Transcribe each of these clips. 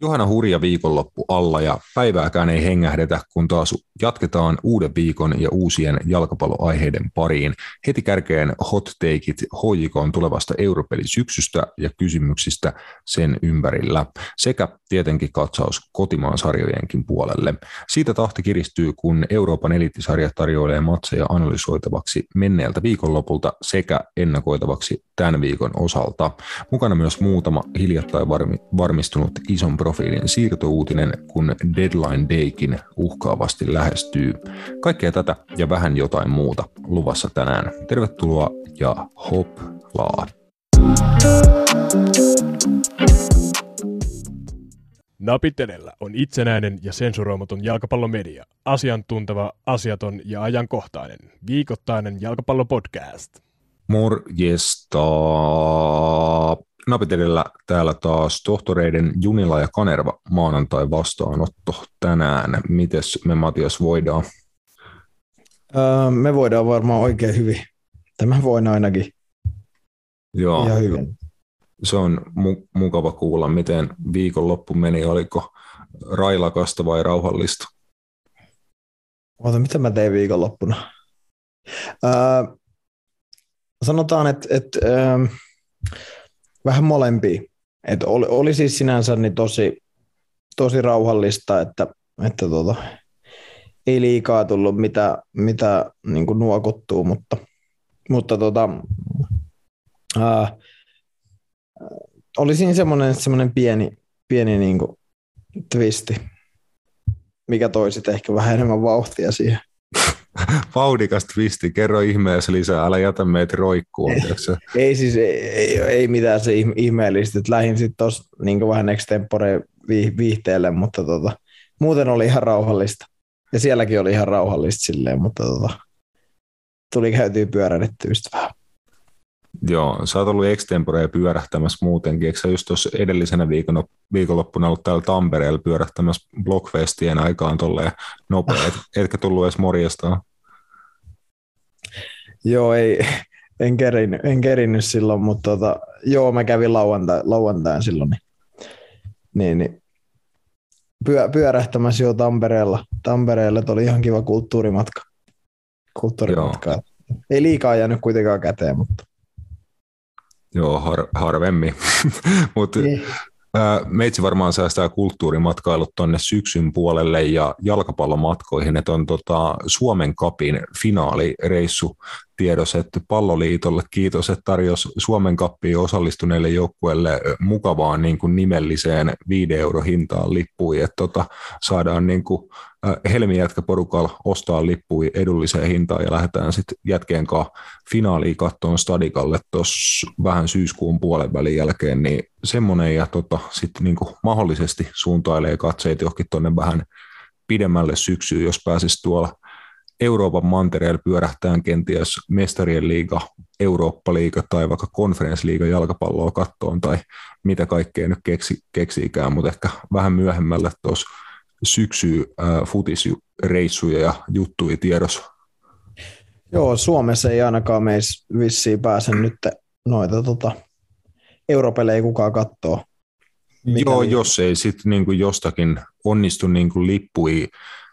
Johanna hurja viikonloppu alla ja päivääkään ei hengähdetä, kun taas jatketaan uuden viikon ja uusien jalkapalloaiheiden pariin. Heti kärkeen hot takeit HJK tulevasta europelisyksystä ja kysymyksistä sen ympärillä sekä tietenkin katsaus kotimaan sarjojenkin puolelle. Siitä tahti kiristyy, kun Euroopan eliittisarja tarjoilee matseja analysoitavaksi menneeltä viikonlopulta sekä ennakoitavaksi tämän viikon osalta. Mukana myös muutama hiljattain varmistunut ison profiilin siirtouutinen, kun Deadline Daykin uhkaavasti lähestyy. Kaikkea tätä ja vähän jotain muuta luvassa tänään. Tervetuloa ja hoplaa! Napitelellä on itsenäinen ja sensuroimaton jalkapallomedia. Asiantunteva, asiaton ja ajankohtainen. Viikoittainen jalkapallopodcast. Morjesta. Napitelillä täällä taas tohtoreiden Junila ja Kanerva maanantai vastaanotto tänään. Mites me Matias voidaan? Öö, me voidaan varmaan oikein hyvin. Tämä voin ainakin Joo. Ihan hyvin. Se on mu- mukava kuulla, miten viikonloppu meni. Oliko railakasta vai rauhallista? Ota, mitä mä tein viikonloppuna? Öö, sanotaan, että, että öö, vähän molempia. Et oli, oli siis sinänsä niin tosi, tosi rauhallista, että, että tota, ei liikaa tullut mitä, mitä niin nuokuttuu, mutta, mutta tota, ää, oli siinä semmoinen, semmoinen pieni, pieni niin twisti, mikä toi ehkä vähän enemmän vauhtia siihen. vauhdikas twisti, kerro ihmeessä lisää, älä jätä meitä roikkuun. Ei, ei siis, ei, ei, ei mitään se ihmeellistä, että lähdin sitten tuossa niin vähän extempore viihteelle, mutta tota, muuten oli ihan rauhallista. Ja sielläkin oli ihan rauhallista silleen, mutta tota, tuli käytyä pyörähdettyä vähän. Joo, sä oot ollut extemporea pyörähtämässä muutenkin. Eikö sä just tuossa edellisenä viikon, viikonloppuna ollut täällä Tampereella pyörähtämässä Blockfestien aikaan tolleen nopea, et, etkä tullut edes morjestaan? Joo, ei, en, kerin, en kerinnyt silloin, mutta tota, joo, mä kävin lauantai, lauantain silloin. Niin, niin, niin pyö, pyörähtämässä jo Tampereella. Tampereella, oli ihan kiva kulttuurimatka. kulttuurimatka. Joo. Ei liikaa jäänyt kuitenkaan käteen, mutta Joo, har, harvemmin. Mutta niin. meitsi varmaan säästää kulttuurimatkailut tuonne syksyn puolelle ja jalkapallomatkoihin, että on tota Suomen kapin finaalireissu tiedos, että palloliitolle. Kiitos, että tarjosi Suomen kappiin osallistuneille joukkueille mukavaan niin kuin nimelliseen 5 euro hintaan lippuihin, että tota, saadaan niin kuin Helmi jätkä porukalla ostaa lippuja edulliseen hintaan ja lähdetään sitten jätkeen kanssa finaaliin kattoon stadikalle tuossa vähän syyskuun puolen välin jälkeen, niin semmoinen ja tota, sitten niin mahdollisesti suuntailee katseet johonkin tuonne vähän pidemmälle syksyyn, jos pääsisi tuolla Euroopan mantereella pyörähtään kenties mestarien liiga, Eurooppa-liiga tai vaikka konferenssliiga jalkapalloa kattoon tai mitä kaikkea nyt keksi, keksiikään, mutta ehkä vähän myöhemmälle tuossa syksy äh, futisreissuja ja juttuja tiedossa. Joo, Suomessa ei ainakaan meissä vissiin pääse nyt noita tota, Europelejä kukaan kattoo. Joo, niin? jos ei sitten niinku jostakin onnistu niinku lippui,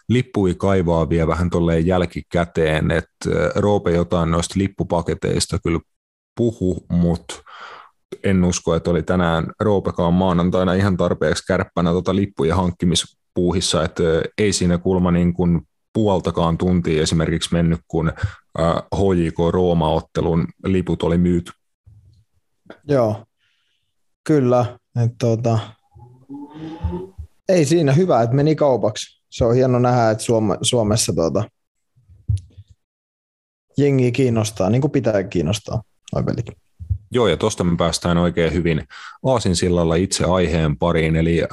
lippui kaivaa vielä vähän tolleen jälkikäteen, että Roope jotain noista lippupaketeista kyllä puhu, mutta en usko, että oli tänään Roopekaan maanantaina ihan tarpeeksi kärppänä tota lippujen hankkimis puuhissa, että ei siinä kulma niin kuin puoltakaan tuntia esimerkiksi mennyt, kun HJK Rooma-ottelun liput oli myyty. Joo, kyllä. Että tuota, ei siinä hyvä, että meni kaupaksi. Se on hieno nähdä, että Suome- Suomessa tuota, jengi kiinnostaa, niin kuin pitää kiinnostaa. Ai Joo, ja tuosta me päästään oikein hyvin Aasinsillalla itse aiheen pariin. Eli äh,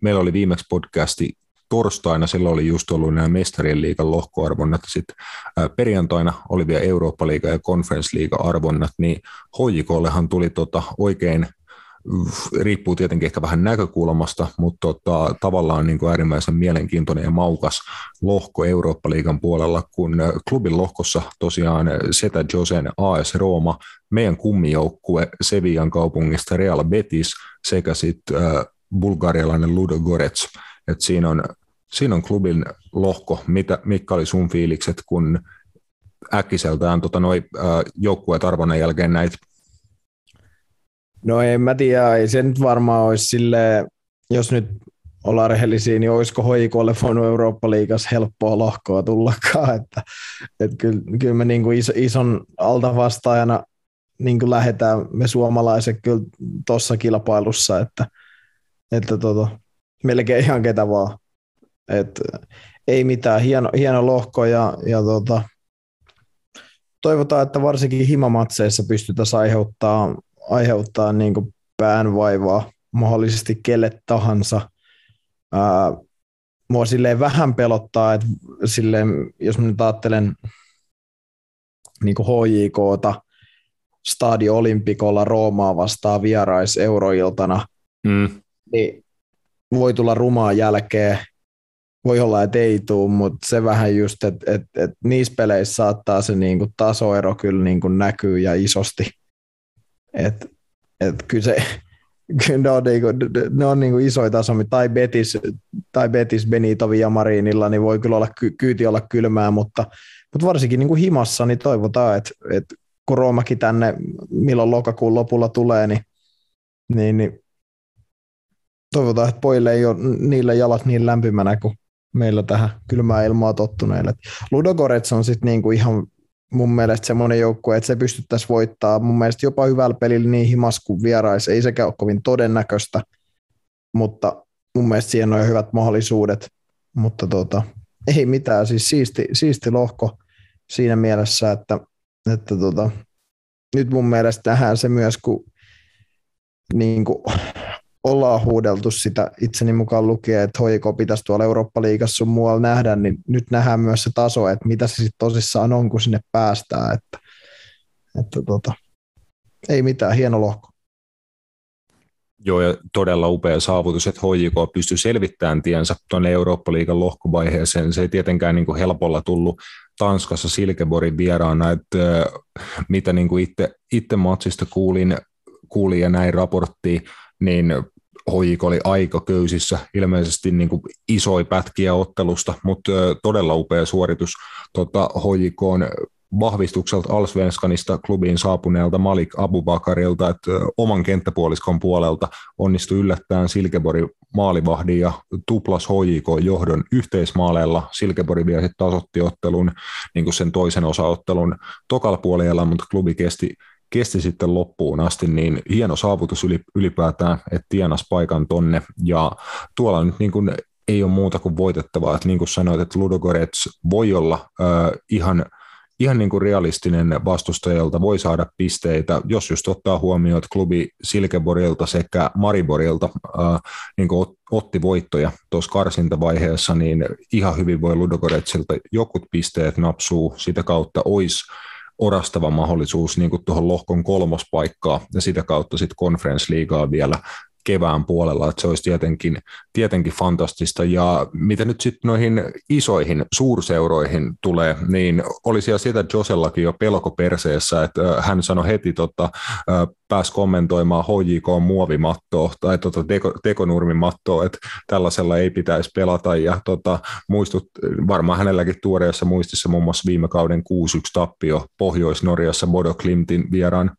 meillä oli viimeksi podcasti torstaina, silloin oli just ollut nämä mestarien liigan lohkoarvonnat, sitten äh, perjantaina oli vielä Eurooppa-liiga ja Conference-liiga-arvonnat, niin HJKllehan tuli tota oikein riippuu tietenkin ehkä vähän näkökulmasta, mutta tota, tavallaan niin kuin äärimmäisen mielenkiintoinen ja maukas lohko Eurooppa-liigan puolella, kun klubin lohkossa tosiaan Setä Josen AS Rooma, meidän kummijoukkue Sevillan kaupungista Real Betis sekä sitten bulgarialainen Ludo Gorets. Et siinä, on, siinä on klubin lohko. Mitä, mitkä oli sun fiilikset, kun äkkiseltään tota, noi, äh, joukkueet arvonnan jälkeen näitä? No en mä tiedä, ei se nyt varmaan olisi sille, jos nyt ollaan rehellisiä, niin olisiko hoikolle voinut Eurooppa-liigassa helppoa lohkoa tullakaan. Että, että kyllä, kyllä me niin kuin ison alta vastaajana niin kuin lähdetään me suomalaiset kyllä tuossa kilpailussa, että, että tota, melkein ihan ketä vaan. Et, ei mitään, hieno, hieno lohko ja, ja tota, toivotaan, että varsinkin himamatseissa pystytään aiheuttaa, aiheuttaa niin kuin päänvaivaa mahdollisesti kelle tahansa. Ää, mua silleen vähän pelottaa, että silleen, jos mä nyt ajattelen niin kuin HJKta, Stadio Olympikolla Roomaa vastaan vierais euroiltana, mm. niin voi tulla rumaa jälkeen, voi olla, että ei tule, mutta se vähän just, että et, et niissä peleissä saattaa se niinku tasoero kyllä niinku näkyy ja isosti. Et, et kyllä se, kyllä ne on, niinku, ne on niinku isoja tasoja, tai Betis, tai Betis Benito Marinilla, niin voi kyllä olla kyyti olla kylmää, mutta, mutta varsinkin niinku himassa, niin toivotaan, että, että kun Roomakin tänne milloin lokakuun lopulla tulee, niin, niin, niin toivotaan, että pojille ei ole niille jalat niin lämpimänä kuin meillä tähän kylmää ilmaa tottuneille. Ludogorets on sitten niinku ihan mun mielestä semmoinen joukkue, että se pystyttäisiin voittaa mun mielestä jopa hyvällä pelillä niin himas kuin vierais. Ei sekään ole kovin todennäköistä, mutta mun mielestä siihen on hyvät mahdollisuudet. Mutta tota, ei mitään, siis siisti, siisti lohko siinä mielessä, että että tota, nyt mun mielestä nähdään se myös, kun niin kuin, ollaan huudeltu sitä itseni mukaan lukien, että hoiko pitäisi tuolla Eurooppa-liigassa sun muualla nähdä, niin nyt nähdään myös se taso, että mitä se sitten tosissaan on, kun sinne päästään. Että, että tota, ei mitään, hieno lohko. Joo, ja todella upea saavutus, että HJK pystyy selvittämään tiensä tuonne Eurooppa-liigan lohkovaiheeseen. Se ei tietenkään niin kuin helpolla tullut Tanskassa Silkeborgin vieraana, että mitä niin kuin itse, itse matsista kuulin, kuulin ja näin raporttiin, niin HJK oli aika köysissä, ilmeisesti niin kuin isoja pätkiä ottelusta, mutta todella upea suoritus. Tota, HJK on vahvistukselta Alsvenskanista klubiin saapuneelta Malik Abubakarilta, että oman kenttäpuoliskon puolelta onnistui yllättäen Silkeborg maalivahdin ja tuplas HJK-johdon yhteismaaleilla. Silkeborg vielä sitten tasotti ottelun niin kuin sen toisen osaottelun tokalla puolella, mutta klubi kesti kesti sitten loppuun asti, niin hieno saavutus ylipäätään, että tienas paikan tonne, ja tuolla nyt niin kuin ei ole muuta kuin voitettavaa, että niin kuin sanoit, että Ludogorets voi olla äh, ihan ihan niin kuin realistinen vastustaja, jolta voi saada pisteitä, jos just ottaa huomioon, että klubi Silkeborgilta sekä Mariborilta äh, niin kuin otti voittoja tuossa karsintavaiheessa, niin ihan hyvin voi Ludogoretsilta jokut pisteet napsuu, sitä kautta olisi orastava mahdollisuus niin kuin tuohon lohkon kolmospaikkaa ja sitä kautta sitten konferenssliigaa vielä kevään puolella, että se olisi tietenkin, tietenkin fantastista. Ja mitä nyt sitten noihin isoihin suurseuroihin tulee, niin oli siellä sitä Josellakin jo pelko perseessä, että hän sanoi heti, tota, pääsi kommentoimaan HJK muovimattoa tai tota teko, tekonurmimattoa, että tällaisella ei pitäisi pelata ja tota, muistut, varmaan hänelläkin tuoreessa muistissa muun muassa viime kauden 6-1 tappio Pohjois-Norjassa Bodo Klimtin vieraan.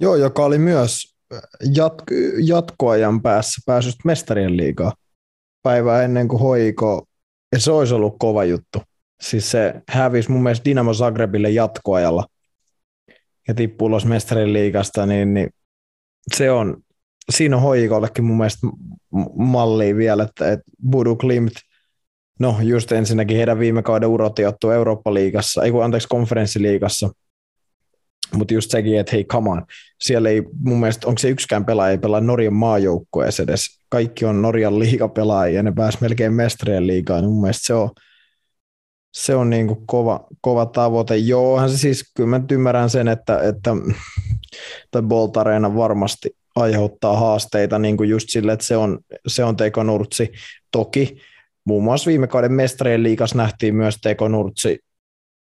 Joo, joka oli myös jatko, jatkoajan päässä pääsystä mestarien liigaa päivää ennen kuin hoiko, ja se olisi ollut kova juttu. Siis se hävisi mun mielestä Dinamo Zagrebille jatkoajalla. Ja tippui ulos mestarien liigasta, niin, niin se on, siinä on hoikollekin mun mielestä malli vielä, että, että Budu Klimt, no just ensinnäkin heidän viime kauden urotiottu Eurooppa-liigassa, ei kun anteeksi konferenssiliigassa, mutta just sekin, että hei, come on. Siellä ei mun mielestä, onko se yksikään pelaaja, ei pelaa Norjan maajoukkueessa edes. Kaikki on Norjan liigapelaajia ja ne pääs melkein mestarien liigaan. Mun mielestä se on, se on niin kuin kova, kova tavoite. Joo, se siis, kyllä mä ymmärrän sen, että, että tai Bolt Arena varmasti aiheuttaa haasteita niin kuin just sille, että se on, se on tekonurtsi. Toki muun muassa viime kauden mestarien liikas nähtiin myös tekonurtsi,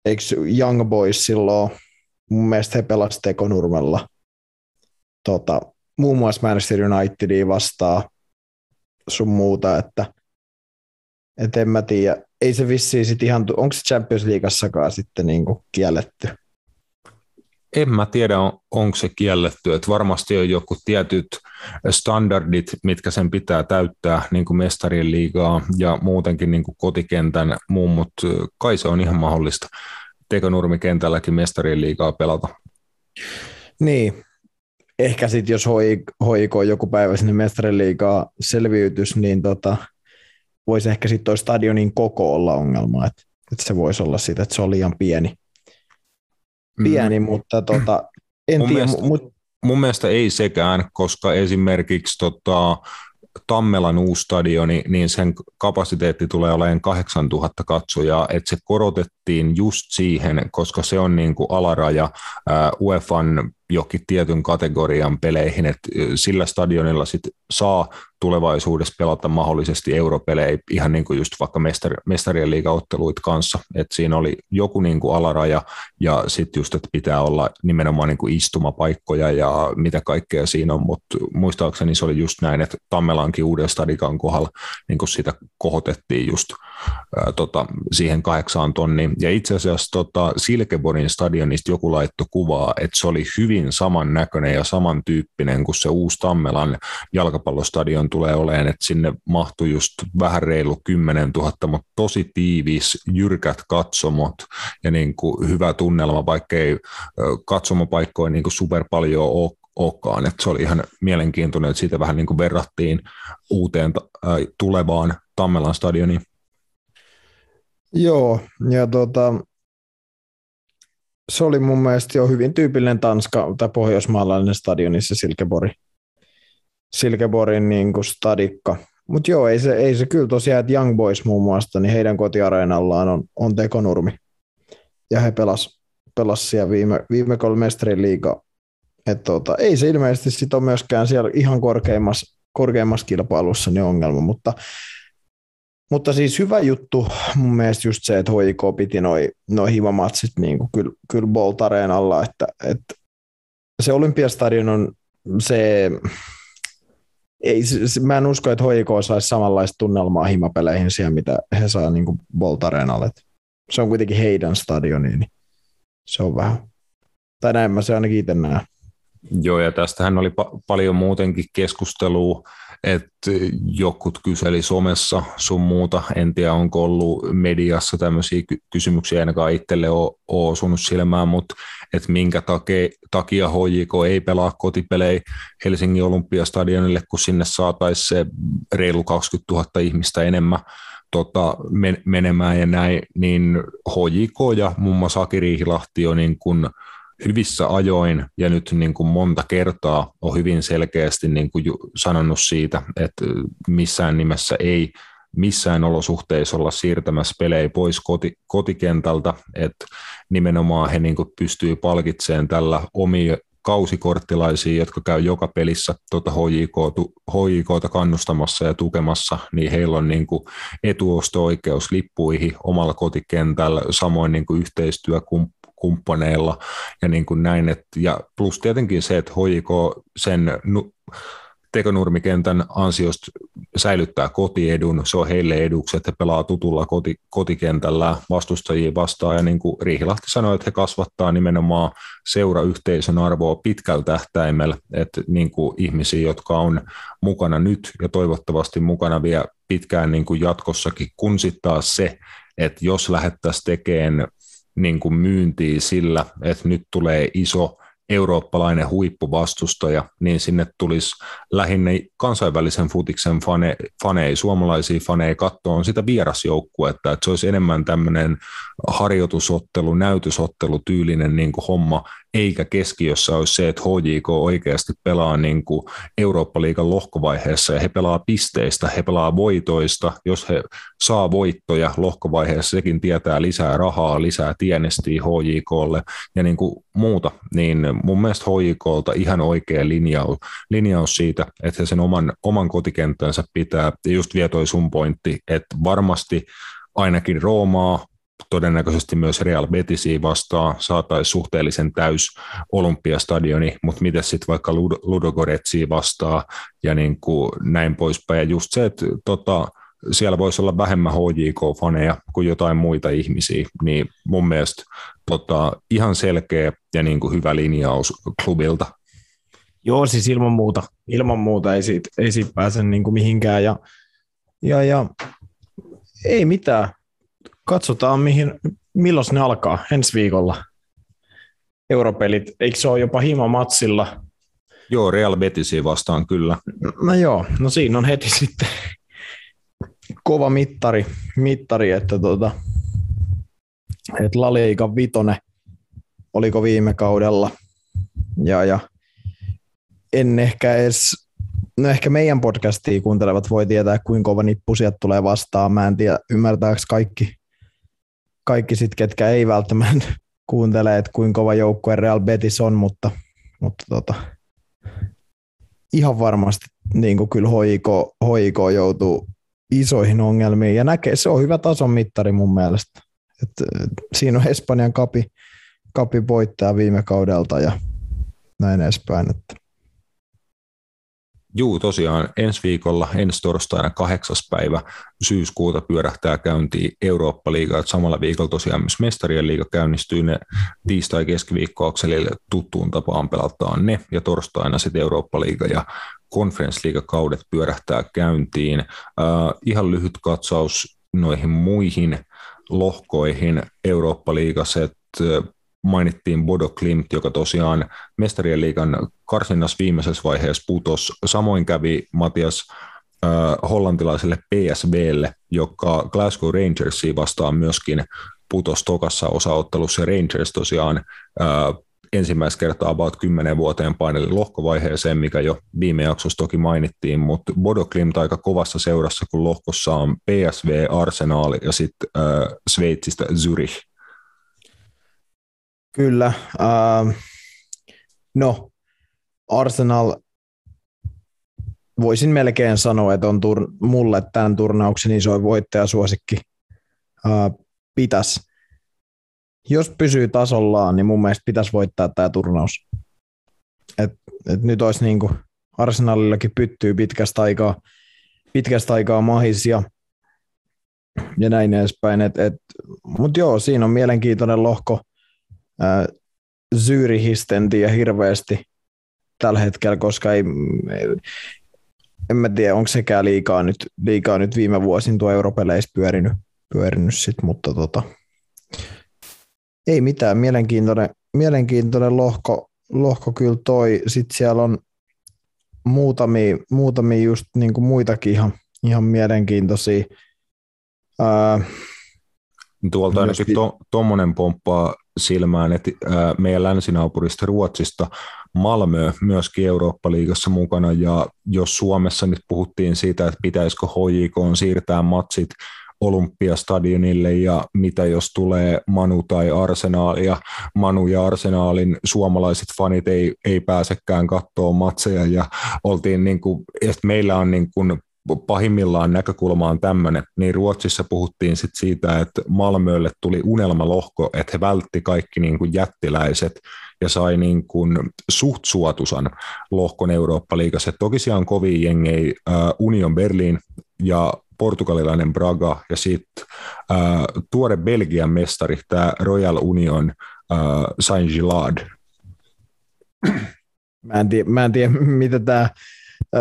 eikö Young Boys silloin mun mielestä he pelasivat Tekonurmella tota, muun muassa Manchester Unitedia vastaan sun muuta, että et en mä tiedä. Ei se vissiin sit ihan, onko se Champions Leagueassakaan sitten niin kuin kielletty? En mä tiedä, on, onko se kielletty. että varmasti on joku tietyt standardit, mitkä sen pitää täyttää, niin kuin mestarien liigaa ja muutenkin niin kuin kotikentän muun, mutta kai se on ihan mahdollista tekonurmikentälläkin mestarien liigaa pelata. Niin, ehkä sitten jos hoiko joku päivä sinne mestarien liigaa selviytys, niin tota, voisi ehkä sitten toi stadionin koko olla ongelma, että, että se voisi olla siitä, että se on liian pieni. Pieni, mm. mutta tota, en mun tiedä. Mielestä, mut... Mun mielestä ei sekään, koska esimerkiksi tota, Tammelan uusi stadioni, niin sen kapasiteetti tulee olemaan 8000 katsojaa, että se korotettiin just siihen, koska se on niin kuin alaraja UEFan jokin tietyn kategorian peleihin, että sillä stadionilla sit saa tulevaisuudessa pelata mahdollisesti europelejä ihan niin kuin just vaikka mestari, mestarien liigaotteluit kanssa, että siinä oli joku niin kuin alaraja ja sitten just, että pitää olla nimenomaan niin kuin istumapaikkoja ja mitä kaikkea siinä on, mutta muistaakseni se oli just näin, että Tammelankin uuden stadikan kohdalla niin kuin sitä kohotettiin just ää, tota, siihen kahdeksaan tonniin. Ja itse asiassa tota, Silkeborgin stadionista joku laittoi kuvaa, että se oli hyvin samannäköinen ja samantyyppinen kuin se uusi Tammelan jalkapallostadion tulee olemaan, että sinne mahtui just vähän reilu 10 000, mutta tosi tiivis, jyrkät katsomot ja niin kuin hyvä tunnelma, vaikka ei katsomopaikkoja niin kuin super paljon ole olekaan. Että se oli ihan mielenkiintoinen, että siitä vähän niin kuin verrattiin uuteen äh, tulevaan Tammelan stadioniin. Joo, ja tota, se oli mun mielestä jo hyvin tyypillinen Tanska tai pohjoismaalainen stadionissa Silkeborg. Silkeborgin niin kuin stadikka. Mutta joo, ei se, ei se kyllä tosiaan, että Young Boys muun muassa, niin heidän kotiareenallaan on, on tekonurmi. Ja he pelas, pelas siellä viime, viime kolme mestarin liiga. Et tota, ei se ilmeisesti sit ole myöskään siellä ihan korkeimmassa, korkeimmassa kilpailussa niin ongelma, mutta mutta siis hyvä juttu mun mielestä just se, että HIK piti noin noi himamatsit niin kyllä, kyllä Bolt Areenalla, että, että se Olympiastadion on se, ei, mä en usko, että HIK saisi samanlaista tunnelmaa himapeleihin siellä, mitä he saa niin kuin Bolt Areenalle. Se on kuitenkin heidän stadioni, niin se on vähän, tai näin mä se ainakin itse näen. Joo, ja tästähän oli pa- paljon muutenkin keskustelua että jokut kyseli somessa sun muuta, en tiedä onko ollut mediassa tämmöisiä kysymyksiä, ainakaan itselle ole, osunut silmään, mutta että minkä takia, HJK ei pelaa kotipelejä Helsingin Olympiastadionille, kun sinne saataisiin se reilu 20 000 ihmistä enemmän tota, menemään ja näin, niin HJK ja muun muassa Aki Riihilahti on niin kuin hyvissä ajoin ja nyt niin kuin monta kertaa on hyvin selkeästi niin kuin sanonut siitä, että missään nimessä ei missään olosuhteissa olla siirtämässä pelejä pois koti, kotikentältä, että nimenomaan he niin kuin pystyy palkitsemaan tällä omia kausikorttilaisia, jotka käy joka pelissä tuota HJK, HJKta kannustamassa ja tukemassa, niin heillä on niin kuin etuosto-oikeus lippuihin omalla kotikentällä, samoin niin kuin kumppaneilla ja niin kuin näin. Et, ja plus tietenkin se, että hoiko sen nu, tekonurmikentän ansiosta säilyttää kotiedun, se on heille eduksi, että he pelaa tutulla koti, kotikentällä vastustajia vastaan, ja niin kuin Riihilahti sanoi, että he kasvattaa nimenomaan seurayhteisön arvoa pitkällä tähtäimellä, että niin kuin ihmisiä, jotka on mukana nyt ja toivottavasti mukana vielä pitkään niin kuin jatkossakin, kun sitten taas se, että jos lähdettäisiin tekemään niin kuin myyntiä sillä, että nyt tulee iso eurooppalainen huippuvastustaja, niin sinne tulisi lähinnä kansainvälisen futiksen fane, faneja, suomalaisia faneja katsoa sitä vierasjoukkuetta, että se olisi enemmän tämmöinen harjoitusottelu, näytösottelu tyylinen niin kuin homma, eikä keskiössä olisi se, että HJK oikeasti pelaa niin kuin Eurooppa-liigan lohkovaiheessa ja he pelaa pisteistä, he pelaa voitoista, jos he saa voittoja lohkovaiheessa, sekin tietää lisää rahaa, lisää tienestiä HJKlle ja niin kuin muuta, niin mun mielestä HJKlta ihan oikea linjaus, linjaus siitä, että he sen oman, oman kotikenttänsä pitää, ja just vie toi sun pointti, että varmasti ainakin Roomaa todennäköisesti myös Real Betisiä vastaan saataisiin suhteellisen täys Olympiastadioni, mutta miten sitten vaikka Ludogoretsia vastaan ja niin kuin näin poispäin. Ja just se, että tota, siellä voisi olla vähemmän HJK-faneja kuin jotain muita ihmisiä, niin mun mielestä tota, ihan selkeä ja niin kuin hyvä linjaus klubilta. Joo, siis ilman muuta. Ilman muuta ei siitä, ei siitä pääse niin kuin mihinkään. Ja, ja, ja ei mitään. Katsotaan, mihin, milloin ne alkaa ensi viikolla. Europelit, eikö se ole jopa hima-matsilla? Joo, Real Betisiä vastaan kyllä. No joo, no siinä on heti sitten kova mittari, mittari että, tota, että La Liga vitone oliko viime kaudella. Ja, ja en ehkä edes, no ehkä meidän podcastia kuuntelevat voi tietää, kuinka kova nippu sieltä tulee vastaan. Mä en tiedä, ymmärtääkö kaikki, kaikki sit, ketkä ei välttämättä kuuntele, että kuinka kova joukkue Real Betis on, mutta, mutta tota, ihan varmasti niin kuin kyllä hoiko, hoiko joutuu isoihin ongelmiin ja näkee, se on hyvä tason mittari mun mielestä. Et, siinä on Espanjan kapi, kapi voittaja viime kaudelta ja näin edespäin. Että. Juu, tosiaan ensi viikolla, ensi torstaina kahdeksas päivä syyskuuta pyörähtää käyntiin Eurooppa-liiga. Samalla viikolla tosiaan myös Mestarien liiga käynnistyy ne tiistai-keskiviikkoakselille tuttuun tapaan pelataan ne ja torstaina sitten Eurooppa-liiga ja konferenssliigakaudet pyörähtää käyntiin. Uh, ihan lyhyt katsaus noihin muihin lohkoihin Eurooppa-liigassa, että mainittiin Bodo Klimt, joka tosiaan mestarien liigan karsinnassa viimeisessä vaiheessa putos. Samoin kävi Matias äh, hollantilaiselle PSVlle, joka Glasgow Rangersia vastaan myöskin putos tokassa osaottelussa. Rangers tosiaan äh, ensimmäistä kertaa about 10 vuoteen paineli lohkovaiheeseen, mikä jo viime jaksossa toki mainittiin, mutta Bodo Klimt aika kovassa seurassa, kun lohkossa on PSV, Arsenal ja sitten äh, Sveitsistä Zürich. Kyllä. Uh, no, Arsenal voisin melkein sanoa, että on tur- mulle tämän turnauksen isoin voittajasuosikki. Uh, pitäisi jos pysyy tasollaan, niin mun mielestä pitäisi voittaa tämä turnaus. Et, et nyt olisi niin kuin Arsenalillakin pyttyy pitkästä aikaa, pitkästä aikaa mahis ja, ja näin edespäin. Mutta joo, siinä on mielenkiintoinen lohko. Zyrihistä en tiedä hirveästi tällä hetkellä, koska ei, en mä tiedä, onko sekään liikaa nyt, liikaa nyt viime vuosin tuo europeleissä pyörinyt, pyörinyt sit, mutta tota, ei mitään, mielenkiintoinen, mielenkiintoinen lohko, lohko kyllä toi. Sitten siellä on muutamia, muutamia just niin kuin muitakin ihan, ihan mielenkiintoisia. Ää, Tuolta ainakin tuommoinen pomppaa silmään, että meidän länsinaapurista Ruotsista Malmö myöskin Eurooppa-liigassa mukana, ja jos Suomessa nyt puhuttiin siitä, että pitäisikö HJK siirtää matsit Olympiastadionille ja mitä jos tulee Manu tai Arsenaal ja Manu ja Arsenaalin suomalaiset fanit ei, ei pääsekään katsoa matseja ja oltiin niin kuin, että meillä on niin kuin pahimmillaan näkökulma on tämmöinen, niin Ruotsissa puhuttiin sit siitä, että Malmölle tuli unelmalohko, että he vältti kaikki niin kuin jättiläiset ja sai niin kuin suht suotusan lohkon Eurooppa-liigassa. Toki siellä on kovin jengei Union Berlin ja portugalilainen Braga ja sitten äh, tuore Belgian mestari, tämä Royal Union äh, Saint-Gilad. Mä en, tiedä, mä en tiedä, mitä tämä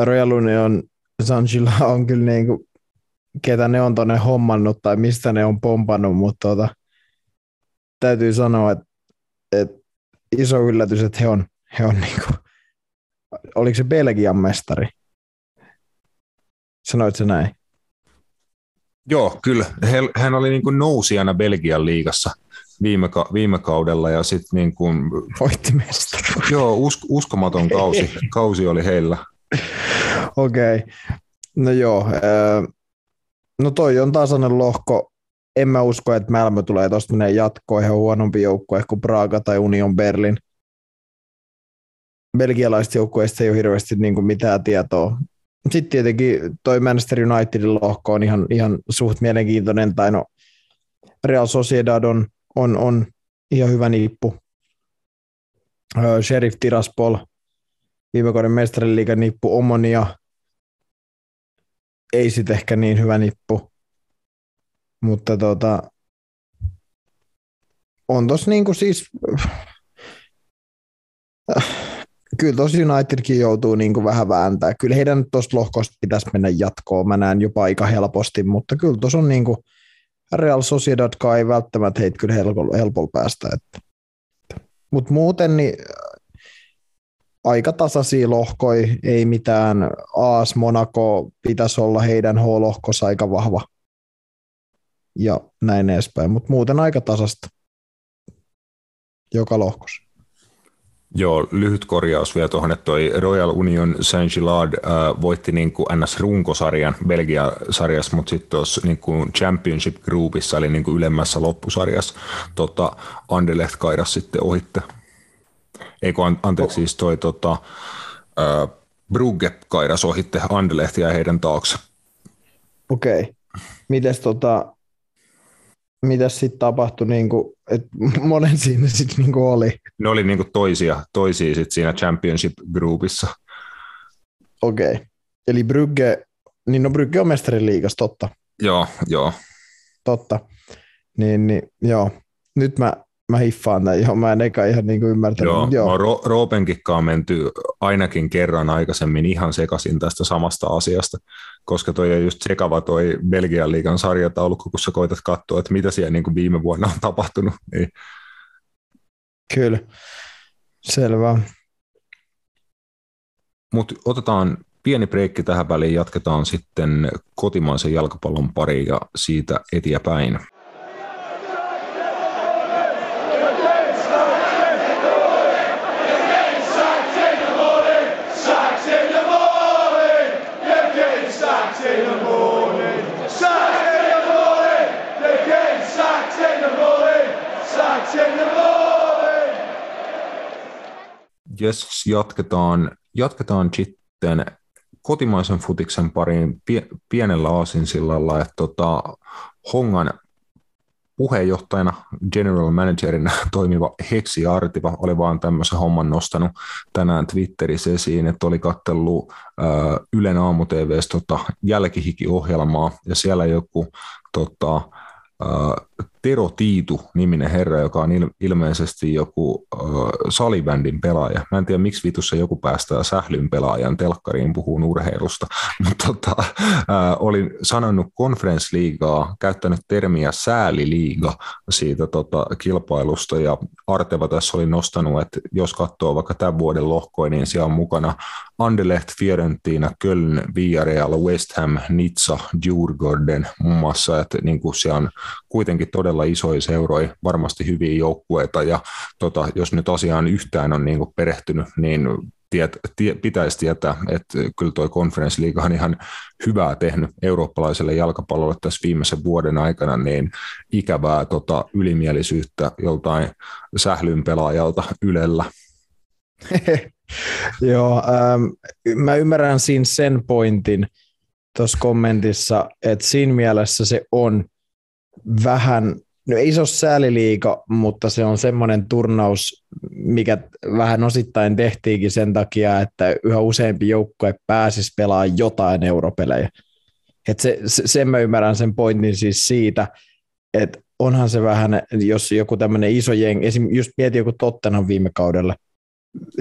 Royal Union Saint-Gilad on kyllä niin kuin, ketä ne on tuonne hommannut tai mistä ne on pompannut, mutta tota, täytyy sanoa, että, että iso yllätys, että he on, he on niin kuin, oliko se Belgian mestari? Sanoit se näin? Joo, kyllä. Hän oli niin kuin nousijana Belgian liigassa viime, ka- viime kaudella ja sitten niin kuin... Voitti mestaruuden. Joo, us- uskomaton kausi, kausi oli heillä. Okei, okay. no joo. No toi on tasainen lohko. En mä usko, että Malmö tulee tuosta menee jatkoon ihan huonompi joukkue kuin Praga tai Union Berlin. Belgialaisista joukkueista ei ole hirveästi niin kuin mitään tietoa sitten tietenkin toi Manchester Unitedin lohko on ihan, ihan suht mielenkiintoinen, tai no Real Sociedad on, on, on ihan hyvä nippu. Sheriff Tiraspol, viime kauden mestariliigan nippu, Omonia, ei sitten ehkä niin hyvä nippu, mutta tota, on tos niinku siis, kyllä tos Unitedkin joutuu niinku vähän vääntää. Kyllä heidän tuosta lohkosta pitäisi mennä jatkoon. Mä näen jopa aika helposti, mutta kyllä tuossa on niinku, Real Sociedad ei välttämättä heitä kyllä helpolla, helpolla päästä. Mutta muuten niin aika tasaisia lohkoi, ei mitään AS Monaco pitäisi olla heidän H-lohkossa aika vahva ja näin edespäin, mutta muuten aika tasasta joka lohkossa. Joo, lyhyt korjaus vielä tuohon, että toi Royal Union Saint-Gilard äh, voitti niin kuin NS-runkosarjan Belgia-sarjassa, mutta sitten tuossa niin Championship Groupissa, eli niin kuin ylemmässä loppusarjassa, tota, Anderlecht kairas sitten ohitte. Eikö, anteeksi, siis toi tota, äh, Brugge kairas ohitte Anderlehtia ja heidän taakse. Okei. Okay. Mites tota, mitäs sitten tapahtui, niin kuin, että monen siinä sitten niin oli? Ne oli niin kuin toisia, toisia sit siinä championship groupissa. Okei. Okay. Eli Brygge, niin no Brygge on mestarin liigas, totta. Joo, joo. Totta. Niin, niin joo. Nyt mä mä hiffaan näin, joo, mä en eka ihan niin kuin ymmärtänyt. Joo, joo. No, Ro- Roopenkikkaan menty ainakin kerran aikaisemmin ihan sekaisin tästä samasta asiasta, koska toi on just sekava toi Belgian liigan sarjataulukko, kun sä koitat katsoa, että mitä siellä niin kuin viime vuonna on tapahtunut. Niin. Kyllä, selvä. Mutta otetaan pieni breikki tähän väliin, jatketaan sitten kotimaisen jalkapallon pari ja siitä eteenpäin. Jes, jatketaan, jatketaan sitten kotimaisen futiksen pariin pie, pienellä aasinsillalla, että tota, Hongan puheenjohtajana, general managerina toimiva Heksi Artiva oli vaan tämmöisen homman nostanut tänään Twitterissä esiin, että oli kattellut äh, Ylen aamu tota, jälkihikiohjelmaa ja siellä joku tota, Tero Tiitu-niminen herra, joka on ilmeisesti joku äh, salibändin pelaaja. Mä en tiedä, miksi vitussa joku päästää sählyn pelaajan telkkariin puhuu urheilusta, mutta tota, äh, olin sanonut konferenssliigaa, käyttänyt termiä sääliliiga siitä tota, kilpailusta, ja Arteva tässä oli nostanut, että jos katsoo vaikka tämän vuoden lohkoja, niin siellä on mukana Anderlecht, Fiorentina, Köln, Villarreal, West Ham, Nizza, Djurgården muun muassa, että niin kuin siellä on kuitenkin todella isoja seuroja, varmasti hyviä joukkueita, ja tota, jos nyt asiaan yhtään on niin perehtynyt, niin tiet, tie, pitäisi tietää, että kyllä tuo konferenssiliiga on ihan hyvää tehnyt eurooppalaiselle jalkapallolle tässä viimeisen vuoden aikana, niin ikävää tota, ylimielisyyttä joltain sählyn pelaajalta Ylellä. Joo, ähm, mä ymmärrän siinä sen pointin tuossa kommentissa, että siinä mielessä se on vähän, no ei se ole sääliliiga, mutta se on semmoinen turnaus, mikä vähän osittain tehtiinkin sen takia, että yhä useampi joukkue pääsisi pelaamaan jotain europelejä. Et se, se, sen mä ymmärrän sen pointin siis siitä, että onhan se vähän, jos joku tämmöinen iso jengi, esim. just mieti joku Tottenham viime kaudella,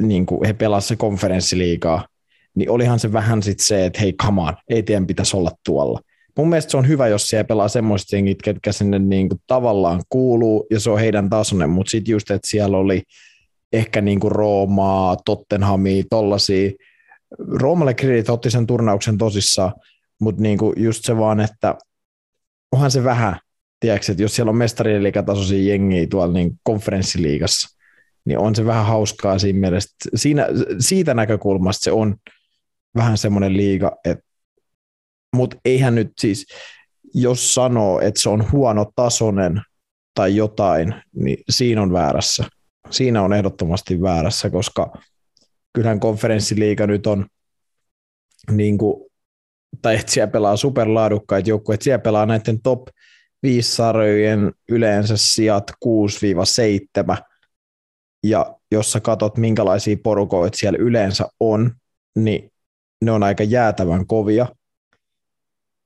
niin kuin he pelasivat se konferenssiliigaa, niin olihan se vähän sitten se, että hei, on, ei teidän pitäisi olla tuolla mun mielestä se on hyvä, jos siellä pelaa semmoiset jengit, ketkä sinne niin kuin tavallaan kuuluu, ja se on heidän tasoinen, mutta sitten just, että siellä oli ehkä niin kuin Roomaa, Tottenhamia, tollasia. Roomalle kredit otti sen turnauksen tosissaan, mutta niin kuin just se vaan, että onhan se vähän, tiedätkö, että jos siellä on mestariliikatasoisia jengiä tuolla niin konferenssiliigassa, niin on se vähän hauskaa siinä mielessä. Siinä, siitä näkökulmasta se on vähän semmoinen liiga, että mutta eihän nyt siis, jos sanoo, että se on huono tasonen tai jotain, niin siinä on väärässä. Siinä on ehdottomasti väärässä, koska kyllähän konferenssiliiga nyt on niin kuin, tai että siellä pelaa superlaadukkaita joukkueita, siellä pelaa näiden top viissarjojen yleensä sijat 6-7, ja jos sä katot minkälaisia porukoita siellä yleensä on, niin ne on aika jäätävän kovia.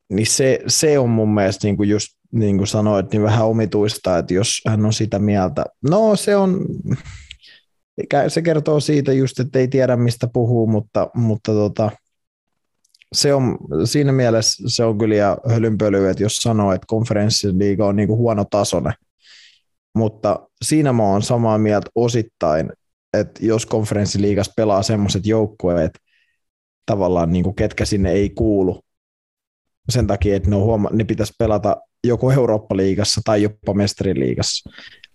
Niin se, se on mun mielestä niin kuin just niin kuin sanoit, niin vähän omituista, että jos hän on sitä mieltä, no se on, se kertoo siitä just, että ei tiedä mistä puhuu, mutta, mutta tota, se on, siinä mielessä se on kyllä hölynpöly, että jos sanoo, että konferenssiliiga on niin kuin huono tasone, mutta siinä mä oon samaa mieltä osittain, että jos konferenssiliigassa pelaa semmoiset joukkueet, tavallaan niin kuin ketkä sinne ei kuulu, sen takia, että ne, on huoma- ne pitäisi pelata joko Eurooppa-liigassa tai jopa mestariliigassa,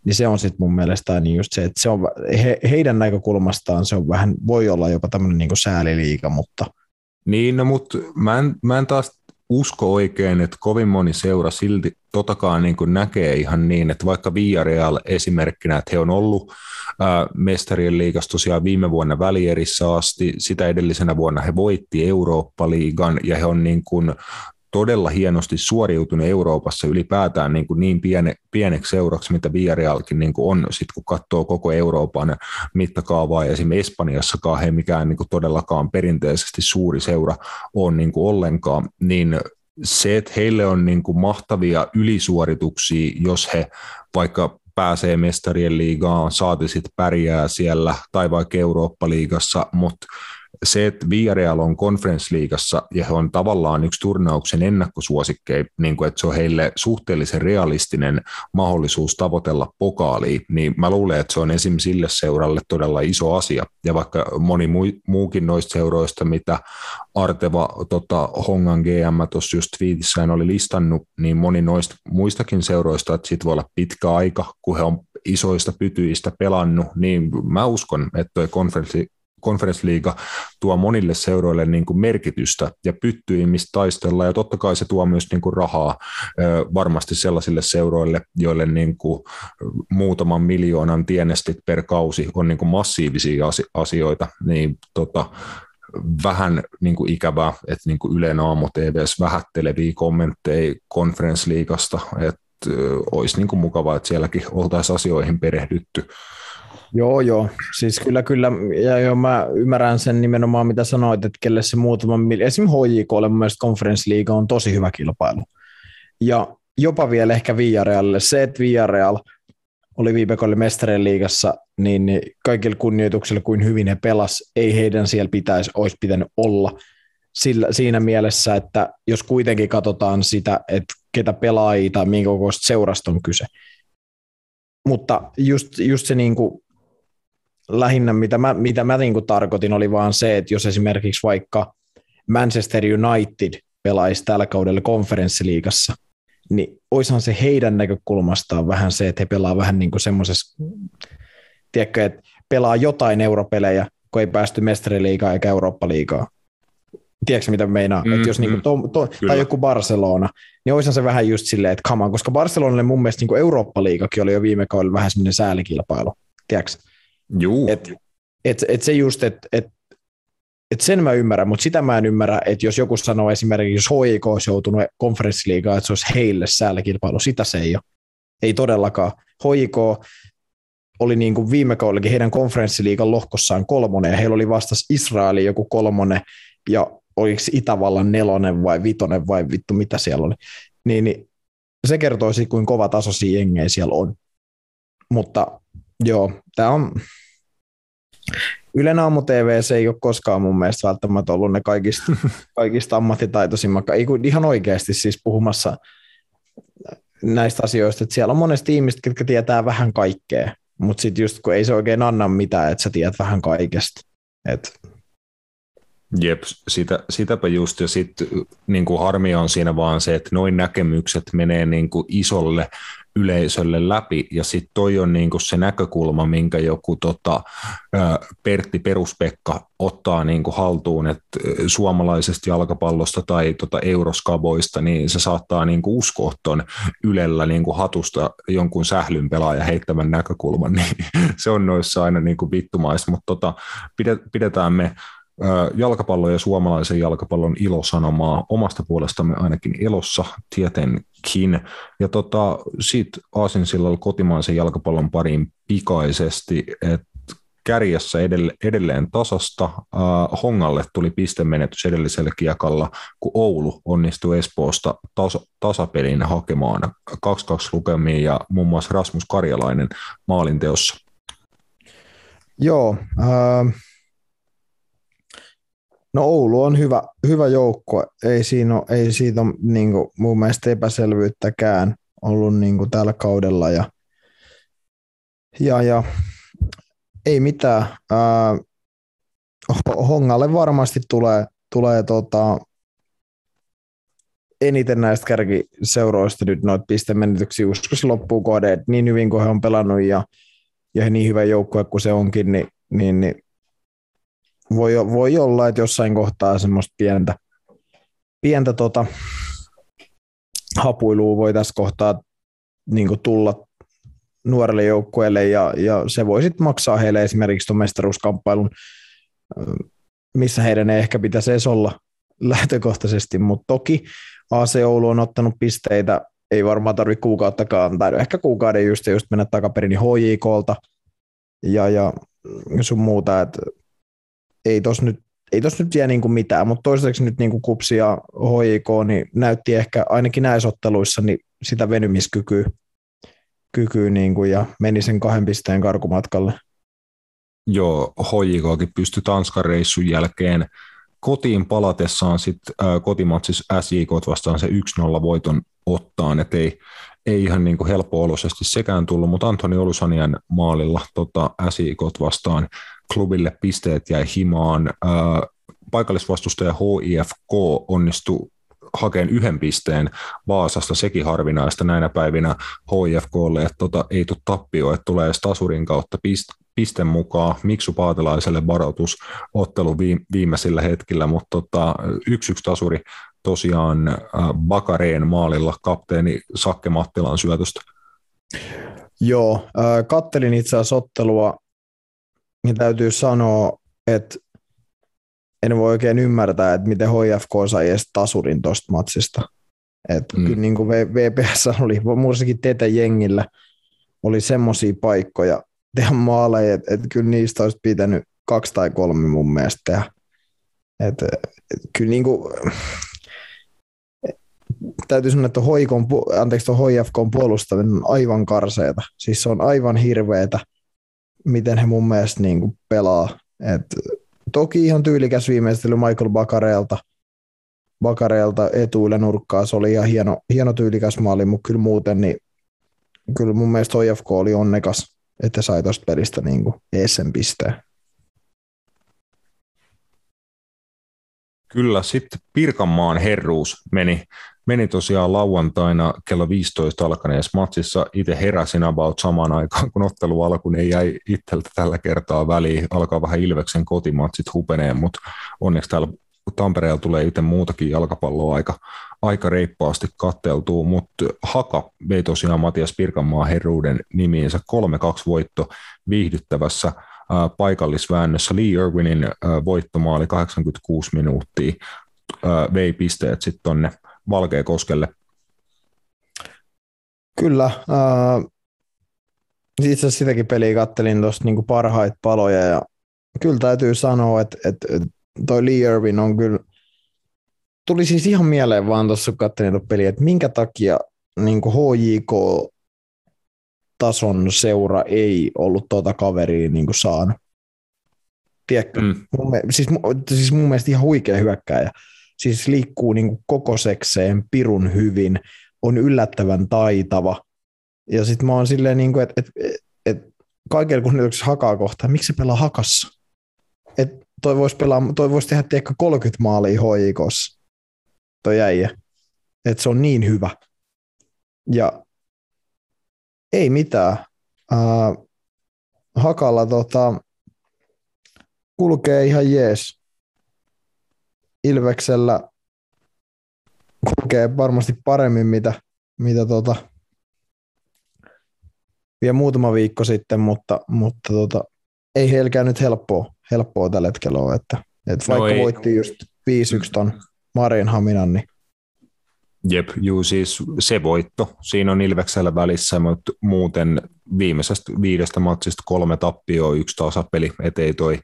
niin se on sitten mun mielestä niin just se, että se on, he, heidän näkökulmastaan se on vähän, voi olla jopa tämmöinen niin sääliliiga, mutta – niin, no, mutta mä en, mä en taas usko oikein, että kovin moni seura silti totakaan niin kuin näkee ihan niin, että vaikka Villarreal esimerkkinä, että he on ollut ää, mestarien liigassa tosiaan viime vuonna välierissä asti, sitä edellisenä vuonna he voitti Eurooppa-liigan ja he on niin kuin todella hienosti suoriutunut Euroopassa ylipäätään niin, kuin niin piene, pieneksi seuraksi, mitä Villarrealkin niin kuin on, sit kun katsoo koko Euroopan mittakaavaa, esimerkiksi Espanjassakaan he mikään niin kuin todellakaan perinteisesti suuri seura on niin kuin ollenkaan, niin se, että heille on niin kuin mahtavia ylisuorituksia, jos he vaikka pääsee mestarien liigaan, saati sitten pärjää siellä, tai vaikka Eurooppa-liigassa, mutta se, että Villarreal on konferenssliigassa ja he on tavallaan yksi turnauksen ennakkosuosikkeja, niin kuin, että se on heille suhteellisen realistinen mahdollisuus tavoitella pokaaliin, niin mä luulen, että se on esim. sille seuralle todella iso asia. Ja vaikka moni muukin noista seuroista, mitä Arteva tota, Hongan GM tuossa just tweetissään oli listannut, niin moni noista muistakin seuroista, että siitä voi olla pitkä aika, kun he on isoista pytyistä pelannut, niin mä uskon, että tuo konferenssi konferenssliiga tuo monille seuroille niin kuin merkitystä ja pyttyi, mistä taistella, ja totta kai se tuo myös niin kuin rahaa varmasti sellaisille seuroille, joille niin kuin muutaman miljoonan tienestit per kausi on niin kuin massiivisia asioita, niin tota, vähän niin kuin ikävää, että niin kuin Ylen aamu TVS vähätteleviä kommentteja konferenssliigasta, että olisi niin kuin mukavaa, että sielläkin oltaisiin asioihin perehdytty Joo, joo. Siis kyllä, kyllä. Ja joo, mä ymmärrän sen nimenomaan, mitä sanoit, että kelle se muutama miljoona. Esimerkiksi HJKlle mun Conference on tosi hyvä kilpailu. Ja jopa vielä ehkä Villarealille. Se, että Villarreal oli viime kaudella mestarien liigassa, niin, niin kaikilla kunnioituksella kuin hyvin he pelas, ei heidän siellä pitäisi, olisi pitänyt olla. Sillä, siinä mielessä, että jos kuitenkin katsotaan sitä, että ketä pelaajia tai minkä kokoista seurasta on kyse. Mutta just, just se niin kuin lähinnä mitä mä, mitä mä niin kuin tarkoitin oli vaan se, että jos esimerkiksi vaikka Manchester United pelaisi tällä kaudella konferenssiliigassa, niin oishan se heidän näkökulmastaan vähän se, että he pelaa vähän niin kuin semmoisessa, tiedätkö, että pelaa jotain europelejä, kun ei päästy mestariliigaan eikä Eurooppa-liigaa. Tiedätkö mitä meinaa? Mm, että jos mm, niin to, to, tai joku Barcelona, niin olisihan se vähän just silleen, että on, koska Barcelonalle mun mielestä niin Eurooppa-liigakin oli jo viime kaudella vähän semmoinen säälikilpailu. Tiedätkö? Juu. Et, et, et se just, että et, et sen mä ymmärrän, mutta sitä mä en ymmärrä, että jos joku sanoo esimerkiksi, jos HIK olisi joutunut konferenssiliigaan, että se olisi heille säälläkilpailu, sitä se ei ole. Ei todellakaan. HIK oli niin kuin viime kaudellakin heidän konferenssiliigan lohkossaan kolmonen, ja heillä oli vastas Israeli joku kolmonen, ja oliko Itävallan nelonen vai vitonen vai vittu mitä siellä oli. Niin, niin se kertoisi, kuin kova tasoisia jengejä siellä on. Mutta joo, tämä on, Ylen aamu TV se ei ole koskaan mun mielestä välttämättä ollut ne kaikista, kaikista ammattitaitoisimmat, ihan oikeasti siis puhumassa näistä asioista, että siellä on monesti ihmiset, jotka tietää vähän kaikkea, mutta sitten just kun ei se oikein anna mitään, että sä tiedät vähän kaikesta. Et. Jep, sitä, sitäpä just, ja sitten niin harmi on siinä vaan se, että noin näkemykset menee niin kuin isolle yleisölle läpi, ja sitten toi on niinku se näkökulma, minkä joku tota, Pertti Peruspekka ottaa niinku haltuun, että suomalaisesta jalkapallosta tai tota euroskaboista, niin se saattaa niinku uskoa tuon Ylellä niinku hatusta jonkun sählyn pelaaja heittämän näkökulman, niin se on noissa aina niinku vittumaista, mutta tota, pidetään me jalkapallon ja suomalaisen jalkapallon ilosanomaa omasta puolestamme ainakin elossa. Tieteen Kin. Ja tota, sitten Aasinsillalla kotimaisen jalkapallon pariin pikaisesti, että kärjessä edelleen, edelleen tasasta. Uh, Hongalle tuli pistemenetys edellisellä kiekalla, kun Oulu onnistui Espoosta tas, tasapelin hakemaan 2-2 lukemiin ja muun muassa Rasmus Karjalainen maalinteossa. Joo, äh, no Oulu on hyvä, hyvä joukko, ei, siinä ole, ei siitä ole niin kuin, mun mielestä epäselvyyttäkään ollut niin kuin, tällä kaudella. Ja, ja, ja ei mitään. Äh, Hongalle varmasti tulee, tulee tota, eniten näistä kärkiseuroista nyt noita pistemenetyksiä, se loppuu kohde, niin hyvin kuin he on pelannut ja, ja niin hyvä joukkue kuin se onkin, niin, niin, niin voi, voi olla, että jossain kohtaa semmoista pientä, pientä tota, hapuilua voi tässä kohtaa niin tulla nuorelle joukkueelle ja, ja se voi sitten maksaa heille esimerkiksi tuon mestaruuskamppailun, missä heidän ei ehkä pitäisi edes olla lähtökohtaisesti, mutta toki AC Oulu on ottanut pisteitä, ei varmaan tarvitse kuukauttakaan, tai ehkä kuukauden just, just mennä takaperin HJKlta ja, ja sun muuta, että ei tos nyt ei tuossa nyt jää niin kuin mitään, mutta toistaiseksi nyt niin kuin Kupsi ja HJK niin näytti ehkä ainakin näissä otteluissa niin sitä venymiskykyä kykyä niin kuin, ja meni sen kahden pisteen karkumatkalle. Joo, HJKkin pystyi Tanskan reissun jälkeen kotiin palatessaan sitten äh, kotimatsissa SJK vastaan se 1-0 voiton ottaan, että ei, ei ihan niin kuin helppo-oloisesti sekään tullut, mutta Antoni Olusanian maalilla tota, SJK vastaan klubille pisteet jäi himaan. Paikallisvastustaja HIFK onnistui hakeen yhden pisteen Vaasasta, sekin harvinaista näinä päivinä HIFKlle, että tota, ei tule tappio, että tulee Stasurin kautta pist- pisten mukaan. Miksu Paatelaiselle varoitus ottelu viimeisillä hetkillä, mutta tota, yksi yksi tasuri tosiaan Bakareen maalilla kapteeni Sakke Mattilan syötöstä. Joo, kattelin itse asiassa ottelua, niin täytyy sanoa, että en voi oikein ymmärtää, että miten HFK sai edes tasurin tuosta matsista. Et mm. Kyllä niin kuin VPS oli, muussakin tetä jengillä, oli semmoisia paikkoja tehdä maaleja, että et kyllä niistä olisi pitänyt kaksi tai kolme mun mielestä tehdä. Et, et, kyllä niin kuin, täytyy sanoa, että hoikon, anteeksi, tuon HFK puolustaminen on aivan karseeta. Siis se on aivan hirveetä, miten he mun mielestä niin kuin pelaa. Et Toki ihan tyylikäs viimeistely Michael Bakareelta, Bakareelta etuille nurkkaa. Se oli ihan hieno, hieno tyylikäs maali, mutta kyllä muuten niin kyllä mun mielestä OFK oli onnekas, että sai tuosta pelistä niin kuin ESN pisteen. Kyllä, sitten Pirkanmaan herruus meni meni tosiaan lauantaina kello 15 alkaneessa matsissa. Itse heräsin about samaan aikaan, kun ottelu alkoi, niin ei jäi itseltä tällä kertaa väliin. Alkaa vähän Ilveksen kotimatsit hupeneen, mutta onneksi täällä Tampereella tulee itse muutakin jalkapalloa aika, aika reippaasti katteltuu, mutta Haka vei tosiaan Matias Pirkanmaan herruuden nimiinsä 3-2 voitto viihdyttävässä paikallisväännössä. Lee Irwinin voittomaali 86 minuuttia vei pisteet sitten tonne Valkeakoskelle. Kyllä. Äh, itse asiassa sitäkin peliä kattelin tuosta niin parhaita paloja ja kyllä täytyy sanoa, että, että toi Lee Irvin on kyllä, tuli siis ihan mieleen vaan tuossa kun katselin tuota peliä, että minkä takia niin HJK tason seura ei ollut tuota kaveria niin saanut. Tiedätkö? Mm. Mun, siis, siis mun mielestä ihan huikea hyökkääjä siis liikkuu niin kuin kokosekseen pirun hyvin, on yllättävän taitava. Ja sitten mä oon silleen, niin kuin, että et, et, kaikella kunnioituksessa hakaa kohtaan, miksi se pelaa hakassa? Et toi voisi, voisi tehdä tiekka 30 maalia hoikossa, toi äijä. Että se on niin hyvä. Ja ei mitään. Äh, hakalla tota, kulkee ihan jees. Ilveksellä kulkee varmasti paremmin, mitä, mitä tota, vielä muutama viikko sitten, mutta, mutta tota, ei heilläkään nyt helppoa, helppoa tällä hetkellä ole, että, että no vaikka no voitti just 5-1 ton Marin Haminan, niin Jep, juu, siis se voitto. Siinä on Ilveksellä välissä, mutta muuten viimeisestä viidestä matsista kolme tappioa, yksi tasapeli, ettei toi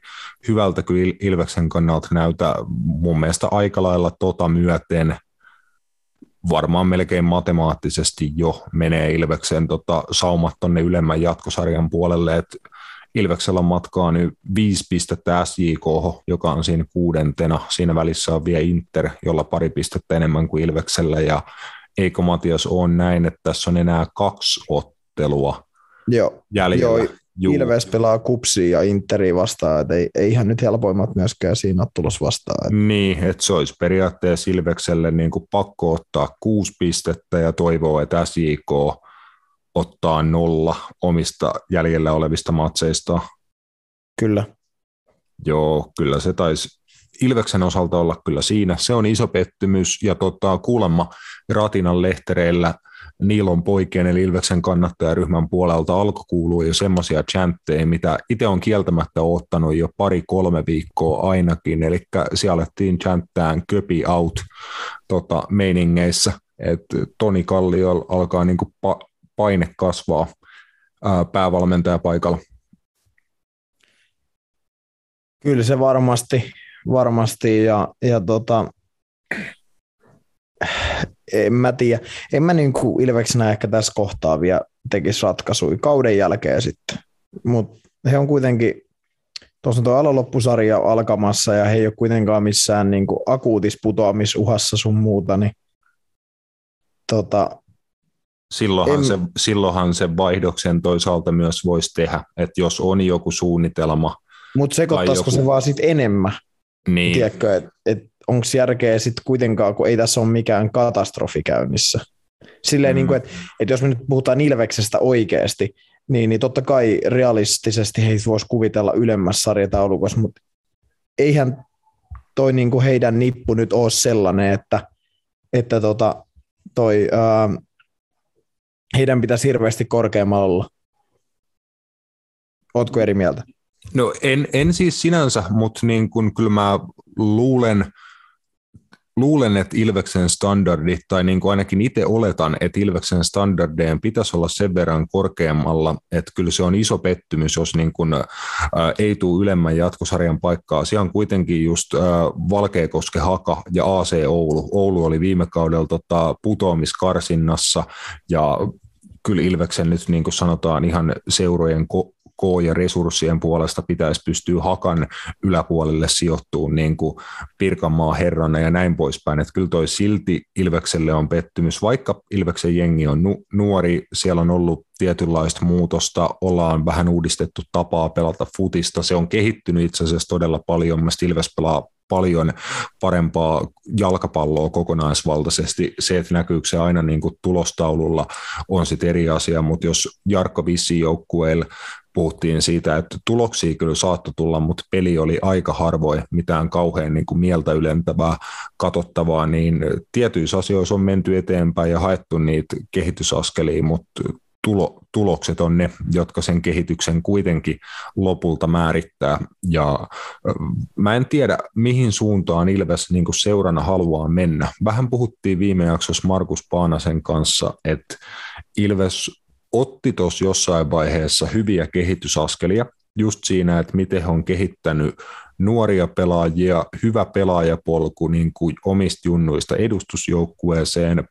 hyvältä kyllä Ilveksen kannalta näytä mun mielestä aika lailla tota myöten varmaan melkein matemaattisesti jo menee Ilveksen tota, saumat tonne ylemmän jatkosarjan puolelle, että Ilveksellä matkaa nyt viisi pistettä SJK, joka on siinä kuudentena. Siinä välissä on vielä Inter, jolla pari pistettä enemmän kuin Ilveksellä. Ja eikö Matias on näin, että tässä on enää kaksi ottelua Joo, jäljellä? Joo, Juu. Ilves pelaa kupsia ja Interi vastaan, että ei, ei ihan nyt helpoimmat myöskään siinä tulos vastaan. Että. Niin, että se olisi periaatteessa Ilvekselle niin kuin pakko ottaa kuusi pistettä ja toivoo, että SJK ottaa nolla omista jäljellä olevista matseista. Kyllä. Joo, kyllä se taisi Ilveksen osalta olla kyllä siinä. Se on iso pettymys ja tota, kuulemma Ratinan lehtereillä Niilon poikien eli Ilveksen kannattajaryhmän puolelta alkoi kuulua jo semmoisia chantteja, mitä itse on kieltämättä ottanut jo pari-kolme viikkoa ainakin, eli siellä alettiin chanttään köpi out tota, meiningeissä, että Toni Kallio alkaa niinku pa- paine kasvaa päävalmentajapaikalla. Kyllä se varmasti, varmasti ja, ja tota, en mä tiedä. En mä niin kuin Ilveksenä ehkä tässä kohtaa vielä tekisi ratkaisuja kauden jälkeen sitten. Mutta he on kuitenkin, tuossa on tuo aloloppusarja alkamassa ja he ei ole kuitenkaan missään niin kuin akuutis putoamisuhassa sun muuta, niin tota, Silloinhan, en... se, silloinhan se vaihdoksen toisaalta myös voisi tehdä, että jos on joku suunnitelma. Mutta sekoittaisiko joku... se vaan sitten enemmän? Niin. Tiedätkö, että et onko järkeä sitten kuitenkaan, kun ei tässä ole mikään katastrofi käynnissä. Silleen, mm. niin että et jos me nyt puhutaan Ilveksestä oikeasti, niin, niin totta kai realistisesti heitä voisi kuvitella ylemmässä sarjataulukossa, mutta eihän toi niin kuin heidän nippu nyt ole sellainen, että, että tota, toi, ää, heidän pitäisi hirveästi korkeammalla olla. Ootko eri mieltä? No en, en siis sinänsä, mutta niin kun kyllä mä luulen, luulen, että Ilveksen standardit, tai niin kuin ainakin itse oletan, että Ilveksen standardeen pitäisi olla sen verran korkeammalla, että kyllä se on iso pettymys, jos niin kuin, ää, ei tule ylemmän jatkosarjan paikkaa. Siellä on kuitenkin just ää, Valkeakoske Haka ja AC Oulu. Oulu oli viime kaudella tota, putoamiskarsinnassa, ja kyllä Ilveksen nyt niin kuin sanotaan ihan seurojen ko- K- ja resurssien puolesta pitäisi pystyä hakan yläpuolelle sijoittuun niin kuin Pirkanmaa herrana ja näin poispäin. Että kyllä toi silti Ilvekselle on pettymys, vaikka Ilveksen jengi on nu- nuori, siellä on ollut tietynlaista muutosta, ollaan vähän uudistettu tapaa pelata futista, se on kehittynyt itse asiassa todella paljon, mielestäni Ilves pelaa paljon parempaa jalkapalloa kokonaisvaltaisesti. Se, että näkyykö se aina niin kuin tulostaululla, on sitten eri asia, mutta jos Jarkko Vissi joukkueella puhuttiin siitä, että tuloksia kyllä saattoi tulla, mutta peli oli aika harvoin mitään kauhean niin kuin mieltä ylentävää, katsottavaa, niin tietyissä asioissa on menty eteenpäin ja haettu niitä kehitysaskelia, mutta tulo, tulokset on ne, jotka sen kehityksen kuitenkin lopulta määrittää. Ja mä en tiedä, mihin suuntaan Ilves niin seurana haluaa mennä. Vähän puhuttiin viime jaksossa Markus Paanasen kanssa, että Ilves otti tuossa jossain vaiheessa hyviä kehitysaskelia, just siinä, että miten on kehittänyt nuoria pelaajia, hyvä pelaajapolku niin kuin omista junnuista edustusjoukkueeseen,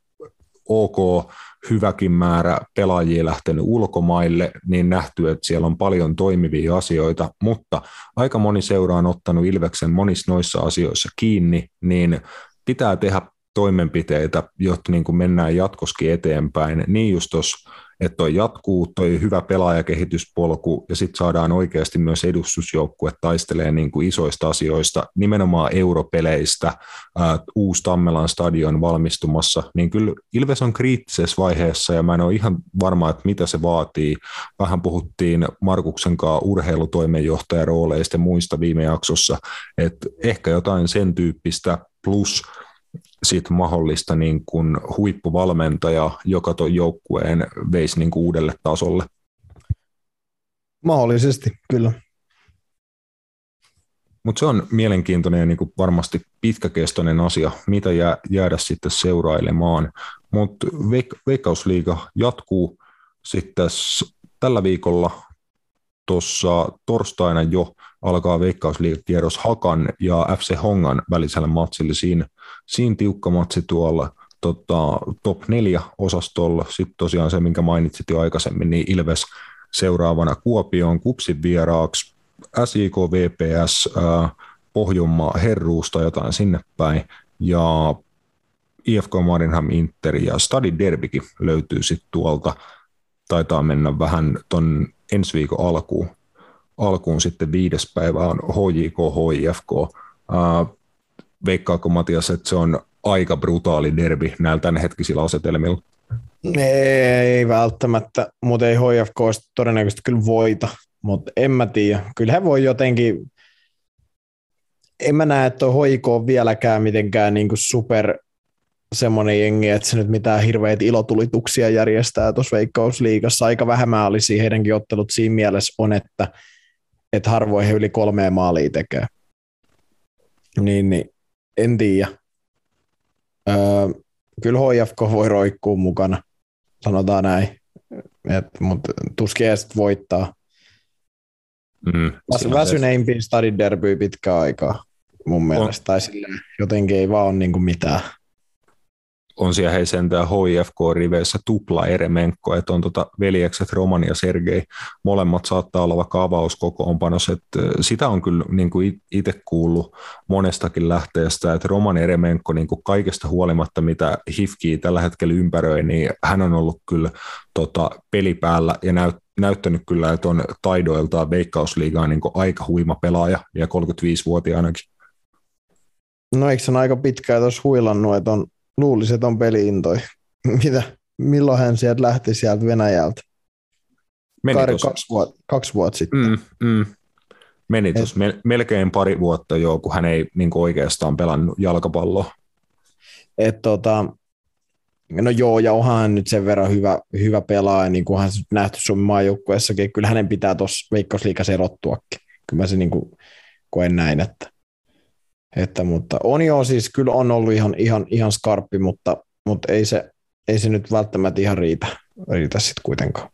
ok, hyväkin määrä pelaajia lähtenyt ulkomaille, niin nähty, että siellä on paljon toimivia asioita, mutta aika moni seura on ottanut Ilveksen monissa noissa asioissa kiinni, niin pitää tehdä toimenpiteitä, jotta niin kuin mennään jatkoskin eteenpäin. Niin just tuossa että toi jatkuu, toi hyvä pelaajakehityspolku ja sitten saadaan oikeasti myös edustusjoukkue taistelee niin kuin isoista asioista, nimenomaan europeleistä, ää, uusi Tammelan stadion valmistumassa, niin kyllä Ilves on kriittisessä vaiheessa ja mä en ole ihan varma, että mitä se vaatii. Vähän puhuttiin Markuksen kanssa urheilutoimenjohtajarooleista ja muista viime jaksossa, että ehkä jotain sen tyyppistä plus sit mahdollista niin kuin huippuvalmentaja, joka tuon joukkueen veisi niin kuin uudelle tasolle? Mahdollisesti, kyllä. Mutta se on mielenkiintoinen ja niin kuin varmasti pitkäkestoinen asia, mitä jää, jäädä sitten seurailemaan. Mutta veik- Veikkausliiga jatkuu sitten tällä viikolla tuossa torstaina jo alkaa Veikkausliigakierros Hakan ja FC Hongan välisellä matsilla. Siinä, siinä tiukka matsi tuolla tota, top 4 osastolla. Sitten tosiaan se, minkä mainitsit jo aikaisemmin, niin Ilves seuraavana Kuopioon kupsin vieraaksi, SIK VPS, äh, Pohjanmaa Herruusta jotain sinne päin, ja IFK Marinham Inter ja Stadi Derbikin löytyy sitten tuolta. Taitaa mennä vähän ton ensi viikon alkuun. Alkuun sitten viides päivä on HJK, HIFK. Veikkaako Matias, että se on aika brutaali derbi näillä tämänhetkisillä asetelmilla? Ei välttämättä, mutta ei HFK todennäköisesti kyllä voita, mutta en mä tiedä. Kyllä he voi jotenkin, en mä näe, että HIK on vieläkään mitenkään niin kuin super semmoinen jengi, että se nyt mitään hirveitä ilotulituksia järjestää tuossa Veikkausliigassa. Aika vähemmän olisi heidänkin ottelut siinä mielessä on, että, että harvoin he yli kolmea maalia tekee. Niin, niin en tiedä. Öö, kyllä HFK voi roikkuu mukana, sanotaan näin. Mutta tuskin edes voittaa. Mm, Väsyneimpiin stadin derby pitkä aikaa mun mielestä. On. Tai silleen, jotenkin ei vaan ole niin mitään on siellä hei sentään HIFK-riveissä tupla Eremenko, että on tota veljekset Roman ja Sergei, molemmat saattaa olla vaikka avauskokoonpanos, että sitä on kyllä niin kuin itse kuullut monestakin lähteestä, että Roman Eremenko niin kuin kaikesta huolimatta, mitä Hifki tällä hetkellä ympäröi, niin hän on ollut kyllä tota, peli päällä ja näyt, näyttänyt kyllä, että on taidoiltaan Veikkausliigaa niin aika huima pelaaja ja 35-vuotiaanakin. No eikö se aika pitkään tuossa huilannut, että on luulisi, että on peliintoi. Mitä? Milloin hän sieltä lähti sieltä Venäjältä? Meni Kari, kaksi, vuotta, kaksi vuotta sitten. Mm, mm. Meni tuossa Et, melkein pari vuotta jo, kun hän ei niin oikeastaan pelannut jalkapalloa. Et, tota, no joo, ja onhan hän nyt sen verran hyvä, hyvä pelaaja, niin kuin hän nähty Suomen maajoukkueessakin. Kyllä hänen pitää tuossa Veikkausliikassa erottuakin. Kyllä mä se niin kuin, koen näin, että että, mutta on jo siis, kyllä on ollut ihan, ihan, ihan skarppi, mutta, mutta ei, se, ei se nyt välttämättä ihan riitä, riitä sitten kuitenkaan.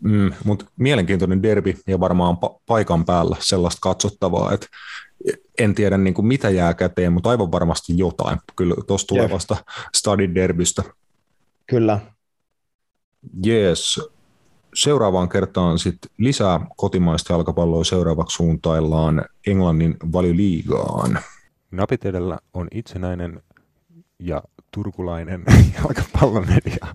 Mm, mutta mielenkiintoinen derbi ja varmaan pa- paikan päällä sellaista katsottavaa, että en tiedä niin kuin mitä jää käteen, mutta aivan varmasti jotain kyllä tuosta tulevasta Stadin derbystä. Kyllä. Jees. Seuraavaan kertaan sitten lisää kotimaista jalkapalloa seuraavaksi suuntaillaan Englannin valioliigaan. Napit edellä on itsenäinen ja turkulainen jalkapallomedia.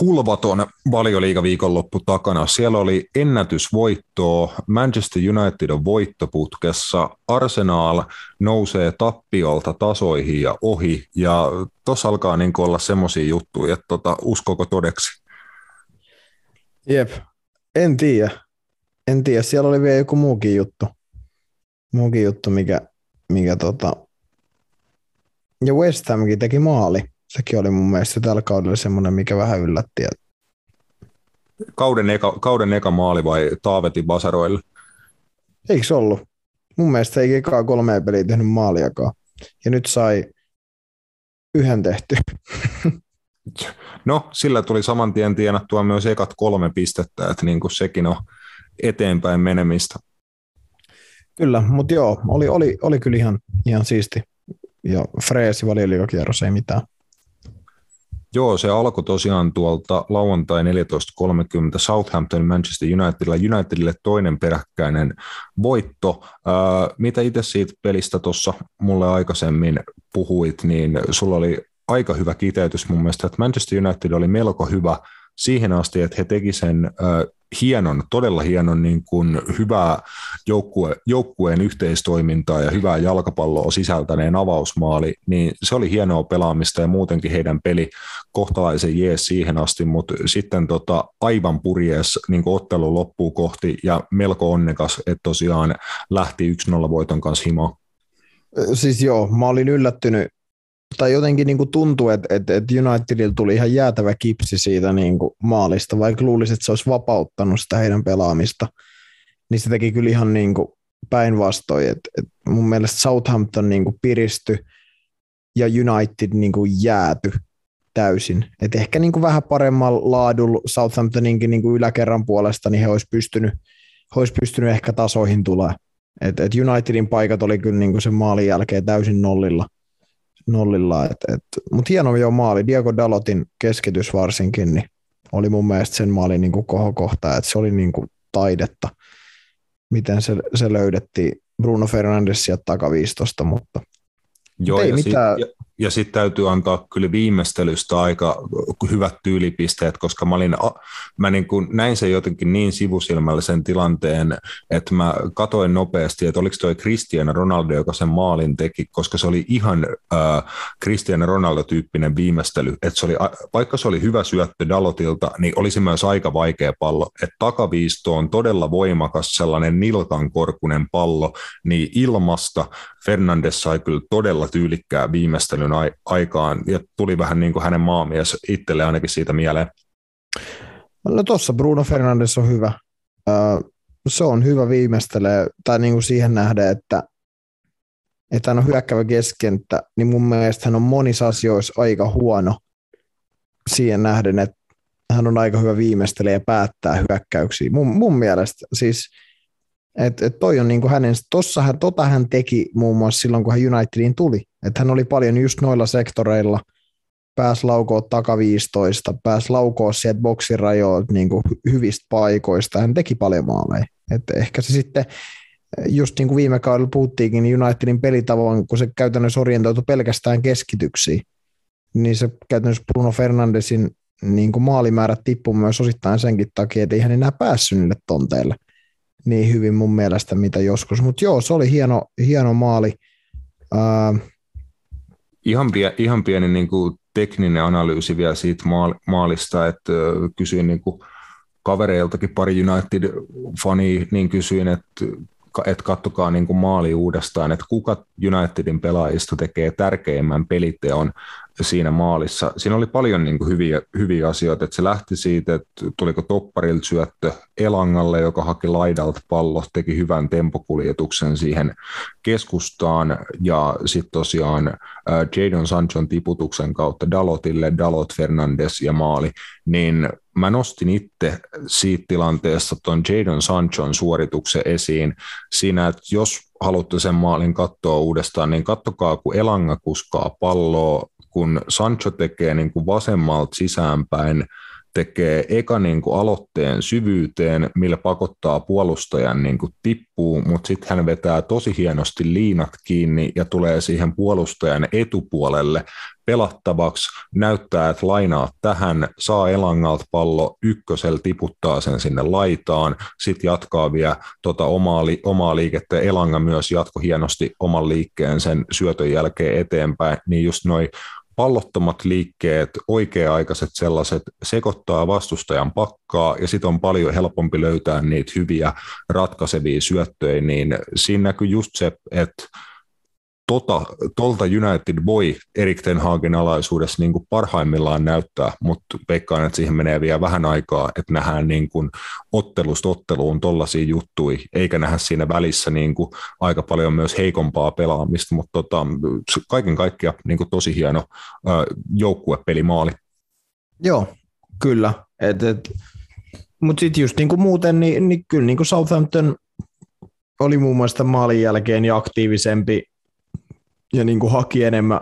Hulvaton valioliigaviikonloppu takana. Siellä oli ennätysvoittoa. Manchester United on voittoputkessa. Arsenal nousee tappiolta tasoihin ja ohi. Ja tuossa alkaa niin olla semmoisia juttuja, että tota, uskoko todeksi? Jep, en tiedä. En tiedä, siellä oli vielä joku muukin juttu. Muukin juttu, mikä, mikä tota... Ja West Hamkin teki maali. Sekin oli mun mielestä tällä kaudella semmoinen, mikä vähän yllätti. Kauden eka, kauden eka maali vai Taaveti Basaroille? Eikö se ollut? Mun mielestä ei ekaa kolmea peliä tehnyt maaliakaan. Ja nyt sai yhden tehty. No, sillä tuli saman tien tienattua myös ekat kolme pistettä, että niin kuin sekin on eteenpäin menemistä. Kyllä, mutta joo, oli, oli, oli kyllä ihan, ihan siisti. Ja freesi valioliikakierros, ei mitään. Joo, se alkoi tosiaan tuolta lauantai 14.30 Southampton Manchester Unitedilla. Unitedille toinen peräkkäinen voitto. Äh, mitä itse siitä pelistä tuossa mulle aikaisemmin puhuit, niin sulla oli aika hyvä kiteytys mun mielestä, että Manchester United oli melko hyvä siihen asti, että he teki sen hienon, todella hienon niin kuin hyvää joukkue, joukkueen yhteistoimintaa ja hyvää jalkapalloa sisältäneen avausmaali, niin se oli hienoa pelaamista ja muutenkin heidän peli kohtalaisen jees siihen asti, mutta sitten tota, aivan purjeessa niin ottelu loppuu kohti ja melko onnekas, että tosiaan lähti 1-0 voiton kanssa himaan. Siis joo, mä olin yllättynyt tai jotenkin niin kuin tuntuu, että, että, että Unitedilla tuli ihan jäätävä kipsi siitä niin kuin maalista, vaikka luulisi, että se olisi vapauttanut sitä heidän pelaamista, niin se teki kyllä ihan niin kuin päinvastoin. Et, et mun mielestä Southampton niin kuin piristy ja United niin kuin jääty täysin. Et ehkä niin kuin vähän paremmalla laadulla Southamptoninkin niin kuin yläkerran puolesta, niin he olisi pystynyt, he olisi pystynyt ehkä tasoihin tulemaan. Et, et Unitedin paikat oli kyllä niin kuin sen maalin jälkeen täysin nollilla. Nollilla et, et, Mutta hieno jo maali. Diego Dalotin keskitys varsinkin, niin oli mun mielestä sen maalin niin kuin kohokohta, että se oli niin kuin taidetta, miten se, se löydettiin Bruno Fernandes sieltä takaviistosta, mutta Joo, ei ja mitään. Sit, ja, ja sitten täytyy antaa kyllä viimeistelystä aika hyvät tyylipisteet, koska mä, olin, mä niin kuin näin sen jotenkin niin sivusilmällä sen tilanteen, että mä katoin nopeasti, että oliko toi Cristiano Ronaldo, joka sen maalin teki, koska se oli ihan äh, Cristiano Ronaldo-tyyppinen viimeistely, että se oli, vaikka se oli hyvä syöttö Dalotilta, niin olisi myös aika vaikea pallo, että takaviisto on todella voimakas sellainen nilkankorkunen pallo, niin ilmasta Fernandes sai kyllä todella tyylikkää viimeistelyn aikaan ja tuli vähän niin kuin hänen maamies itselle ainakin siitä mieleen. No tuossa Bruno Fernandes on hyvä. Se on hyvä viimeistelee, tai niin kuin siihen nähdä, että, että hän on hyökkävä keskenttä, niin mun mielestä hän on monissa asioissa aika huono siihen nähden, että hän on aika hyvä viimeistelee ja päättää hyökkäyksiä. Mun, mun mielestä siis – et, et toi on niinku hänen, tossa hän, tota hän teki muun muassa silloin, kun hän Unitediin tuli. Että hän oli paljon just noilla sektoreilla, pääs laukoa takaviistoista, pääs laukoa sieltä boksirajoilta niinku hyvistä paikoista. Hän teki paljon maaleja. Et ehkä se sitten, just niin kuin viime kaudella puhuttiinkin, niin Unitedin pelitavoin, kun se käytännössä orientoitu pelkästään keskityksiin, niin se käytännössä Bruno Fernandesin niin kuin maalimäärät tippuu myös osittain senkin takia, että ei hän enää päässyt niille tonteille niin hyvin mun mielestä, mitä joskus. Mutta joo, se oli hieno, hieno maali. Uh, ihan, pie, ihan pieni niin kuin tekninen analyysi vielä siitä maalista, että kysyin niin kuin kavereiltakin pari United-fani, niin kysyin, että että katsokaa niin kuin maali uudestaan, että kuka Unitedin pelaajista tekee tärkeimmän peliteon siinä maalissa. Siinä oli paljon niin kuin hyviä, hyviä asioita, että se lähti siitä, että tuliko topparilta syöttö Elangalle, joka haki laidalta pallo, teki hyvän tempokuljetuksen siihen keskustaan ja sitten tosiaan äh, Jadon Sanchon tiputuksen kautta Dalotille, Dalot Fernandes ja maali, niin mä nostin itse siitä tilanteesta tuon Jadon Sanchon suorituksen esiin siinä, että jos haluatte sen maalin katsoa uudestaan, niin kattokaa, kun Elanga kuskaa palloa kun Sancho tekee niin kuin vasemmalta sisäänpäin, tekee eka niin kuin aloitteen syvyyteen, millä pakottaa puolustajan niin kuin tippuu, mutta sitten hän vetää tosi hienosti liinat kiinni ja tulee siihen puolustajan etupuolelle pelattavaksi, näyttää, että lainaa tähän, saa Elangalta pallo, ykkösellä tiputtaa sen sinne laitaan, sitten jatkaa vielä tota omaa, li- omaa liikettä, Elanga myös jatko hienosti oman liikkeen sen syötön jälkeen eteenpäin, niin just noin pallottomat liikkeet, oikea-aikaiset sellaiset, sekoittaa vastustajan pakkaa ja sitten on paljon helpompi löytää niitä hyviä ratkaisevia syöttöjä, niin siinä näkyy just se, että tota, tolta United voi Erik Ten Hagin alaisuudessa niin kuin parhaimmillaan näyttää, mutta veikkaan, että siihen menee vielä vähän aikaa, että nähdään niin kuin ottelusta otteluun tollaisia juttuja, eikä nähdä siinä välissä niin kuin aika paljon myös heikompaa pelaamista, mutta tota, kaiken kaikkiaan niin kuin tosi hieno joukkuepelimaali. Joo, kyllä. Et, et, mutta sitten just niin kuin muuten, niin, niin kyllä niin kuin Southampton oli muun muassa maalin jälkeen niin aktiivisempi ja niin kuin haki enemmän,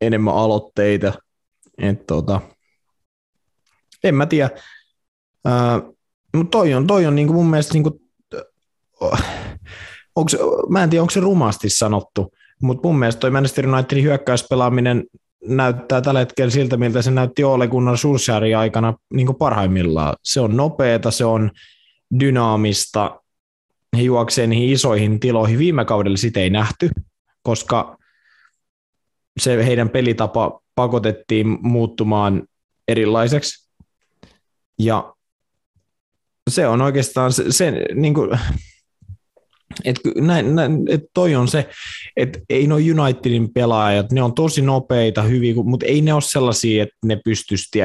enemmän aloitteita. Et tota, en mä tiedä. mutta toi on, toi on niin kuin mun mielestä, niin kuin, onks, mä en tiedä, onko se rumasti sanottu, mutta mun mielestä toi Manchester Unitedin hyökkäyspelaaminen näyttää tällä hetkellä siltä, miltä se näytti Ole Gunnar Solskjaerin aikana niin kuin parhaimmillaan. Se on nopeata, se on dynaamista, he juoksee niihin isoihin tiloihin. Viime kaudella sitä ei nähty, koska se heidän pelitapa pakotettiin muuttumaan erilaiseksi. Ja se on oikeastaan se, se niin kuin, et näin, näin, et toi on se, että ei nuo Unitedin pelaajat, ne on tosi nopeita, hyviä, mutta ei ne ole sellaisia, että ne pystyisi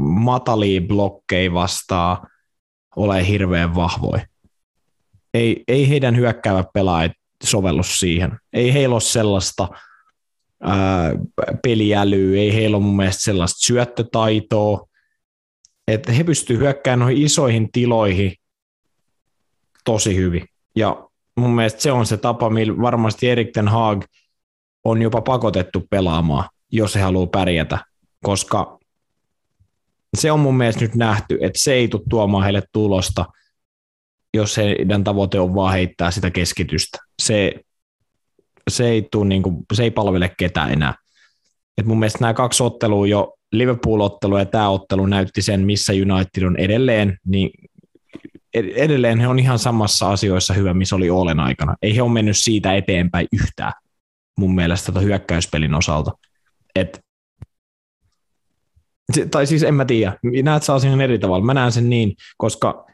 matalia blokkeja vastaan olemaan hirveän vahvoja. Ei, ei heidän hyökkäävä pelaajat sovellu siihen. Ei heillä ole sellaista ää, peliälyä, ei heillä ole mun mielestä sellaista syöttötaitoa, että he pystyvät hyökkäämään noihin isoihin tiloihin tosi hyvin. Ja mun mielestä se on se tapa, millä varmasti Erik Ten Haag on jopa pakotettu pelaamaan, jos he haluaa pärjätä, koska se on mun mielestä nyt nähty, että se ei tule tuomaan heille tulosta, jos heidän tavoite on vaan heittää sitä keskitystä. Se, se, ei, tule, niin kuin, se ei palvele ketään enää. Et mun mielestä nämä kaksi ottelua jo, Liverpool-ottelu ja tämä ottelu näytti sen, missä United on edelleen, niin edelleen he on ihan samassa asioissa hyvä, missä oli Olen aikana. Ei he ole mennyt siitä eteenpäin yhtään mun mielestä tota hyökkäyspelin osalta. Et, tai siis en mä tiedä, näet saa sen eri tavalla. Mä näen sen niin, koska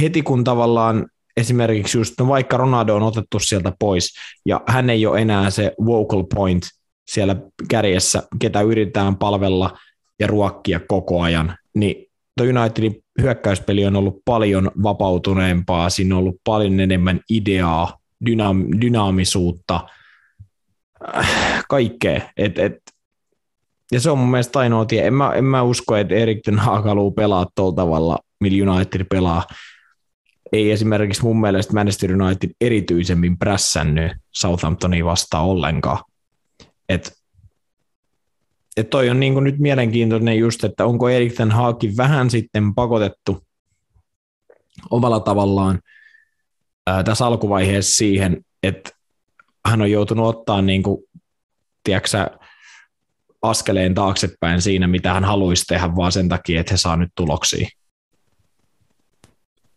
heti kun tavallaan esimerkiksi just, no vaikka Ronaldo on otettu sieltä pois ja hän ei ole enää se vocal point siellä kärjessä, ketä yritetään palvella ja ruokkia koko ajan, niin Unitedin hyökkäyspeli on ollut paljon vapautuneempaa, siinä on ollut paljon enemmän ideaa, dynaam- dynaamisuutta, äh, kaikkea. Et, et, ja se on mun mielestä ainoa tie. En mä, en mä usko, että Erik Ten Hag haluaa pelaa tuolla tavalla, millä United pelaa. Ei esimerkiksi mun mielestä Manchester United erityisemmin prässännyt Southamptonia vastaan ollenkaan. Et että toi on niin kuin nyt mielenkiintoinen just, että onko Erik Ten Hagin vähän sitten pakotettu omalla tavallaan ää, tässä alkuvaiheessa siihen, että hän on joutunut ottaa niin kuin, tiedätkö, askeleen taaksepäin siinä, mitä hän haluaisi tehdä, vaan sen takia, että he saa nyt tuloksia.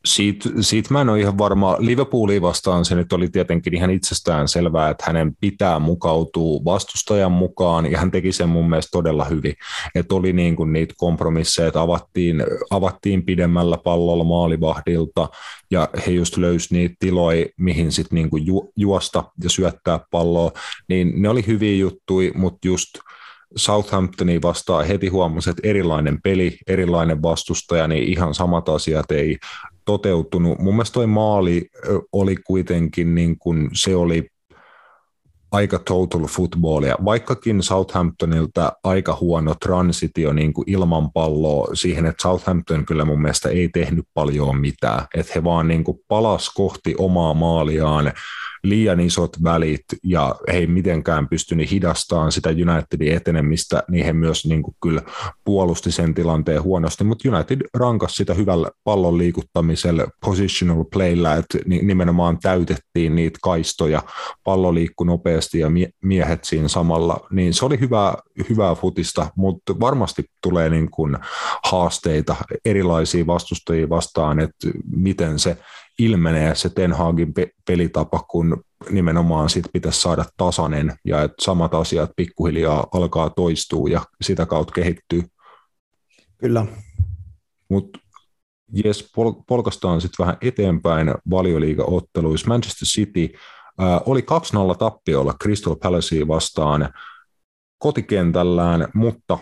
Siitä, siitä mä en ole ihan varma. Liverpoolia vastaan se nyt oli tietenkin ihan itsestään selvää, että hänen pitää mukautua vastustajan mukaan, ja hän teki sen mun mielestä todella hyvin. Että oli niin kuin niitä kompromisseja, että avattiin, avattiin pidemmällä pallolla maalivahdilta, ja he just löysi niitä tiloja, mihin sitten niin kuin ju, juosta ja syöttää palloa, niin ne oli hyviä juttuja, mutta just – Southamptoni vastaa heti huomasi, että erilainen peli, erilainen vastustaja, niin ihan samat asiat ei toteutunut. Mun mielestä toi maali oli kuitenkin, niin kuin, se oli aika total footballia, vaikkakin Southamptonilta aika huono transitio niin kuin ilman palloa siihen, että Southampton kyllä mun mielestä ei tehnyt paljon mitään, että he vaan niin kuin palas kohti omaa maaliaan liian isot välit ja he ei mitenkään pystynyt hidastamaan sitä Unitedin etenemistä, niin he myös niin kuin kyllä puolusti sen tilanteen huonosti, mutta United rankasi sitä hyvällä pallon liikuttamisella, positional playllä, että nimenomaan täytettiin niitä kaistoja, pallo liikkui nopeasti ja miehet siinä samalla, niin se oli hyvää, hyvää futista, mutta varmasti tulee niin kuin haasteita erilaisia vastustajia vastaan, että miten se ilmenee se Ten Hagin pelitapa, kun nimenomaan sit pitäisi saada tasainen ja että samat asiat pikkuhiljaa alkaa toistua ja sitä kautta kehittyy. Kyllä. Mutta jes, pol- polkastaan sitten vähän eteenpäin valioliiga-otteluissa. Manchester City äh, oli 2-0 tappiolla Crystal Palacea vastaan kotikentällään, mutta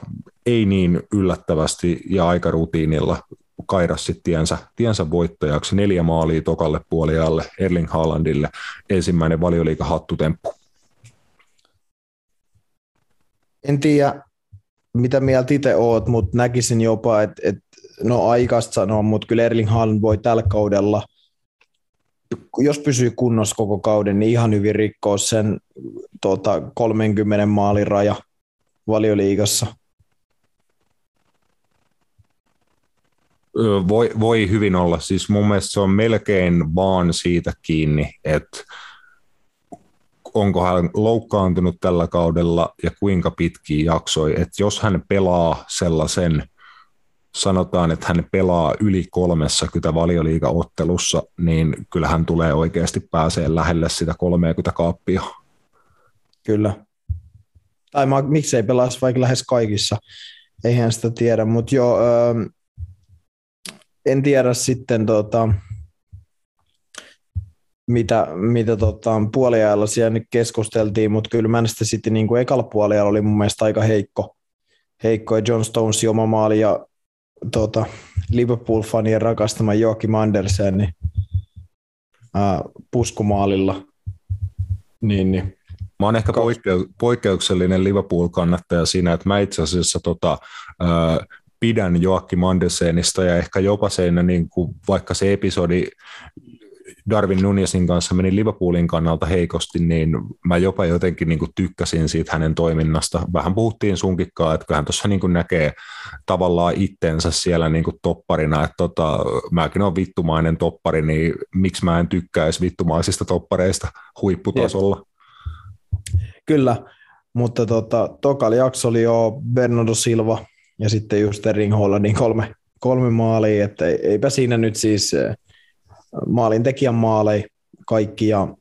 ei niin yllättävästi ja aika rutiinilla kairasi tiensä, tiensä voittajaksi. Neljä maalia tokalle puolialle Erling Haalandille. Ensimmäinen valioliiga hattutemppu. En tiedä, mitä mieltä itse oot, mutta näkisin jopa, että, että no aikaista sanoa, mutta kyllä Erling Haaland voi tällä kaudella, jos pysyy kunnossa koko kauden, niin ihan hyvin rikkoa sen tota, 30 maalin raja valioliigassa. Voi, voi hyvin olla. Siis mun mielestä se on melkein vaan siitä kiinni, että onko hän loukkaantunut tällä kaudella ja kuinka pitkiä jaksoi. Että jos hän pelaa sellaisen, sanotaan, että hän pelaa yli 30 valioliiga-ottelussa, niin kyllä hän tulee oikeasti pääsee lähelle sitä 30 kaappia. Kyllä. Tai miksei pelaisi vaikka lähes kaikissa, eihän sitä tiedä, mutta joo, en tiedä sitten tota, mitä, mitä tota, puoliajalla siellä nyt keskusteltiin, mutta kyllä Manchester City niin kuin ekalla puoliajalla oli mun mielestä aika heikko, heikko ja John Stones oma maali ja tota, Liverpool-fanien rakastama Joakim Andersen, niin ää, puskumaalilla. Niin, niin. Mä oon ehkä poikkeu- poikkeuksellinen Liverpool-kannattaja siinä, että mä itse asiassa tota, ää, pidän Joakki Mandelsenista ja ehkä jopa sen, niin kuin, vaikka se episodi Darwin Nunesin kanssa meni Liverpoolin kannalta heikosti, niin mä jopa jotenkin niin kuin tykkäsin siitä hänen toiminnasta. Vähän puhuttiin sunkikkaa, että hän tuossa niin näkee tavallaan itsensä siellä niin kuin topparina, että tota, mäkin olen vittumainen toppari, niin miksi mä en tykkäisi vittumaisista toppareista huipputasolla. Jep. Kyllä, mutta tota, tokal jakso oli jo Bernardo Silva ja sitten just Erling Hollandin kolme, kolme maalia, että eipä siinä nyt siis eh, maalintekijän maaleja kaikki ja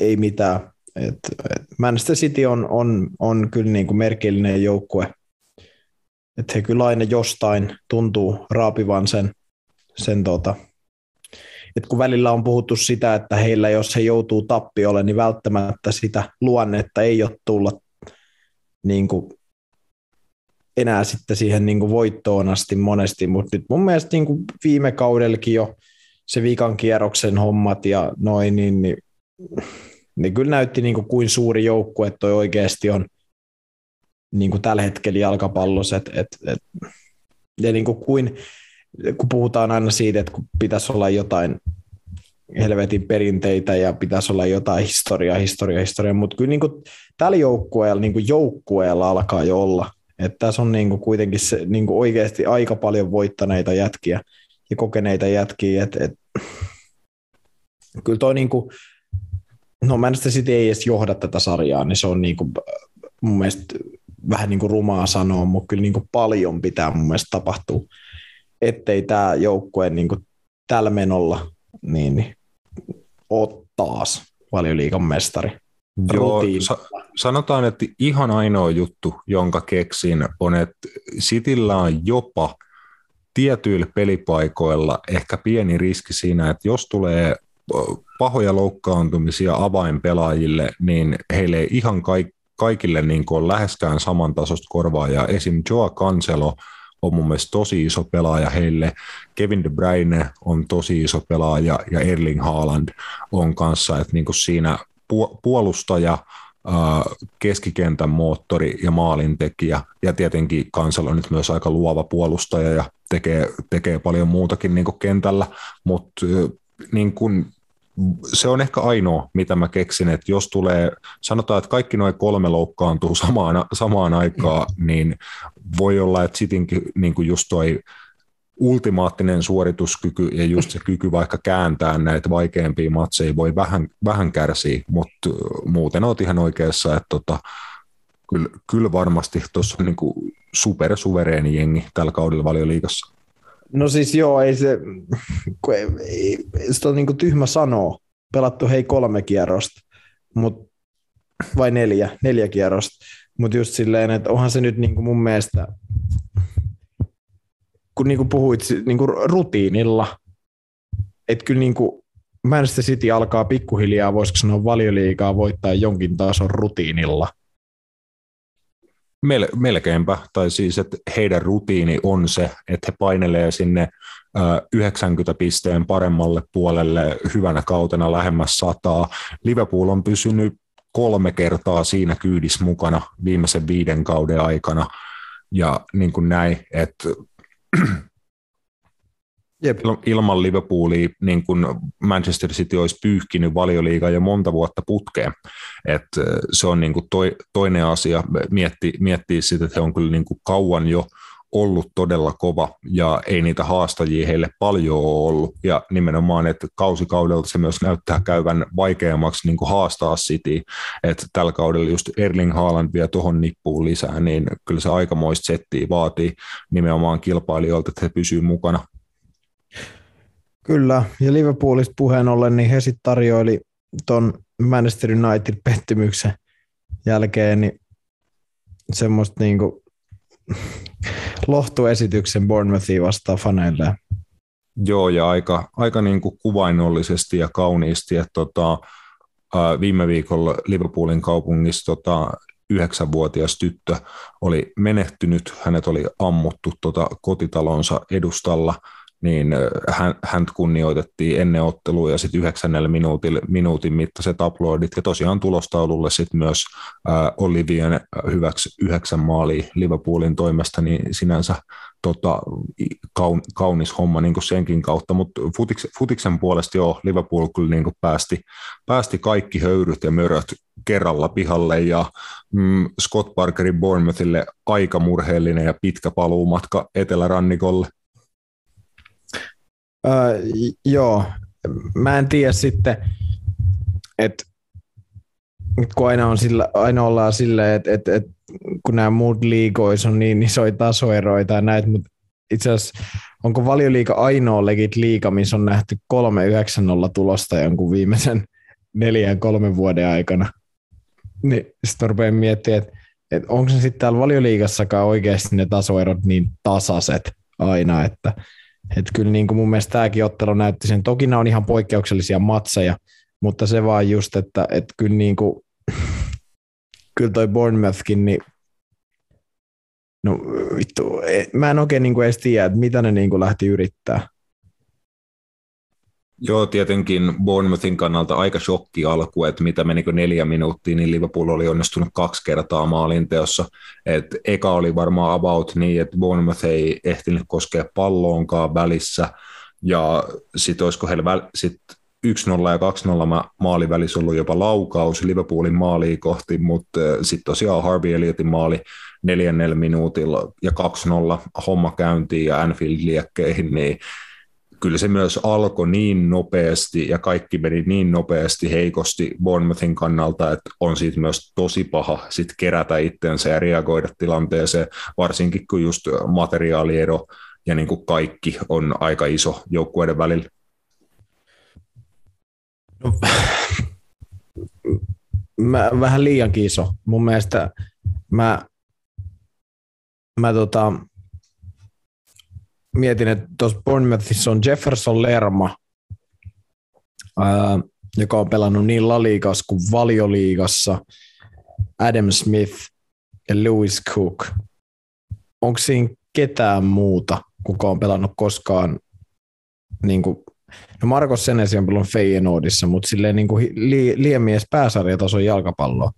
ei mitään. Et, et Manchester City on, on, on kyllä niin kuin merkillinen joukkue. Että he kyllä aina jostain tuntuu raapivan sen, sen tota, että kun välillä on puhuttu sitä, että heillä jos he joutuu tappiolle, niin välttämättä sitä luonnetta ei ole tulla niin kuin enää sitten siihen niin kuin voittoon asti monesti, mutta nyt mun mielestä niin kuin viime kaudellakin jo se viikan kierroksen hommat ja noin, niin, niin ne kyllä näytti niin kuin kuin suuri joukkue toi oikeasti on niin kuin tällä hetkellä jalkapallossa, että et, et, ja niin kuin kuin, kun puhutaan aina siitä, että kun pitäisi olla jotain helvetin perinteitä ja pitäisi olla jotain historiaa, historiaa, historiaa, mutta kyllä niin kuin tällä joukkueella, niin kuin joukkueella alkaa jo olla. Että tässä on niin kuin kuitenkin se, niin kuin oikeasti aika paljon voittaneita jätkiä ja kokeneita jätkiä. Et, et, kyllä toi niin kuin, no Manchester City ei edes johda tätä sarjaa, niin se on niin kuin, mun mielestä vähän niin kuin rumaa sanoa, mutta kyllä niin kuin paljon pitää mun mielestä tapahtua, ettei tämä joukkue niin kuin tällä menolla niin, niin ole taas valioliikan mestari. Joo, sa- sanotaan, että ihan ainoa juttu, jonka keksin, on, että Cityllä on jopa tietyillä pelipaikoilla ehkä pieni riski siinä, että jos tulee pahoja loukkaantumisia avainpelaajille, niin heille ei ihan kaik- kaikille niin kuin on läheskään samantasoista korvaajaa. Esim. Joa Cancelo on mun mielestä tosi iso pelaaja heille. Kevin De Bruyne on tosi iso pelaaja ja Erling Haaland on kanssa, että niin kuin siinä puolustaja, keskikentän moottori ja maalintekijä. Ja tietenkin kansalla on nyt myös aika luova puolustaja ja tekee, tekee paljon muutakin niin kentällä, mutta niin kuin se on ehkä ainoa, mitä mä keksin, että jos tulee, sanotaan, että kaikki noin kolme loukkaantuu samaan, samaan aikaan, niin voi olla, että sitinkin niin kuin just toi ultimaattinen suorituskyky ja just se kyky vaikka kääntää näitä vaikeampia matseja voi vähän, vähän kärsiä, mutta muuten olet ihan oikeassa, että tota, kyllä, kyllä varmasti tuossa on niin supersuvereeni jengi tällä kaudella valioliigassa. No siis joo, ei se, ei, ei, sitä on niin kuin tyhmä sanoa. Pelattu hei kolme kierrosta, mut, vai neljä, neljä kierrosta. Mutta just silleen, että onhan se nyt niin kuin mun mielestä, kun niin kuin puhuit niin kuin rutiinilla, että kyllä niin kuin Manchester City alkaa pikkuhiljaa, voisiko sanoa valioliikaa voittaa jonkin tason rutiinilla – Mel, melkeinpä, tai siis, että heidän rutiini on se, että he painelee sinne 90 pisteen paremmalle puolelle hyvänä kautena lähemmäs sataa. Liverpool on pysynyt kolme kertaa siinä kyydissä mukana viimeisen viiden kauden aikana, ja niin kuin näin, että Jep. Ilman Liverpoolia niin kuin Manchester City olisi pyyhkinyt valioliigaa jo monta vuotta putkeen. Et se on niin kuin toi, toinen asia miettiä, miettiä sitä, että he on kyllä niin kuin kauan jo ollut todella kova ja ei niitä haastajia heille paljon ole ollut. Ja nimenomaan, että kausikaudelta se myös näyttää käyvän vaikeammaksi niin kuin haastaa City. Että tällä kaudella just Erling Haaland vie tuohon nippuun lisää, niin kyllä se aikamoista settiä vaatii nimenomaan kilpailijoilta, että he pysyvät mukana Kyllä, ja Liverpoolista puheen ollen, niin he sitten tarjoili tuon Manchester United-pettymyksen jälkeen niin semmoista niinku lohtuesityksen Bournemouthia vastaan faneille. Joo, ja aika, aika niin kuin kuvainnollisesti ja kauniisti, että tota, viime viikolla Liverpoolin kaupungissa tota, yhdeksänvuotias tyttö oli menehtynyt, hänet oli ammuttu tota, kotitalonsa edustalla – niin hän, hän kunnioitettiin ennen ottelua ja sitten yhdeksännellä minuutin, minuutin mittaiset uploadit ja tosiaan tulostaululle sitten myös äh, Olivien hyväksi yhdeksän maali Liverpoolin toimesta, niin sinänsä tota, kaun, kaunis homma niin kuin senkin kautta, mutta futiks, futiksen puolesta joo, Liverpool kyllä niin kuin päästi, päästi kaikki höyryt ja möröt kerralla pihalle ja mm, Scott Parkerin Bournemouthille aika murheellinen ja pitkä paluumatka etelärannikolle. Öö, joo, mä en tiedä sitten, että kun aina, on sillä, aina ollaan silleen, että, että, että kun nämä muut liigoissa on niin isoja tasoeroja tai näitä, mutta itse asiassa onko valioliiga ainoa legit liiga, missä on nähty 3-9-0 tulosta jonkun viimeisen neljän kolmen vuoden aikana? Niin sitten rupeaa miettimään, että, että onko se sitten täällä valioliigassakaan oikeasti ne tasoerot niin tasaiset aina, että, että kyllä niin kuin mun mielestä tämäkin ottelu näytti sen. Toki nämä on ihan poikkeuksellisia matseja, mutta se vaan just, että, että kyllä, niin kuin, kyllä toi Bournemouthkin, niin no vittu, e, mä en oikein niin kuin edes tiedä, että mitä ne niin kuin lähti yrittää. Joo, tietenkin Bournemouthin kannalta aika shokki alku, että mitä meni neljä minuuttia, niin Liverpool oli onnistunut kaksi kertaa maalinteossa. Et eka oli varmaan about niin, että Bournemouth ei ehtinyt koskea palloonkaan välissä, ja sitten olisiko heillä väl, sit 1-0 ja 2-0 maali välissä ollut jopa laukaus Liverpoolin maaliin kohti, mutta sitten tosiaan Harvey Elliotin maali neljännellä minuutilla ja 2-0 homma käyntiin ja Anfield-liekkeihin, niin kyllä se myös alkoi niin nopeasti ja kaikki meni niin nopeasti heikosti Bournemouthin kannalta, että on siitä myös tosi paha sit kerätä itseensä ja reagoida tilanteeseen, varsinkin kun just materiaaliero ja niin kuin kaikki on aika iso joukkueiden välillä. No, mä, vähän liiankin iso. Mun mielestä mä, mä tota, mietin, että tuossa Bournemouthissa on Jefferson Lerma, ää, joka on pelannut niin Laliigassa kuin Valioliigassa, Adam Smith ja Lewis Cook. Onko siinä ketään muuta, kuka on pelannut koskaan niin kuin, no Marcos Senesi on pelannut Feyenoordissa, mutta silleen niin kuin li, liemies pääsarjatason jalkapalloa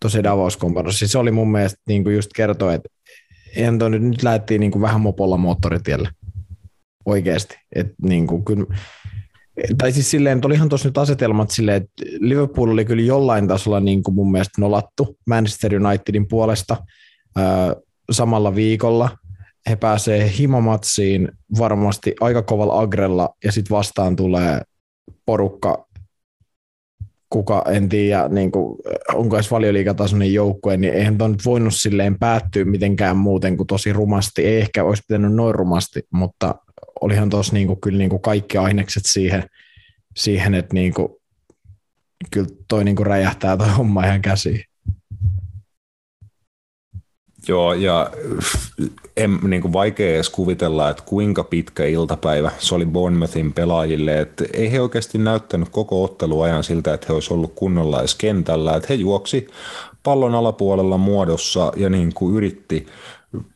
tosi davos Se oli mun mielestä niin kuin just kertoa, että eihän toi nyt, nyt lähdettiin niin kuin vähän mopolla moottoritielle oikeasti. Et niin kuin, kyllä, tai siis silleen, että olihan tuossa nyt asetelmat silleen, että Liverpool oli kyllä jollain tasolla niin kuin mun mielestä nolattu Manchester Unitedin puolesta ää, samalla viikolla. He pääsee himomatsiin varmasti aika kovalla agrella ja sitten vastaan tulee porukka, kuka en tiedä, niin kuin, onko edes valioliikatasoinen joukkue, niin eihän tuon nyt voinut silleen päättyä mitenkään muuten kuin tosi rumasti. Ei ehkä olisi pitänyt noin rumasti, mutta olihan tuossa niin kyllä niin kuin kaikki ainekset siihen, siihen että niin kuin, kyllä toi niin kuin räjähtää toi homma ihan käsiin. Joo, ja en, niin kuin vaikea edes kuvitella, että kuinka pitkä iltapäivä se oli Bournemouthin pelaajille. Että ei he oikeasti näyttänyt koko otteluajan siltä, että he olisi ollut kunnolla edes kentällä. Että he juoksi pallon alapuolella muodossa ja niin kuin yritti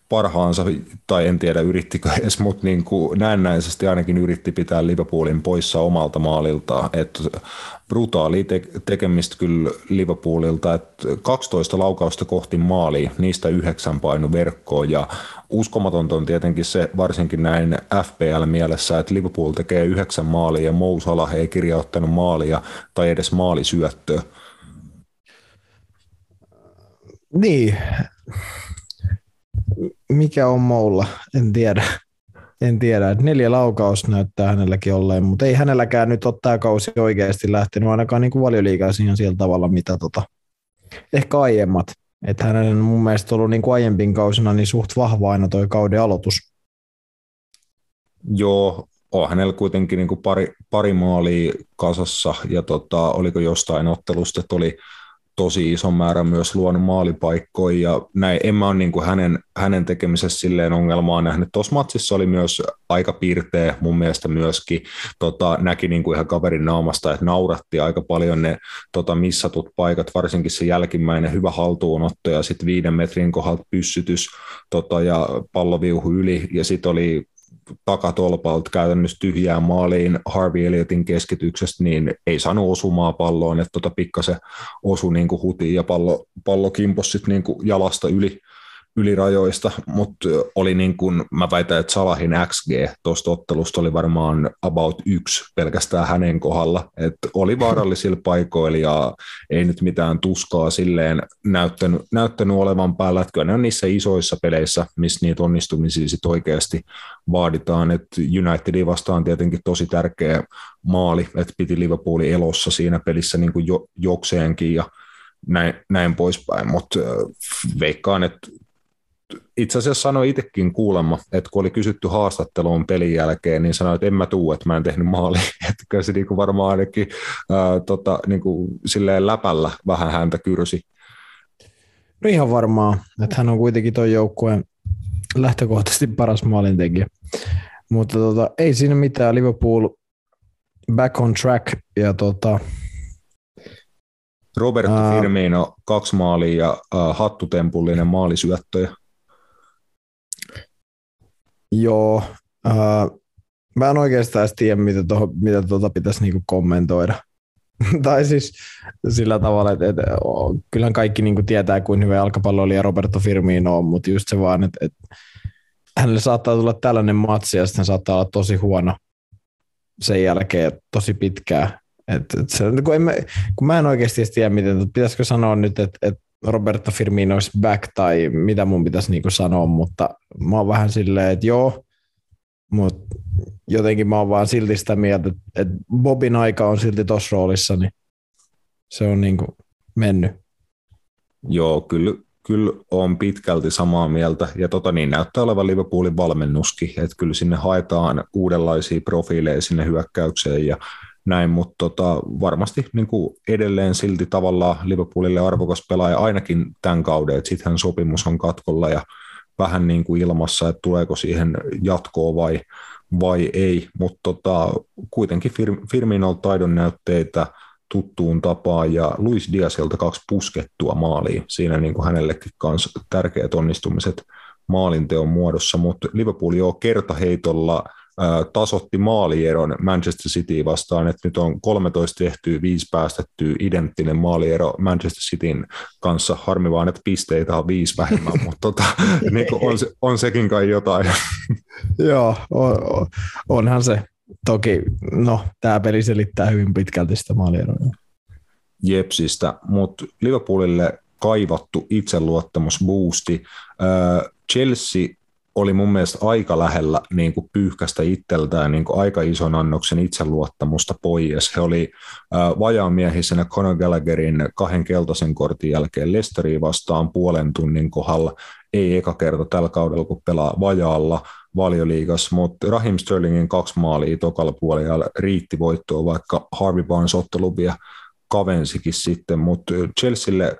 parhaansa, tai en tiedä yrittikö edes, mutta niin kuin näennäisesti ainakin yritti pitää Liverpoolin poissa omalta maalilta. Että brutaali te- tekemistä kyllä Liverpoolilta, että 12 laukausta kohti maali, niistä yhdeksän painu verkkoon ja uskomatonta on tietenkin se varsinkin näin FPL-mielessä, että Liverpool tekee yhdeksän maalia ja Mou Salah ei kirjauttanut maalia tai edes maalisyöttöä. Niin, mikä on Moulla, en tiedä. En tiedä, neljä laukaus näyttää hänelläkin olleen, mutta ei hänelläkään nyt ole tämä kausi oikeasti lähtenyt ainakaan niin valioliikaa ihan sillä tavalla, mitä tota, ehkä aiemmat. Että hänellä on mun mielestä ollut niin kuin aiempin kausina niin suht vahva aina toi kauden aloitus. Joo, on hänellä kuitenkin niin kuin pari, pari maalia kasassa ja tota, oliko jostain ottelusta, että oli tosi iso määrä myös luonut maalipaikkoja ja näin. En mä ole niin kuin hänen, hänen tekemisessä silleen ongelmaa nähnyt. Tuossa matsissa oli myös aika piirteä mun mielestä myöskin. Tota, näki niin kuin ihan kaverin naamasta, että nauratti aika paljon ne tota, missatut paikat, varsinkin se jälkimmäinen hyvä haltuunotto ja sitten viiden metrin kohdalta pyssytys tota, ja palloviuhu yli ja sitten oli takatolpalta käytännössä tyhjään maaliin Harvey Elliotin keskityksestä, niin ei saanut osumaa palloon, että tota pikkasen osu niin kuin hutiin ja pallo, pallo kimpos sitten niin kuin jalasta yli, ylirajoista, mutta oli niin kuin, mä väitän, että Salahin XG tuosta ottelusta oli varmaan about yksi pelkästään hänen kohdalla, että oli vaarallisilla paikoilla ja ei nyt mitään tuskaa silleen näyttänyt, näyttänyt olevan päällä, että kyllä ne on niissä isoissa peleissä, missä niitä onnistumisia sitten oikeasti vaaditaan, että Unitedin vastaan tietenkin tosi tärkeä maali, että piti Liverpoolin elossa siinä pelissä niin kuin jo, jokseenkin ja näin, näin poispäin, mutta veikkaan, että itse asiassa sanoi itsekin kuulemma, että kun oli kysytty haastatteluun pelin jälkeen, niin sanoi, että en mä tuu, että mä en tehnyt maali. Että kyllä se niinku varmaan ainakin ää, tota, niinku, silleen läpällä vähän häntä kyrsi. No ihan varmaan, että hän on kuitenkin tuon joukkueen lähtökohtaisesti paras maalintekijä. Mutta tota, ei siinä mitään, Liverpool back on track ja tota, Roberto Firmino kaksi maalia ja hattutempullinen maalisyöttöjä. Joo. Uh, mä en oikeastaan tiedä, mitä, toho, mitä tuota pitäisi niinku kommentoida. tai siis sillä tavalla, että, että kyllähän kaikki niinku tietää, kuin hyvä jalkapalloilija Roberto Firmino on, mutta just se vaan, että, että hänelle saattaa tulla tällainen matsi ja sitten saattaa olla tosi huono sen jälkeen tosi pitkään. Et, et se, kun, en mä, kun mä en oikeasti tiedä, miten, pitäisikö sanoa nyt, että, että Roberto Firmino olisi back tai mitä mun pitäisi niinku sanoa, mutta mä oon vähän silleen, että joo, mutta jotenkin mä oon vaan silti sitä mieltä, että, Bobin aika on silti tuossa roolissa, niin se on niinku mennyt. Joo, kyllä, kyllä on pitkälti samaa mieltä, ja tota niin näyttää olevan Liverpoolin valmennuskin, että kyllä sinne haetaan uudenlaisia profiileja sinne hyökkäykseen, ja näin, mutta tota, varmasti niin kuin edelleen silti tavallaan Liverpoolille arvokas pelaaja ainakin tämän kauden, että sittenhän sopimus on katkolla ja vähän niin kuin ilmassa, että tuleeko siihen jatkoa vai, vai ei, mutta tota, kuitenkin Fir- Firminolta taidon näytteitä tuttuun tapaan ja Luis Diasilta kaksi puskettua maaliin. Siinä niin kuin hänellekin kanssa tärkeät onnistumiset maalinteon muodossa, mutta Liverpool jo kertaheitolla tasotti maalieron Manchester City vastaan, että nyt on 13 tehtyä, 5 päästettyä identtinen maaliero Manchester Cityn kanssa. Harmi vaan, että pisteitä on viisi vähemmän, mutta tota, niin on, se, on sekin kai jotain. Joo, on, onhan se. Toki, no, tämä peli selittää hyvin pitkälti sitä maalieroa. Jepsistä, mutta Liverpoolille kaivattu itseluottamusboosti. Chelsea oli mun mielestä aika lähellä niin kuin pyyhkästä itseltään niin kuin aika ison annoksen itseluottamusta pois. He oli äh, vajaamiehisenä Conor Gallagherin kahden keltaisen kortin jälkeen Lesteriin vastaan puolen tunnin kohdalla. Ei eka kerta tällä kaudella, kun pelaa vajaalla valioliigassa, mutta Rahim Sterlingin kaksi maalia tokalla puolella riitti voittoa, vaikka Harvey Barnes ottelu vielä kavensikin sitten, mutta Chelsealle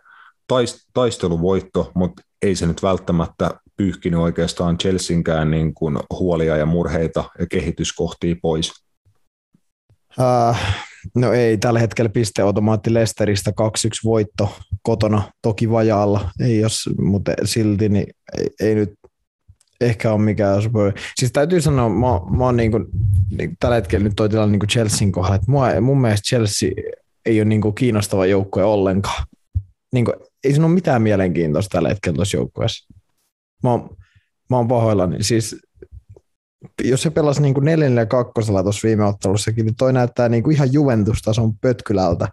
taisteluvoitto, mutta ei se nyt välttämättä pyyhkinyt oikeastaan Chelseankään niin kuin huolia ja murheita ja kehityskohtia pois? Uh, no ei, tällä hetkellä pisteautomaatti Lesteristä 2-1 voitto kotona, toki vajaalla, ei jos, mutta silti niin ei, ei nyt ehkä ole mikään Siis täytyy sanoa, mä, mä oon niin kuin, niin tällä hetkellä nyt toi tilanne niin Chelsean kohdalla, että mua, mun mielestä Chelsea ei ole niin kuin kiinnostava joukkue ollenkaan. Niin kuin, ei siinä ole mitään mielenkiintoista tällä hetkellä tuossa joukkueessa mä oon, mä oon pahoillani. Siis jos se pelasi niin kuin neljännellä ja kakkosella tuossa viime ottelussakin, niin toi näyttää niin kuin ihan Juventus-tason pötkylältä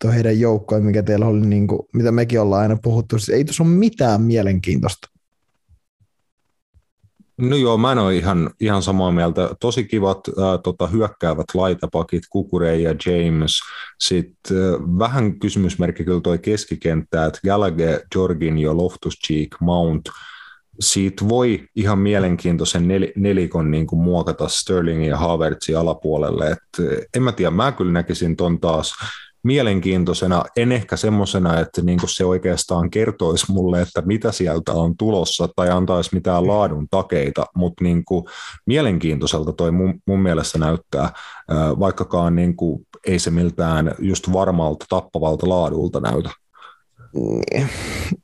tuo heidän joukkoja, mikä teillä oli, niin kuin, mitä mekin ollaan aina puhuttu. Siis ei tuossa ole mitään mielenkiintoista. No joo, mä en ole ihan, ihan samaa mieltä. Tosi kivat ää, tota, hyökkäävät laitapakit, Kukure ja James. Sitten ää, vähän kysymysmerkki kyllä toi keskikenttä, että Gallagher, Jorginho, Loftus-Cheek, Mount – siitä voi ihan mielenkiintoisen nel, nelikon niin kuin muokata Sterlingin ja Havertzin alapuolelle. Et en mä tiedä, mä kyllä näkisin ton taas mielenkiintoisena, en ehkä semmoisena, että niin kuin se oikeastaan kertoisi mulle, että mitä sieltä on tulossa tai antaisi mitään laadun takeita, mutta niin kuin mielenkiintoiselta toi mun, mun mielestä näyttää, vaikkakaan niin kuin ei se miltään just varmalta tappavalta laadulta näytä. Niin,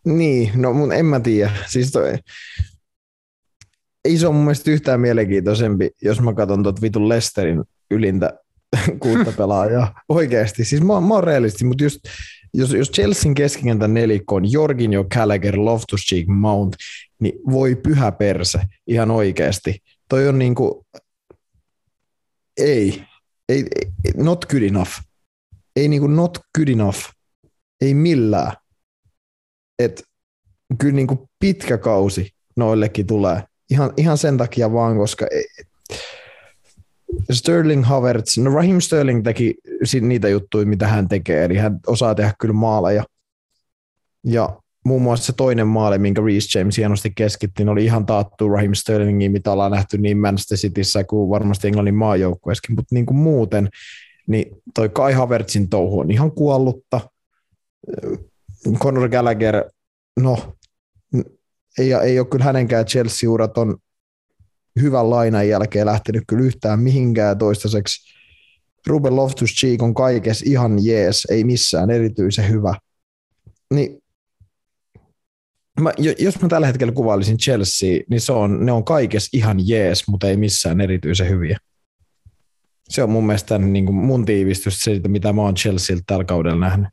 niin, no mun en mä tiedä. Siis toi, ei se ole mun mielestä yhtään mielenkiintoisempi, jos mä katson tuot vitun Lesterin ylintä kuutta pelaajaa. Oikeasti, siis mä, mä oon realisti, mutta just, jos, jos Chelsean keskikentän nelikko on Jorginho, Gallagher, Loftus-Cheek, Mount, niin voi pyhä perse, ihan oikeasti. Toi on niinku, ei, ei, ei not good enough. Ei niinku not good enough. Ei millään. Et kyllä niinku pitkä kausi noillekin tulee. Ihan, ihan sen takia vaan, koska Sterling Havertz, no Raheem Sterling teki niitä juttuja, mitä hän tekee, eli hän osaa tehdä kyllä maaleja. Ja muun muassa se toinen maali, minkä Reece James hienosti keskitti, niin oli ihan taattu Raheem Sterlingiin, mitä ollaan nähty niin Manchester Cityssä kuin varmasti Englannin maajoukkueessakin, mutta niin kuin muuten, niin toi Kai Havertzin touhu on ihan kuollutta. Conor Gallagher, no, ei, ei ole kyllä hänenkään Chelsea-urat on hyvän lainan jälkeen lähtenyt kyllä yhtään mihinkään toistaiseksi. Ruben Loftus-Cheek on kaikessa ihan jees, ei missään erityisen hyvä. Niin mä, jos mä tällä hetkellä kuvailisin Chelsea, niin se on, ne on kaikessa ihan jees, mutta ei missään erityisen hyviä. Se on mun mielestä niin kuin mun tiivistys siitä, mitä mä oon Chelsealtä tällä kaudella nähnyt.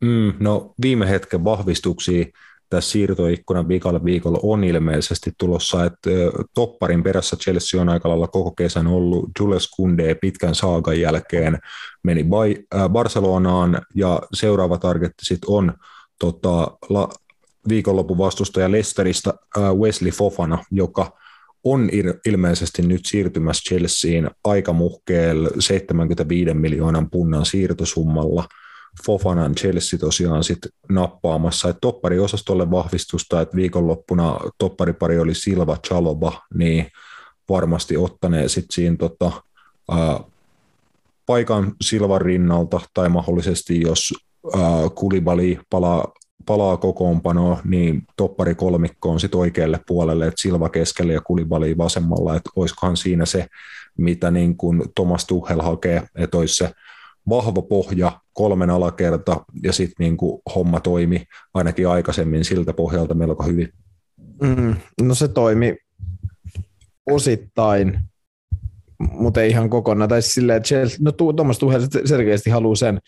Mm, no viime hetken vahvistuksia tässä siirtoikkunan viikolla viikolla on ilmeisesti tulossa, että topparin perässä Chelsea on aika lailla koko kesän ollut. Jules Kunde pitkän saagan jälkeen meni Barcelonaan ja seuraava targetti sitten on tota, la, viikonlopun vastustaja Lesteristä Wesley Fofana, joka on ilmeisesti nyt siirtymässä Chelseain aika muhkeel 75 miljoonan punnan siirtosummalla – Fofanan Chelsea tosiaan sit nappaamassa, että toppariosastolle vahvistusta, että viikonloppuna topparipari oli Silva Chaloba, niin varmasti ottanee sitten siinä tota, ää, paikan Silvan rinnalta, tai mahdollisesti jos ää, Kulibali palaa, palaa kokoonpanoa, niin toppari kolmikko on sitten oikealle puolelle, että Silva keskelle ja Kulibali vasemmalla, että olisikohan siinä se, mitä niin kuin Thomas Tuchel hakee, että olisi se vahva pohja, kolmen alakerta ja sitten niin homma toimi ainakin aikaisemmin siltä pohjalta melko hyvin. Mm, no se toimi osittain, mutta ei ihan kokonaan. Tai siis silleen, että Chelsea, no Thomas Tuchel selkeästi haluaa sen,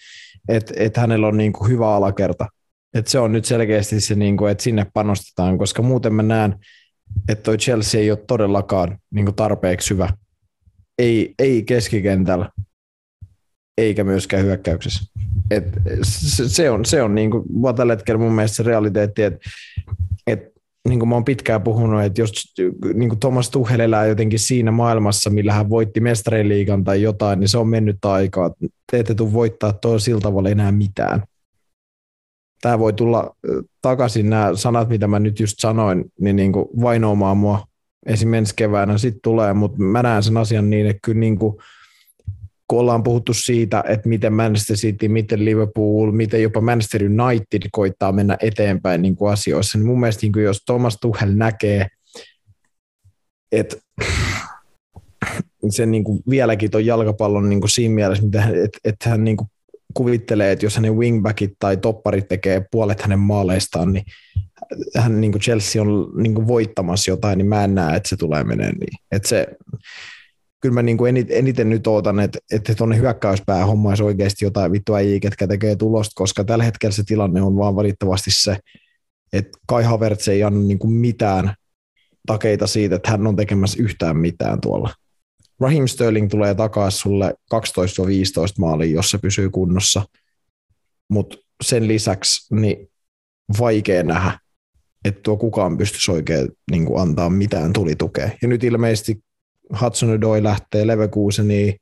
että, että hänellä on niin kuin hyvä alakerta. Että se on nyt selkeästi se, niin kuin, että sinne panostetaan, koska muuten mä näen, että toi Chelsea ei ole todellakaan niin kuin tarpeeksi hyvä. Ei, ei keskikentällä, eikä myöskään hyökkäyksessä. Et se on, se on niin kuin, tällä hetkellä mun mielestä se realiteetti, että et, niin kuin mä oon pitkään puhunut, että jos niin kuin Thomas Tuchel elää jotenkin siinä maailmassa, millä hän voitti mestariliigan tai jotain, niin se on mennyt aikaa. Te ette tule voittaa tuolla sillä tavalla enää mitään. Tämä voi tulla takaisin, nämä sanat, mitä mä nyt just sanoin, niin, niin kuin vainoamaan mua esimerkiksi keväänä sitten tulee, mutta mä näen sen asian niin, että kyllä niin kuin – kun ollaan puhuttu siitä, että miten Manchester City, miten Liverpool, miten jopa Manchester United koittaa mennä eteenpäin niin kuin asioissa, niin mun mielestä niin kuin jos Thomas Tuchel näkee, että sen niin kuin vieläkin tuon jalkapallon niin kuin siinä mielessä, että, että hän niin kuin kuvittelee, että jos hänen wingbackit tai topparit tekee puolet hänen maaleistaan, niin hän niin kuin Chelsea on niin kuin voittamassa jotain, niin mä en näe, että se tulee menee niin. Että se, kyllä mä niin kuin eniten nyt ootan, että, että tuonne hyökkäyspää hommaisi oikeasti jotain vittua ei, ketkä tekee tulosta, koska tällä hetkellä se tilanne on vaan valitettavasti se, että Kai Havertz ei anna niin kuin mitään takeita siitä, että hän on tekemässä yhtään mitään tuolla. Raheem Sterling tulee takaisin sulle 12-15 maalia, jos se pysyy kunnossa, mutta sen lisäksi niin vaikea nähdä, että tuo kukaan pystyisi oikein niin kuin antaa mitään tulitukea. Ja nyt ilmeisesti Hudson Doi lähtee Leverkuseniin,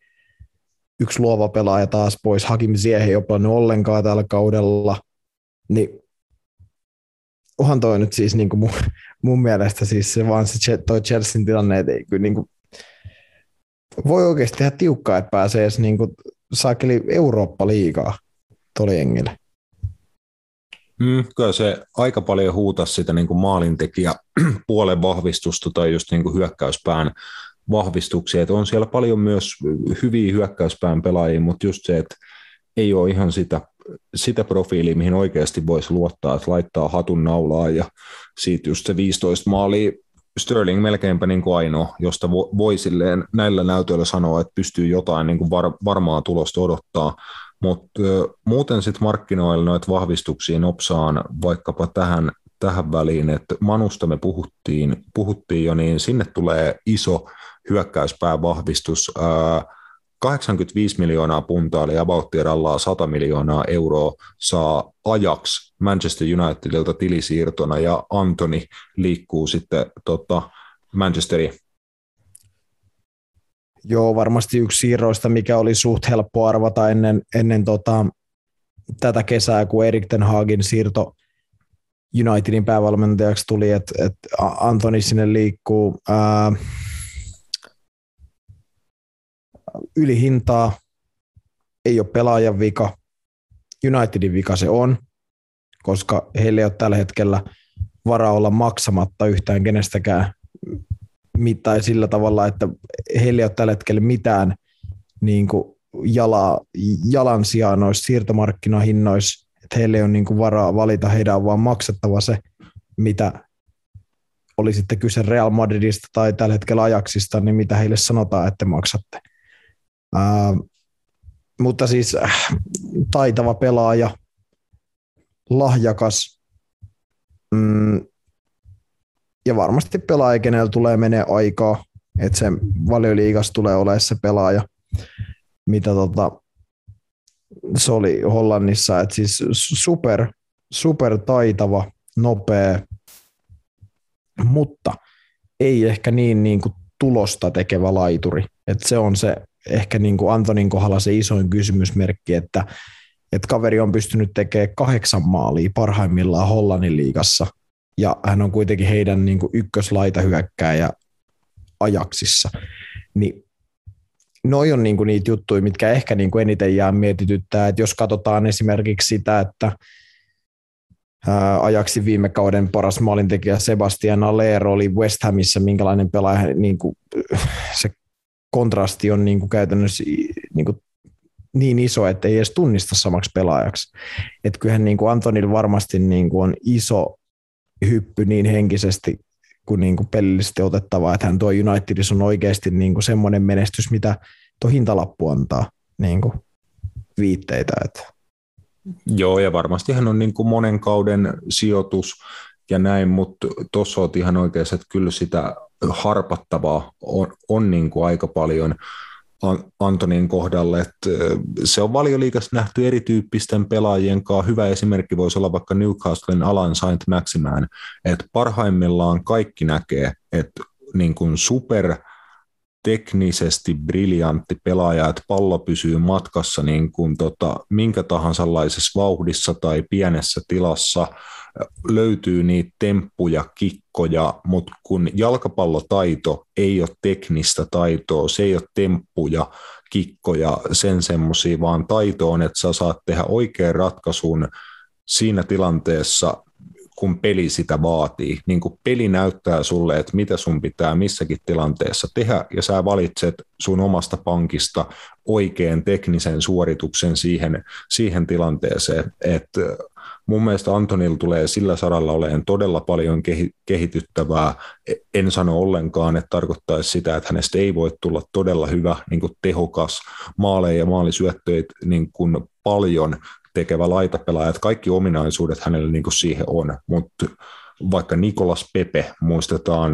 yksi luova pelaaja taas pois, Hakim Ziyech ei ole ollenkaan tällä kaudella, niin onhan toi nyt siis niin kuin mun, mun, mielestä siis se vaan se toi Chelsean tilanne, että ei kyllä niin kuin, voi oikeasti tehdä tiukkaa, että pääsee edes niin kuin, saakeli Eurooppa-liigaa tuolle jengille. Mm, kyllä se aika paljon huutaa sitä niin kuin maalintekijä puolen vahvistusta tai just niin kuin hyökkäyspään vahvistuksia, että on siellä paljon myös hyviä hyökkäyspään pelaajia, mutta just se, että ei ole ihan sitä, sitä profiilia, mihin oikeasti voisi luottaa, että laittaa hatun naulaa ja siitä just se 15 maalia Sterling melkeinpä niin kuin ainoa, josta voi silleen näillä näytöillä sanoa, että pystyy jotain niin kuin var, varmaa tulosta odottaa. Mutta muuten sitten markkinoilla noita vahvistuksia nopsaan vaikkapa tähän, tähän väliin, että Manusta me puhuttiin, puhuttiin jo, niin sinne tulee iso hyökkäyspäävahvistus. Ää, 85 miljoonaa puntaa, eli about 100 miljoonaa euroa saa ajaksi Manchester Unitedilta tilisiirtona, ja Antoni liikkuu sitten tota, Manchesteriin. Joo, varmasti yksi siirroista, mikä oli suht helppo arvata ennen, ennen tota, tätä kesää, kun Erik Ten Hagin siirto Unitedin päävalmentajaksi tuli, että et Antoni sinne liikkuu. Ää, ylihintaa, ei ole pelaajan vika, Unitedin vika se on, koska heillä ei ole tällä hetkellä varaa olla maksamatta yhtään kenestäkään. Mitään sillä tavalla, että heillä ei ole tällä hetkellä mitään niin kuin jala, jalan sijaan noissa siirtomarkkinahinnoissa, että heillä ei ole niin kuin varaa valita, heidän on vaan maksettava se, mitä oli sitten kyse Real Madridista tai tällä hetkellä Ajaxista, niin mitä heille sanotaan, että maksatte. Ää, mutta siis äh, taitava pelaaja, lahjakas mm, ja varmasti pelaaja, kenellä tulee menee aikaa, että se valioliigas tulee olemaan se pelaaja, mitä tota, se oli Hollannissa, että siis super, super taitava, nopea, mutta ei ehkä niin, niin kuin tulosta tekevä laituri. että se on se ehkä niin kuin Antonin kohdalla se isoin kysymysmerkki, että, että kaveri on pystynyt tekemään kahdeksan maalia parhaimmillaan Hollannin liigassa, ja hän on kuitenkin heidän niin kuin ykköslaitahyökkääjä ajaksissa. Niin noi on niin kuin niitä juttuja, mitkä ehkä niin kuin eniten jää mietityttää, että jos katsotaan esimerkiksi sitä, että ajaksi viime kauden paras maalintekijä Sebastian Aller oli West Hamissa, minkälainen pelaaja niin kuin, se kontrasti on niin kuin käytännössä niin, kuin niin iso, että ei edes tunnista samaksi pelaajaksi. Että kyllähän niin kuin Antonil varmasti niin kuin on iso hyppy niin henkisesti kuin, niin kuin pelillisesti otettavaa, että hän tuo Unitedissa on oikeasti niin kuin semmoinen menestys, mitä tuo hintalappu antaa niin kuin viitteitä. Että. Joo, ja varmasti hän on niin kuin monen kauden sijoitus ja näin, mutta tuossa olet ihan oikeassa, että kyllä sitä harpattavaa on, on niin kuin aika paljon Antonin kohdalle. Että se on valioliikassa nähty erityyppisten pelaajien kanssa. Hyvä esimerkki voisi olla vaikka Newcastlen Alan Saint Maximään, että parhaimmillaan kaikki näkee, että niin kuin super teknisesti briljantti pelaaja, että pallo pysyy matkassa niin kuin tota, minkä tahansa vauhdissa tai pienessä tilassa – löytyy niitä temppuja, kikkoja, mutta kun jalkapallotaito ei ole teknistä taitoa, se ei ole temppuja, kikkoja, sen semmoisia, vaan taito on, että sä saat tehdä oikean ratkaisun siinä tilanteessa, kun peli sitä vaatii. Niin kun peli näyttää sulle, että mitä sun pitää missäkin tilanteessa tehdä, ja sä valitset sun omasta pankista oikean teknisen suorituksen siihen, siihen tilanteeseen. Että mun mielestä Antonilla tulee sillä saralla olemaan todella paljon kehityttävää. En sano ollenkaan, että tarkoittaisi sitä, että hänestä ei voi tulla todella hyvä, niin kuin tehokas maaleja ja maalisyöttöjä niin kuin paljon tekevä laitapelaaja. Kaikki ominaisuudet hänelle niin kuin siihen on, mutta vaikka Nikolas Pepe muistetaan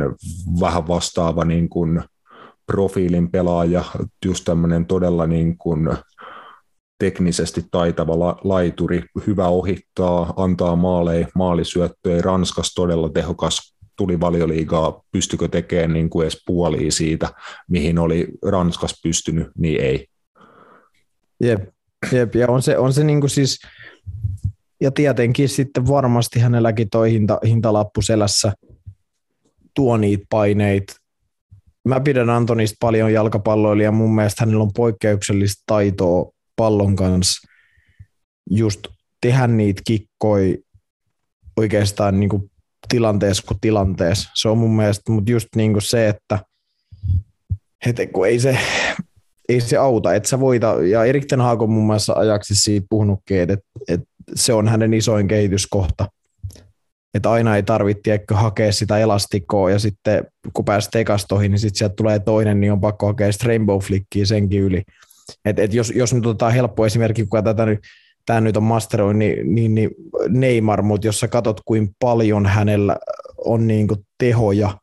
vähän vastaava niin kuin profiilin pelaaja, just tämmöinen todella niin kuin teknisesti taitava la- laituri, hyvä ohittaa, antaa maaleja, maalisyöttöjä, Ranskas todella tehokas tuli valioliigaa, pystykö tekemään niin kuin edes puolia siitä, mihin oli Ranskas pystynyt, niin ei. Jep, jep ja on se, on se niin kuin siis, ja tietenkin sitten varmasti hänelläkin toi hinta, hintalappu selässä tuo niitä paineita. Mä pidän Antonista paljon jalkapalloilija, mun mielestä hänellä on poikkeuksellista taitoa pallon kanssa just tehdä niitä kikkoja oikeastaan niin kuin tilanteessa kuin tilanteessa. Se on mun mielestä, mutta just niin kuin se, että, että kun ei se, ei se auta, että sä voita, ja Erik Ten mun mielestä ajaksi siitä puhunutkin, että, että se on hänen isoin kehityskohta, että aina ei tarvitse hakea sitä elastikoa ja sitten kun pääset ekastoihin, niin sitten sieltä tulee toinen, niin on pakko hakea sitä Rainbow Flickia senkin yli. Et, et jos, jos nyt otetaan helppo esimerkki, kun tätä nyt, tämä nyt on masteroin, niin, niin, niin Neymar, mutta jos sä katsot, kuin paljon hänellä on niin kuin tehoja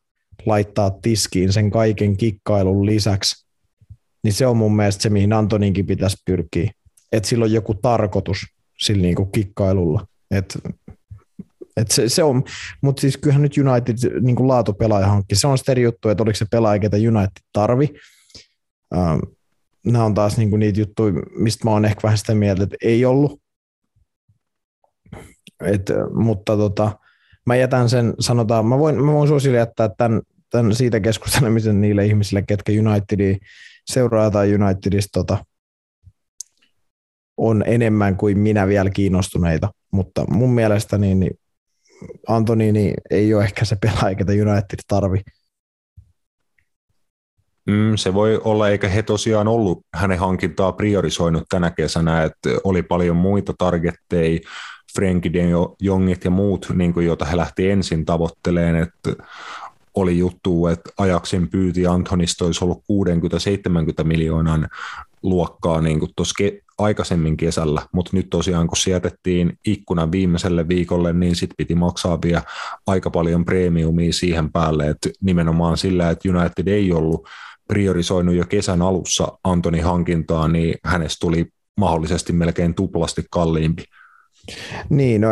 laittaa tiskiin sen kaiken kikkailun lisäksi, niin se on mun mielestä se, mihin Antoninkin pitäisi pyrkiä. Että sillä on joku tarkoitus sillä niin kuin kikkailulla. Et, et se, se on, mutta siis kyllähän nyt United niin kuin laatupelaaja hankki. Se on sitten juttu, että oliko se pelaaja, ketä United tarvi. Ähm, nämä on taas niin kuin niitä juttuja, mistä mä oon ehkä vähän sitä mieltä, että ei ollut. Et, mutta tota, mä jätän sen, sanotaan, mä voin, mä voin suosille jättää tämän, tämän siitä keskustelemisen niille ihmisille, ketkä Unitedia seuraa tai Unitedista tota, on enemmän kuin minä vielä kiinnostuneita, mutta mun mielestä niin, niin Antonini ei ole ehkä se pelaaja, ketä United tarvi. Mm, se voi olla, eikä he tosiaan ollut hänen hankintaa priorisoinut tänä kesänä, että oli paljon muita targetteja, Frenkie Jongit ja muut, niin kuin, joita he lähti ensin tavoitteleen, että oli juttu, että ajaksin pyyti Antonista olisi ollut 60-70 miljoonan luokkaa niin kuin tuossa ke- aikaisemmin kesällä, mutta nyt tosiaan kun sijoitettiin ikkunan viimeiselle viikolle, niin sitten piti maksaa vielä aika paljon premiumia siihen päälle, että nimenomaan sillä, että United ei ollut priorisoinut jo kesän alussa Antoni hankintaa, niin hänestä tuli mahdollisesti melkein tuplasti kalliimpi. Niin, no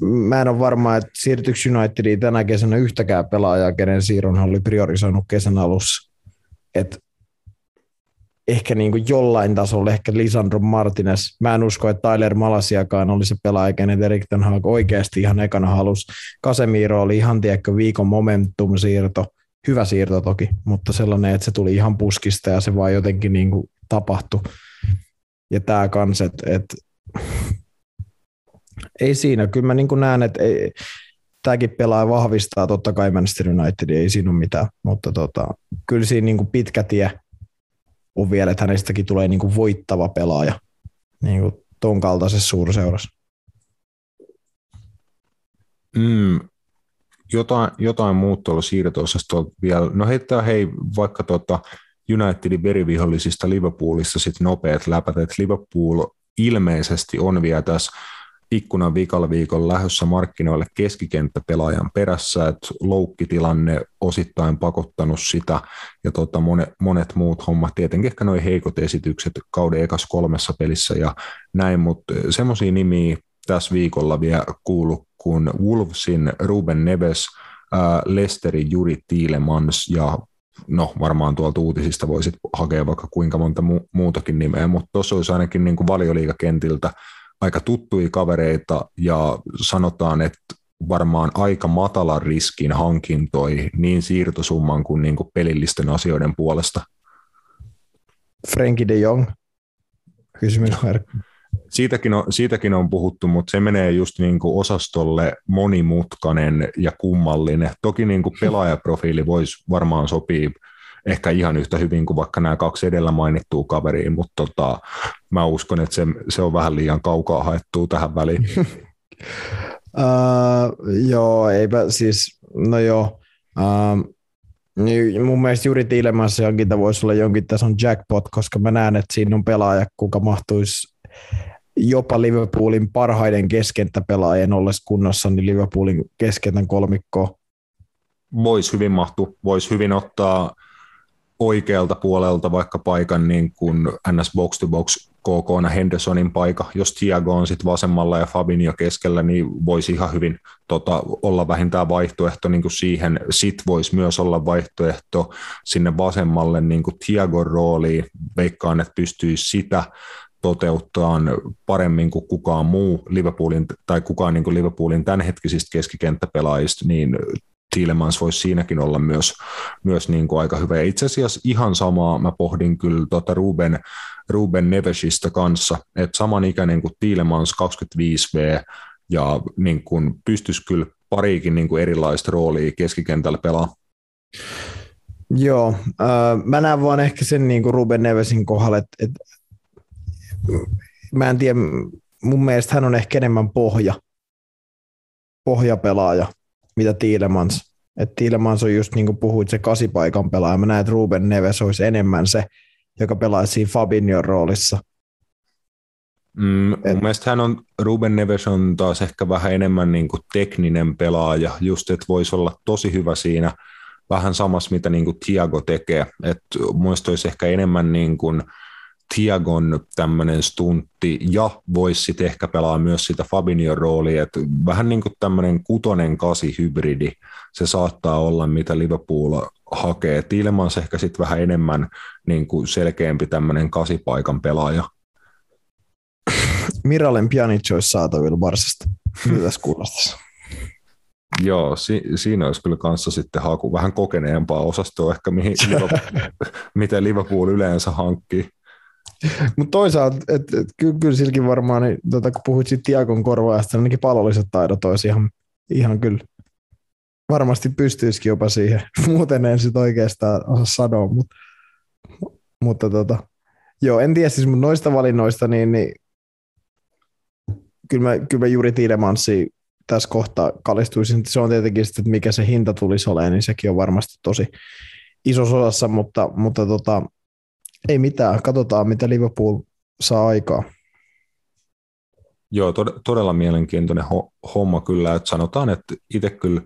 mä en ole varma, että siirtyykö Unitediin tänä kesänä yhtäkään pelaajaa, kenen siirron oli priorisoinut kesän alussa. Et ehkä niin kuin jollain tasolla, ehkä Lisandro Martinez. Mä en usko, että Tyler Malasiakaan oli se pelaaja, kenen Erik Ten Hag oikeasti ihan ekana halus. Casemiro oli ihan tiedätkö, viikon momentum-siirto, hyvä siirto toki, mutta sellainen, että se tuli ihan puskista ja se vaan jotenkin niin kuin tapahtui. Ja tämä kans, että et, ei siinä, kyllä mä niin kuin näen, että ei, tämäkin pelaa vahvistaa totta kai Manchester United, ei siinä ole mitään, mutta tota, kyllä siinä niin kuin pitkä tie on vielä, että hänestäkin tulee niin kuin voittava pelaaja niin kuin ton kaltaisessa suurseurassa. Mm, jotain, jotain muuttoilla siirto vielä. No heittää hei vaikka tota Unitedin verivihollisista Liverpoolissa sitten nopeat läpät, että Liverpool ilmeisesti on vielä tässä ikkunan viikolla lähdössä markkinoille keskikenttäpelaajan perässä, että loukkitilanne osittain pakottanut sitä ja tota monet, monet muut hommat, tietenkin ehkä noin heikot esitykset kauden ekas kolmessa pelissä ja näin, mutta semmoisia nimiä tässä viikolla vielä kuulu kuin Wolvesin Ruben Neves, Lesterin Juri Tiilemans ja no varmaan tuolta uutisista voisit hakea vaikka kuinka monta mu- muutakin nimeä, mutta tuossa olisi ainakin niin kuin valioliikakentiltä aika tuttuja kavereita ja sanotaan, että varmaan aika matalan riskin hankintoi niin siirtosumman kuin, niin kuin pelillisten asioiden puolesta. Frenkie de Jong, kysymysmerkki. Siitäkin on, siitäkin on puhuttu, mutta se menee just niin kuin osastolle monimutkainen ja kummallinen. Toki niin kuin pelaajaprofiili voisi varmaan sopia ehkä ihan yhtä hyvin kuin vaikka nämä kaksi edellä mainittua kaveriin, mutta tota, mä uskon, että se, se on vähän liian kaukaa haettua tähän väliin. uh, joo, eipä siis, no joo. Uh, niin mun mielestä juuri Tiilemässä jonkin voisi olla jonkin tason jackpot, koska mä näen, että siinä on pelaaja, kuka mahtuisi jopa Liverpoolin parhaiden keskenttäpelaajien ollessa kunnossa, niin Liverpoolin keskentän kolmikko. Voisi hyvin mahtua, voisi hyvin ottaa oikealta puolelta vaikka paikan niin kuin NS Box to Box KK Hendersonin paikka, jos Thiago on sitten vasemmalla ja Fabinho keskellä, niin voisi ihan hyvin tota, olla vähintään vaihtoehto niin kuin siihen. Sitten voisi myös olla vaihtoehto sinne vasemmalle niin kuin Thiagon rooliin. Veikkaan, että pystyisi sitä toteuttaa paremmin kuin kukaan muu Liverpoolin, tai kukaan niin kuin Liverpoolin tämänhetkisistä keskikenttäpelaajista, niin Tielemans voisi siinäkin olla myös, myös niin kuin aika hyvä. Ja itse asiassa ihan samaa mä pohdin kyllä tuota Ruben, Ruben Nevesistä kanssa, että samanikäinen kuin Tielemans 25V ja niin kuin pystyisi kyllä pariikin niin kuin erilaista roolia keskikentällä pelaa. Joo, äh, mä näen vaan ehkä sen niin kuin Ruben Nevesin kohdalla, että, että mä en tiedä, mun mielestä hän on ehkä enemmän pohja, pohjapelaaja mitä Tiilemans. Että Tiilemans on just niin kuin puhuit, se kasipaikan pelaaja. Mä näen, että Ruben Neves olisi enemmän se, joka pelaa siinä Fabinhon roolissa. Mm, Et... mun mielestä hän on, Ruben Neves on taas ehkä vähän enemmän niin kuin tekninen pelaaja, just että voisi olla tosi hyvä siinä, vähän samassa mitä niin kuin Thiago tekee. Että muista olisi ehkä enemmän niin kuin, Tiagon tämmöinen stuntti ja voisi sitten ehkä pelaa myös sitä Fabinion roolia, että vähän niin kuin tämmöinen kutonen kasi hybridi se saattaa olla, mitä Liverpool hakee. Tilmans ehkä sitten vähän enemmän niin kuin selkeämpi tämmöinen kasipaikan pelaaja. Miralem Pjanic olisi saatavilla Barsasta. Mitäs kuulostaisi? Joo, si- siinä olisi kyllä kanssa sitten haku vähän kokeneempaa osastoa ehkä, mihin Liverpool, mitä Liverpool yleensä hankkii. Mutta toisaalta, että et, kyllä, kyllä silläkin varmaan, niin, tota, kun puhuit siitä Tiakon korvaajasta, niin ainakin palolliset taidot olisi ihan, ihan kyllä varmasti pystyisikin jopa siihen. Muuten en sitten oikeastaan osaa sanoa, mutta, mutta tota, joo, en tiedä siis noista valinnoista, niin, niin kyllä, mä, kyllä mä juuri Tiedemansi tässä kohtaa kalistuisin. Se on tietenkin sitten, että mikä se hinta tulisi olemaan, niin sekin on varmasti tosi isossa osassa, mutta, mutta tota, ei mitään, katsotaan mitä Liverpool saa aikaa. Joo, tod- todella mielenkiintoinen ho- homma kyllä, että sanotaan, että itse kyllä,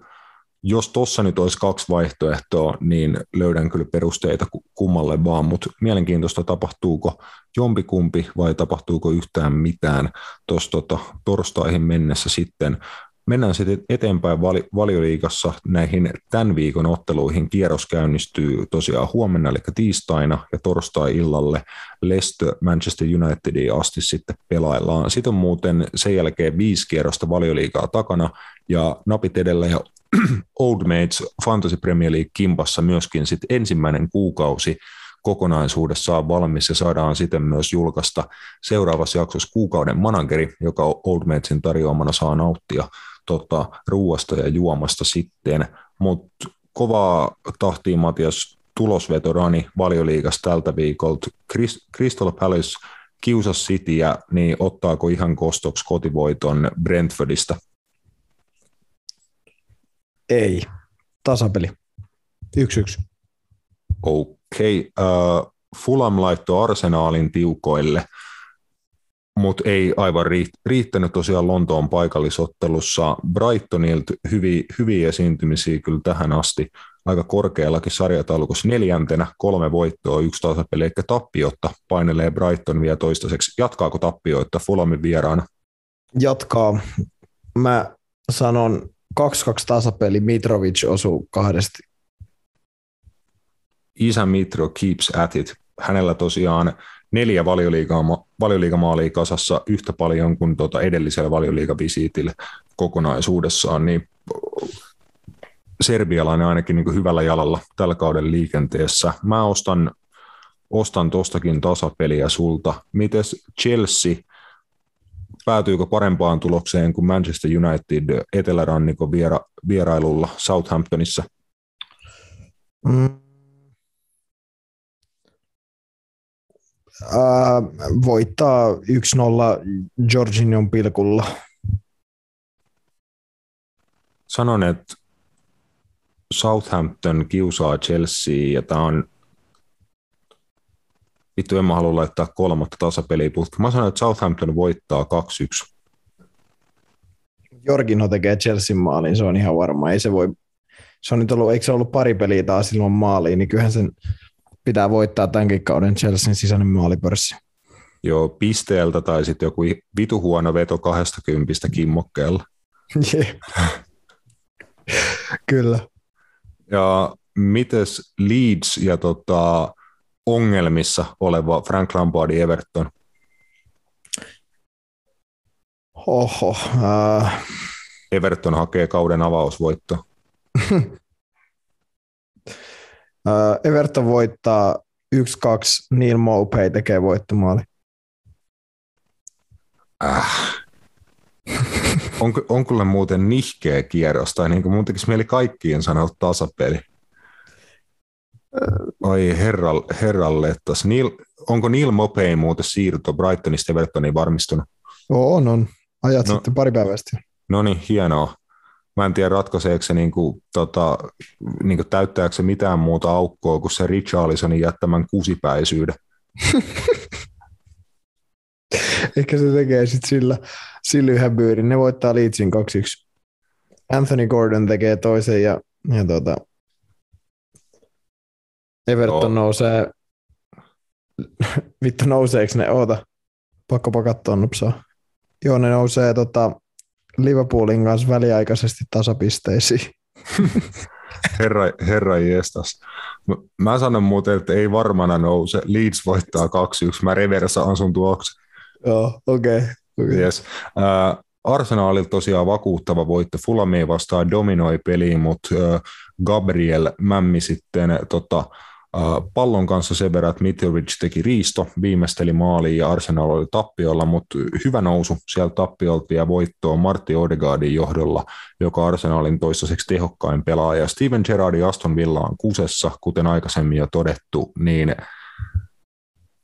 jos tuossa nyt olisi kaksi vaihtoehtoa, niin löydän kyllä perusteita kummalle vaan, mutta mielenkiintoista tapahtuuko jompikumpi vai tapahtuuko yhtään mitään tuossa tota, torstaihin mennessä sitten. Mennään sitten eteenpäin vali- valioliigassa näihin tämän viikon otteluihin. Kierros käynnistyy tosiaan huomenna, eli tiistaina ja torstai-illalle Leicester Manchester Unitediin asti sitten pelaillaan. Sitten on muuten sen jälkeen viisi kierrosta valioliigaa takana ja napit edellä ja Old Mates Fantasy Premier League kimpassa myöskin sitten ensimmäinen kuukausi kokonaisuudessaan valmis ja saadaan sitten myös julkaista seuraavassa jaksossa kuukauden manageri, joka Old Matesin tarjoamana saa nauttia tota, ruuasta ja juomasta sitten, mutta kovaa tahtiin Matias tulosvetorani valioliigassa tältä viikolta. Crystal Palace kiusas Cityä, niin ottaako ihan kostoksi kotivoiton Brentfordista? Ei. Tasapeli. Yksi yksi. Okei. Okay. Uh, Fulham laittoi Arsenaalin tiukoille – mutta ei aivan riittänyt tosiaan Lontoon paikallisottelussa. Brightonilta hyviä, hyviä esiintymisiä kyllä tähän asti, aika korkeallakin sarjataulukossa neljäntenä, kolme voittoa, yksi tasapeli, eikä tappiotta painelee Brighton vielä toistaiseksi. Jatkaako tappioita Fulamin vieraana? Jatkaa. Mä sanon 2-2 tasapeli, Mitrovic osuu kahdesti. Isä Mitro keeps at it. Hänellä tosiaan neljä valioliigamaalia kasassa yhtä paljon kuin tuota edellisellä valioliigavisiitillä kokonaisuudessaan, niin serbialainen ainakin niin hyvällä jalalla tällä kauden liikenteessä. Mä ostan, ostan tostakin tasapeliä sulta. Mites Chelsea, päätyykö parempaan tulokseen kuin Manchester United etelärannikon viera, vierailulla Southamptonissa? Mm, Äh, voittaa 1-0 Georginion pilkulla. Sanon, että Southampton kiusaa Chelsea ja tämä on vittu en mä halua laittaa kolmatta tasapeliä putkeen. Mä sanon, että Southampton voittaa 2-1. Jorginho tekee Chelsea maaliin, se on ihan varma. Ei se voi, se on nyt ollut, eikö se ollut pari peliä taas ilman maaliin, niin kyllähän sen pitää voittaa tämänkin kauden Chelsean sisäinen maalipörssi. Joo, pisteeltä tai sitten joku vitu huono veto 20 kimmokkeella. Kyllä. Ja mites Leeds ja tota, ongelmissa oleva Frank Lampardin Everton? Oho. Äh. Everton hakee kauden avausvoitto. Everton voittaa 1-2, Neil Mopey tekee voittomaali. Äh. on, on kyllä muuten nihkeä kierros, tai niin kuin mun tekisi mieli kaikkien sanoa tasapeli. Oi herra, herralle, että Neil, onko Neil Mopey muuten siirto Brightonista Evertoniin varmistunut? On, on. Ajat no, sitten pari päivää sitten. No niin, hienoa. Mä en tiedä ratkaiseeko se niin kuin, tota, niin kuin täyttääkö se mitään muuta aukkoa kuin se Richarlisonin jättämän kusipäisyyden. Ehkä se tekee sitten sillä, sillä yhden byyrin. Ne voittaa Leedsin 2-1. Anthony Gordon tekee toisen ja, ja tuota, Everton Joo. nousee. Vittu nouseeko ne? Oota. Pakko katsoa nupsaa. Joo, ne nousee tota, Liverpoolin kanssa väliaikaisesti tasapisteisiin. herra, herra jestas. Mä sanon muuten, että ei varmana nouse. Leeds voittaa 2-1. Mä reversaan sun tuoksen. Joo, okei. Okay. okay. Yes. Uh, Arsenalilla tosiaan vakuuttava voitto. Fulami vastaan dominoi peliin, mutta uh, Gabriel mämmi sitten tota, pallon kanssa sen verran, että Mitrovic teki riisto, viimeisteli maaliin ja Arsenal oli tappiolla, mutta hyvä nousu sieltä tappiolta ja voittoa Martti Odegaardin johdolla, joka Arsenalin toistaiseksi tehokkain pelaaja. Steven Gerrardin Aston Villa on kusessa, kuten aikaisemmin jo todettu, niin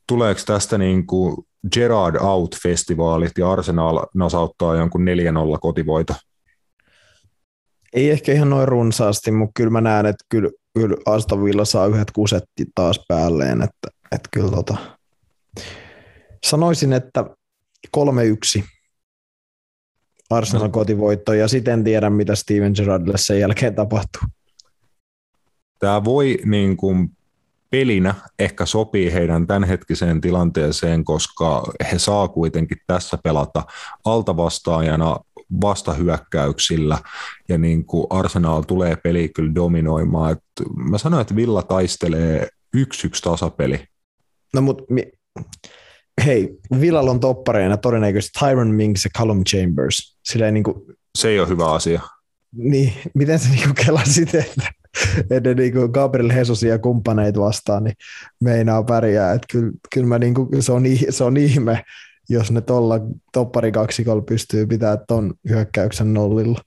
tuleeko tästä niin kuin Gerard Out-festivaalit ja Arsenal nasauttaa jonkun 4-0 kotivoito? Ei ehkä ihan noin runsaasti, mutta kyllä mä näen, että kyllä kyllä Aston Villa saa yhdet kusetti taas päälleen, että, että kyllä tota, sanoisin, että 3-1 Arsenal no. kotivoitto ja sitten tiedä, mitä Steven Gerrardille sen jälkeen tapahtuu. Tämä voi niin kuin pelinä ehkä sopii heidän tämänhetkiseen tilanteeseen, koska he saa kuitenkin tässä pelata altavastaajana vastahyökkäyksillä ja niin kuin Arsenal tulee peli kyllä dominoimaan. Et mä sanoin, että Villa taistelee yksi yksi tasapeli. No mut mi- hei, Villalla on toppareina todennäköisesti Tyron Minks ja Callum Chambers. Silleen niin kuin, se ei ole hyvä asia. Niin, miten sä niin kelasit, että, että niin kuin Gabriel Hesusia ja kumppaneita vastaan, niin meinaa pärjää. Että kyllä, kyllä mä niin kuin, se, on, se on ihme, jos ne tuolla toppari kaksikolla pystyy pitämään tuon hyökkäyksen nollilla.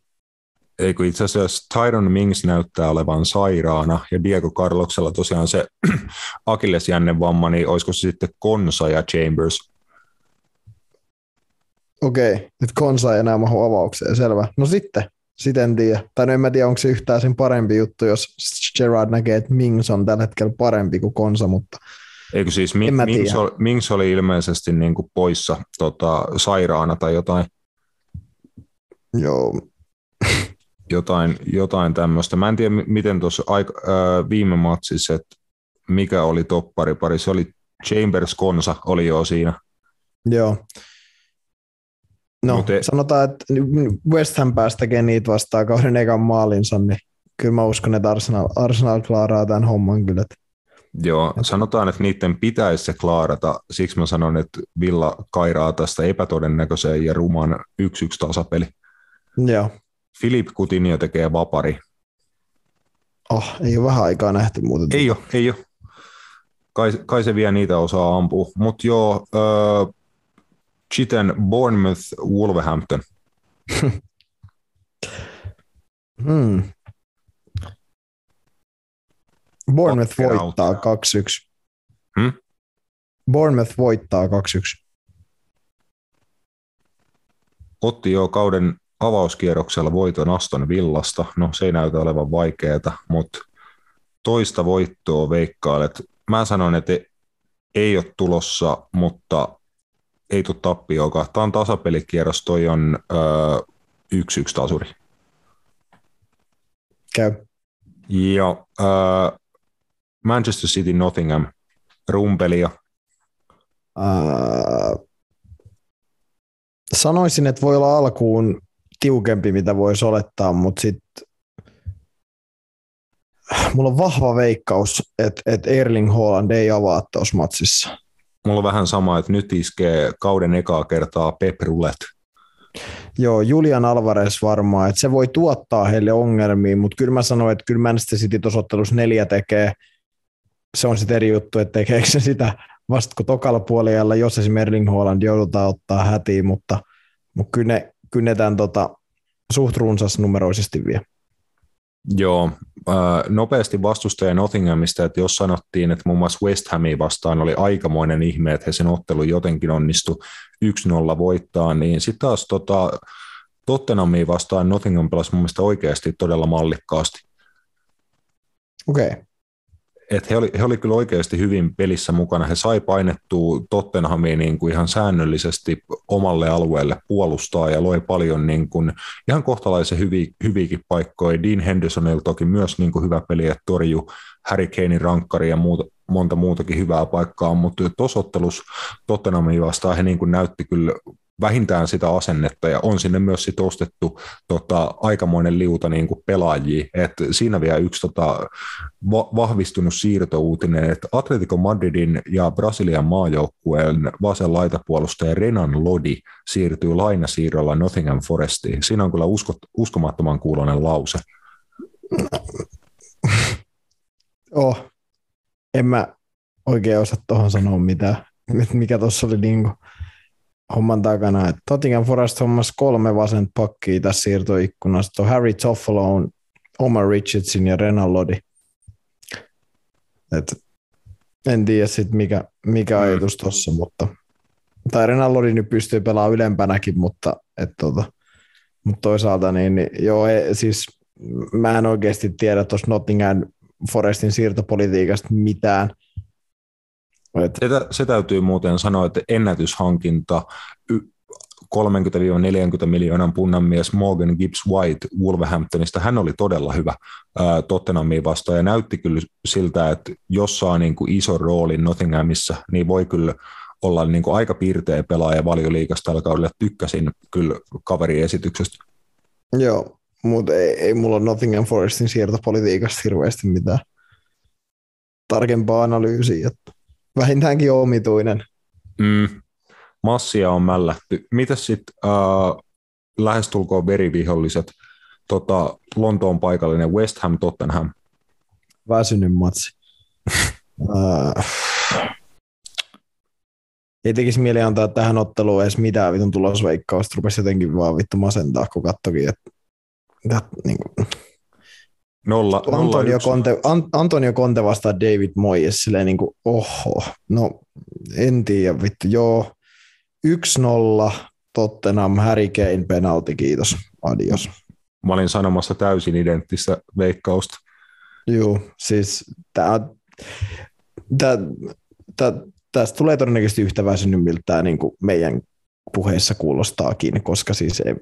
Ei kun itse asiassa Tyron Mings näyttää olevan sairaana ja Diego Carloksella tosiaan se akillesjänne vamma, niin olisiko se sitten Konsa ja Chambers? Okei, nyt Konsa ei enää mahu avaukseen, selvä. No sitten, sitten en tiedä. Tai no en mä tiedä, onko se yhtään sen parempi juttu, jos Gerard näkee, että Mings on tällä hetkellä parempi kuin Konsa, mutta Eikö siis Mi- Mings, oli, Mings oli ilmeisesti niin kuin poissa tota, sairaana tai jotain? Joo. jotain, jotain tämmöistä. Mä en tiedä, miten tuossa äh, viime matsissa, että mikä oli pari. Se oli Chambers Konsa, oli jo siinä. Joo. No, Mute... sanotaan, että West Ham pääsi tekemään niitä vastaan kahden ekan maalinsa, niin kyllä mä uskon, että Arsenal, Arsenal klaaraa tämän homman kyllä. Joo, sanotaan, että niiden pitäisi se klaarata. Siksi mä sanon, että Villa kairaa tästä epätodennäköiseen ja ruman 1-1 tasapeli. Joo. Filip Coutinho tekee vapari. Oh, ei ole vähän aikaa nähty muuten. Ei ole, ei ole. Kai, kai se vielä niitä osaa ampua. Mutta joo, äh, Chiten Bournemouth Wolverhampton. hmm. Bournemouth voittaa 2-1. Hmm? Bournemouth voittaa 2-1. Otti jo kauden avauskierroksella voiton Aston Villasta. No se ei näytä olevan vaikeaa, mutta toista voittoa veikkailet. Mä sanon, että ei ole tulossa, mutta ei tule tappioakaan. Tämä on tasapelikierros, toi on öö, yksi yksi tasuri. Käy. Ja öö, Manchester City Nottingham, rumpelia. Uh, sanoisin, että voi olla alkuun tiukempi, mitä voisi olettaa, mutta sitten mulla on vahva veikkaus, että, että Erling Haaland ei avaa tuossa matsissa. Mulla on vähän sama, että nyt iskee kauden ekaa kertaa Pep Rullet. Joo, Julian Alvarez varmaan, että se voi tuottaa heille ongelmia, mutta kyllä mä sanoin, että kyllä Manchester City tuossa ottelussa neljä tekee, se on sitten eri juttu, että tekeekö se sitä vasta kun tokalla puolella, jos esimerkiksi Erling Haaland joudutaan ottaa hätiin, mutta, mutta kyllä ne, kyllä ne tämän tota, suht runsas numeroisesti vie. Joo, nopeasti vastustaja Nottinghamista, että jos sanottiin, että muun muassa West Hamia vastaan oli aikamoinen ihme, että he sen ottelun jotenkin onnistu 1-0 voittaa, niin sitten taas tota, Tottenhamia vastaan Nottingham pelasi mun mielestä oikeasti todella mallikkaasti. Okei. Okay. Et he, oli, he oli kyllä oikeasti hyvin pelissä mukana. He sai painettua Tottenhamiin niin kuin ihan säännöllisesti omalle alueelle puolustaa ja loi paljon niin kuin, ihan kohtalaisen hyvi, hyviäkin paikkoja. Dean Hendersonilla toki myös niin kuin hyvä peli, että torju Harry Kanein rankkari ja muuta, monta muutakin hyvää paikkaa, mutta tuossa ottelussa Tottenhamin vastaan he niin kuin näytti kyllä vähintään sitä asennetta ja on sinne myös sit ostettu tota, aikamoinen liuta niin kuin pelaajia. Et siinä vielä yksi tota, va- vahvistunut siirtouutinen, että Atletico Madridin ja Brasilian maajoukkueen vasen laitapuolustaja Renan Lodi siirtyy lainasiirrolla Nottingham Forestiin. Siinä on kyllä usko, uskomattoman kuulonen lause. Oh, en mä oikein osaa tuohon sanoa mitään, mikä tuossa oli niinku homman takana. Et Tottingham Forest hommas kolme vasent pakkia tässä siirtoikkunassa. On Harry Toffolo, Omar Richardson ja Renan Lodi. Et en tiedä sit mikä, mikä mm. ajatus tuossa, mutta tai Renan Lodi nyt pystyy pelaamaan ylempänäkin, mutta, et tota, mutta toisaalta niin, niin joo, ei, siis mä en oikeasti tiedä tuossa Nottingham Forestin siirtopolitiikasta mitään. Et... Se, se täytyy muuten sanoa, että ennätyshankinta 30-40 miljoonan punnan mies Morgan Gibbs White Wolverhamptonista, hän oli todella hyvä ää, Tottenhamiin vastaan ja näytti kyllä siltä, että jos saa niin kuin iso rooli Nottinghamissa, niin voi kyllä olla niin kuin aika piirteä pelaaja valioliikasta tällä kaudella. Tykkäsin kyllä kaveriesityksestä. Joo, mutta ei, ei mulla Nottingham Forestin siirtopolitiikasta hirveästi mitään tarkempaa analyysiä. Että vähintäänkin omituinen. Mm. Massia on mällätty. Mitäs sitten äh, lähestulkoon veriviholliset tota, Lontoon paikallinen West Ham Tottenham? Väsynyt matsi. äh, ei tekisi mieli antaa tähän otteluun edes mitään vitun tulosveikkausta. Rupesi jotenkin vaan vittu masentaa, kun kattokin, että, että niin kuin, Nolla, Antonio, nolla Conte, Antonio Conte vastaa David Moyes, silleen niin kuin, oho, no en tiedä, vittu, joo, 1-0, Tottenham, Harry Kane, penalti, kiitos, adios. Mä olin sanomassa täysin identtistä veikkausta. Joo, siis tää, tää, tää, tästä tulee todennäköisesti yhtä väsynyt, miltä niin kuin meidän puheessa kuulostaakin, koska siis ei,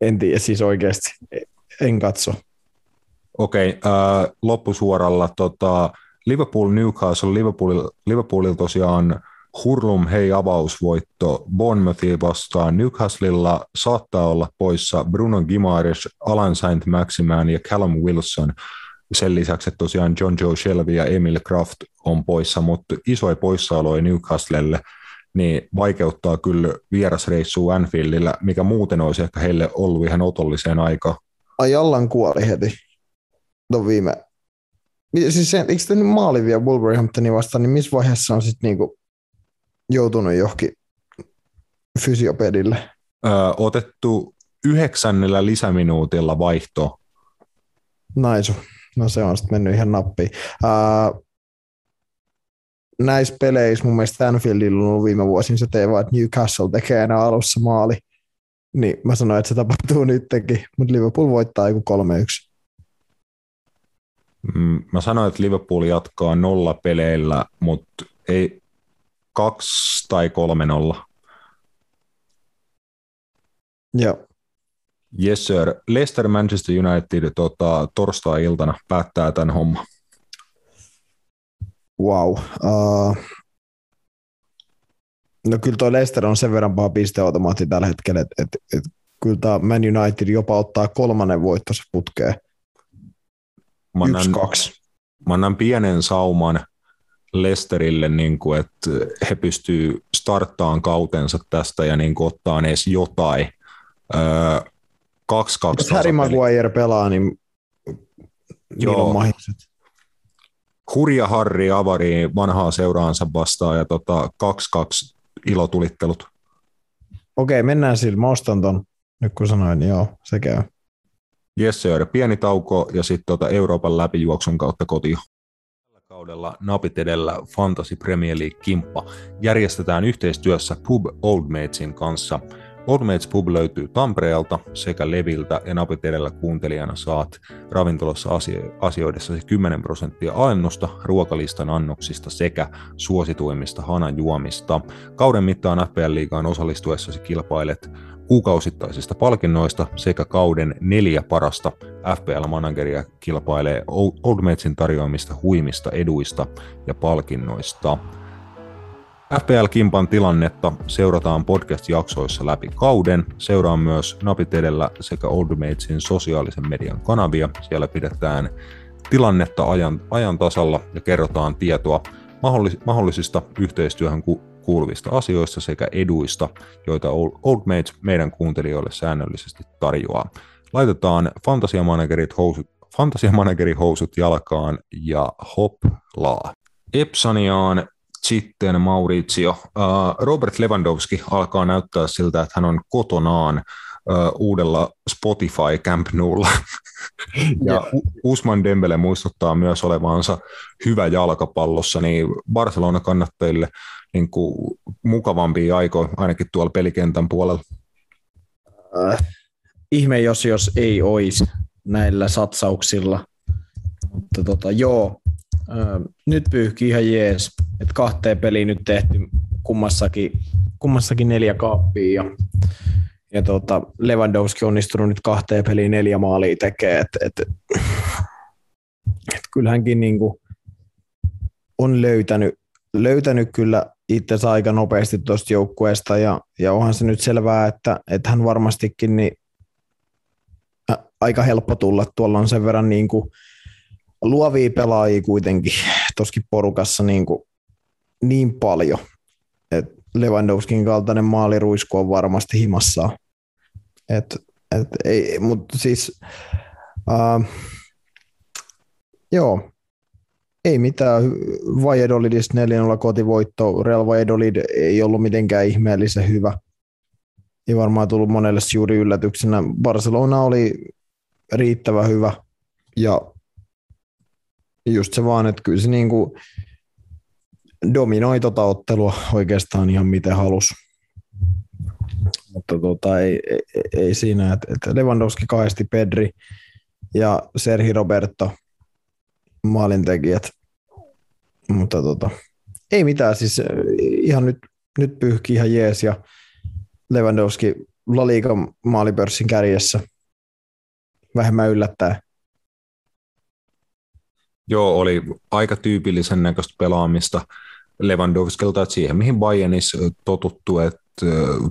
en tiedä, siis oikeasti en katso. Okei, okay, äh, loppusuoralla tota, Liverpool Newcastle, Liverpoolilla, Liverpoolilla tosiaan Hurlum hei avausvoitto Bournemouthia vastaan. Newcastlella saattaa olla poissa Bruno Gimares, Alan Saint Maximan ja Callum Wilson. Sen lisäksi, että tosiaan John Joe Shelby ja Emil Kraft on poissa, mutta isoja poissaoloja Newcastlelle niin vaikeuttaa kyllä vierasreissua Anfieldillä, mikä muuten olisi ehkä heille ollut ihan otolliseen aikaan. Ajallan kuoli heti no viime... Siis se, eikö tämä maali vielä Wolverhamptonin vastaan, niin missä vaiheessa on sitten niinku joutunut johonkin fysiopedille? Öö, otettu yhdeksännellä lisäminuutilla vaihto. Naisu. No se on sitten mennyt ihan nappiin. Uh, näissä peleissä mun mielestä Stanfieldilla on ollut viime vuosina se teema, että Newcastle tekee enää alussa maali. Niin mä sanoin, että se tapahtuu nytkin, mutta Liverpool voittaa joku 3-1. Mm, mä sanoin, että Liverpool jatkaa nolla peleillä, mutta ei kaksi tai kolme nolla. Joo. Yes sir. Leicester Manchester United tota, torstai-iltana päättää tämän homman. Wow. Uh, no kyllä tuo Leicester on sen verran paha pisteautomaatti tällä hetkellä, että et, et, kyllä tämä Man United jopa ottaa kolmannen voittonsa putkeen. Mä annan, Yksi, kaksi. Mä annan pienen sauman Lesterille, niin kuin, että he pystyy starttaan kautensa tästä ja niin kuin, ottaa edes jotain. Öö, kaksi, kaksi Jos Harry Maguire pelaa, niin Joo. on mahiset. Hurja Harri avari vanhaa seuraansa vastaan ja tota, kaksi kaksi ilotulittelut. Okei, mennään sillä. Mä ostan ton. Nyt kun sanoin, niin joo, se käy. Yes sir, pieni tauko ja sitten tota Euroopan läpijuoksun kautta kotiin. Tällä kaudella napit edellä Fantasy Premier League-kimppa järjestetään yhteistyössä Pub Old Matesin kanssa. Old Mates Pub löytyy Tampereelta sekä Leviltä ja napit edellä kuuntelijana saat ravintolassa asioidessasi 10 prosenttia alennusta ruokalistan annoksista sekä suosituimmista hanajuomista. Kauden mittaan FPL-liigaan osallistuessasi kilpailet kuukausittaisista palkinnoista sekä kauden neljä parasta FPL-manageria kilpailee Old Matesin tarjoamista huimista eduista ja palkinnoista. FPL-kimpan tilannetta seurataan podcast-jaksoissa läpi kauden. Seuraa myös Napit edellä sekä Old Matesin sosiaalisen median kanavia. Siellä pidetään tilannetta ajan, ajan tasalla ja kerrotaan tietoa mahdollis, mahdollisista yhteistyöhön ku, kuuluvista asioista sekä eduista, joita Old Mates meidän kuuntelijoille säännöllisesti tarjoaa. Laitetaan fantasiamanagerit housut, fantasiamanagerin housut jalkaan ja hoplaa. Epsaniaan sitten Maurizio. Robert Lewandowski alkaa näyttää siltä, että hän on kotonaan uudella Spotify Camp Noulla. ja Usman Dembele muistuttaa myös olevansa hyvä jalkapallossa, niin Barcelona-kannattajille niin kuin mukavampia aikoja ainakin tuolla pelikentän puolella. Äh, ihme, jos, jos ei olisi näillä satsauksilla. Mutta tota, joo, äh, nyt pyyhki ihan jees. Et kahteen peliin nyt tehty kummassakin, kummassakin neljä kaappia ja, ja tota, Lewandowski onnistunut nyt kahteen peliin neljä maalia tekee. Et, et, et kyllähänkin niinku on löytänyt, löytänyt kyllä itse aika nopeasti tuosta joukkueesta ja, ja onhan se nyt selvää, että, että hän varmastikin niin, ä, aika helppo tulla. Tuolla on sen verran niin luovia pelaajia kuitenkin tuossakin porukassa niin, niin paljon, että Lewandowskin kaltainen maaliruisku on varmasti himassa. Et, et, ei, mutta siis, uh, joo, ei mitään. Valladolidista 4-0 kotivoitto. Real Valladolid ei ollut mitenkään ihmeellisen hyvä. Ei varmaan tullut monelle juuri yllätyksenä. Barcelona oli riittävän hyvä ja just se vaan, että kyllä se niin kuin dominoi tota ottelua oikeastaan ihan miten halus. Mutta tota, ei, ei, ei, siinä, että, Lewandowski kahdesti Pedri ja Serhi Roberto maalintekijät. Mutta tota, ei mitään, siis ihan nyt, nyt pyyhki ihan jees ja Lewandowski La Liga maalipörssin kärjessä vähemmän yllättää. Joo, oli aika tyypillisen näköistä pelaamista Lewandowskilta, että siihen mihin Bayernissa totuttu, että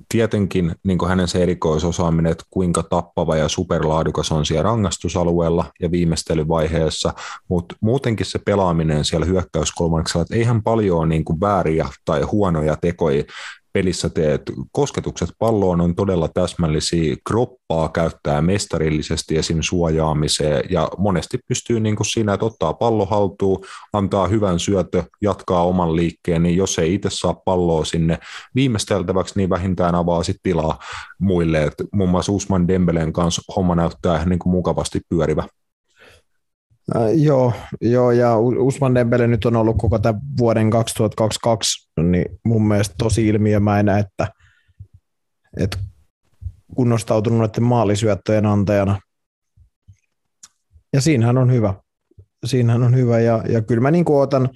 tietenkin niin hänen se erikoisosaaminen, että kuinka tappava ja superlaadukas on siellä rangaistusalueella ja viimeistelyvaiheessa, mutta muutenkin se pelaaminen siellä hyökkäyskolmanneksella, että eihän paljon niin kuin vääriä tai huonoja tekoja pelissä teet. Kosketukset palloon on todella täsmällisiä, kroppaa käyttää mestarillisesti esim. suojaamiseen ja monesti pystyy niin kuin siinä, että ottaa pallo haltuun, antaa hyvän syötö, jatkaa oman liikkeen, niin jos ei itse saa palloa sinne viimeisteltäväksi, niin vähintään avaa sitten tilaa muille. Et muun muassa Usman Dembelen kanssa homma näyttää niin kuin mukavasti pyörivä. Äh, joo, joo, ja Usman Dembele nyt on ollut koko tämän vuoden 2022 niin mun mielestä tosi ilmiömäinen, että, että kunnostautunut näiden maalisyöttöjen antajana. Ja siinähän on hyvä. Siinähän on hyvä, ja, ja kyllä mä niin otan,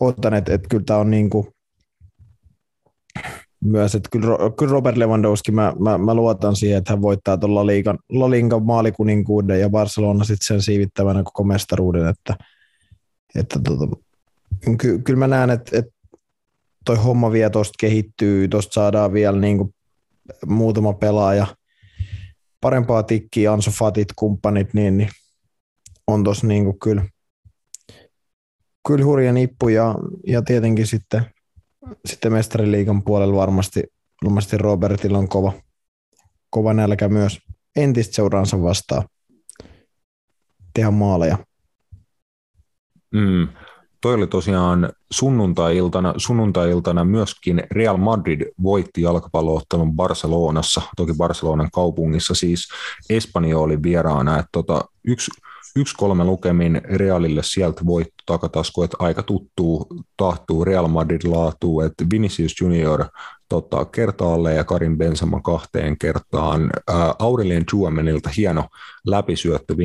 otan että, että kyllä tämä on niin kuin, myös, että kyllä, kyllä Robert Lewandowski, mä, mä, mä, luotan siihen, että hän voittaa tuolla La Ligan maalikuninkuuden ja Barcelona sitten sen siivittävänä koko mestaruuden, että, että tota, ky, kyllä mä näen, että, että toi homma vielä tuosta kehittyy, tuosta saadaan vielä niin kuin muutama pelaaja parempaa tikkiä, Ansu Fatit, kumppanit, niin, niin on tuossa niin kyllä, kyllä hurja nippu ja, ja tietenkin sitten sitten mestariliikan puolella varmasti, varmasti Robertilla on kova, kova nälkä myös entistä seuraansa vastaan tehdä maaleja. Mm. Toi oli tosiaan sunnuntai-iltana, sunnuntai-iltana myöskin Real Madrid voitti jalkapalloottelun Barcelonassa, toki Barcelonan kaupungissa siis Espanja oli vieraana, että tota, yksi yksi kolme lukemin Realille sieltä voitto takatasku, että aika tuttuu, tahtuu Real Madrid laatuu, että Vinicius Junior tota, kertaalle ja Karin Benzema kahteen kertaan. Ää, Aurelien Chuamenilta hieno läpisyöttö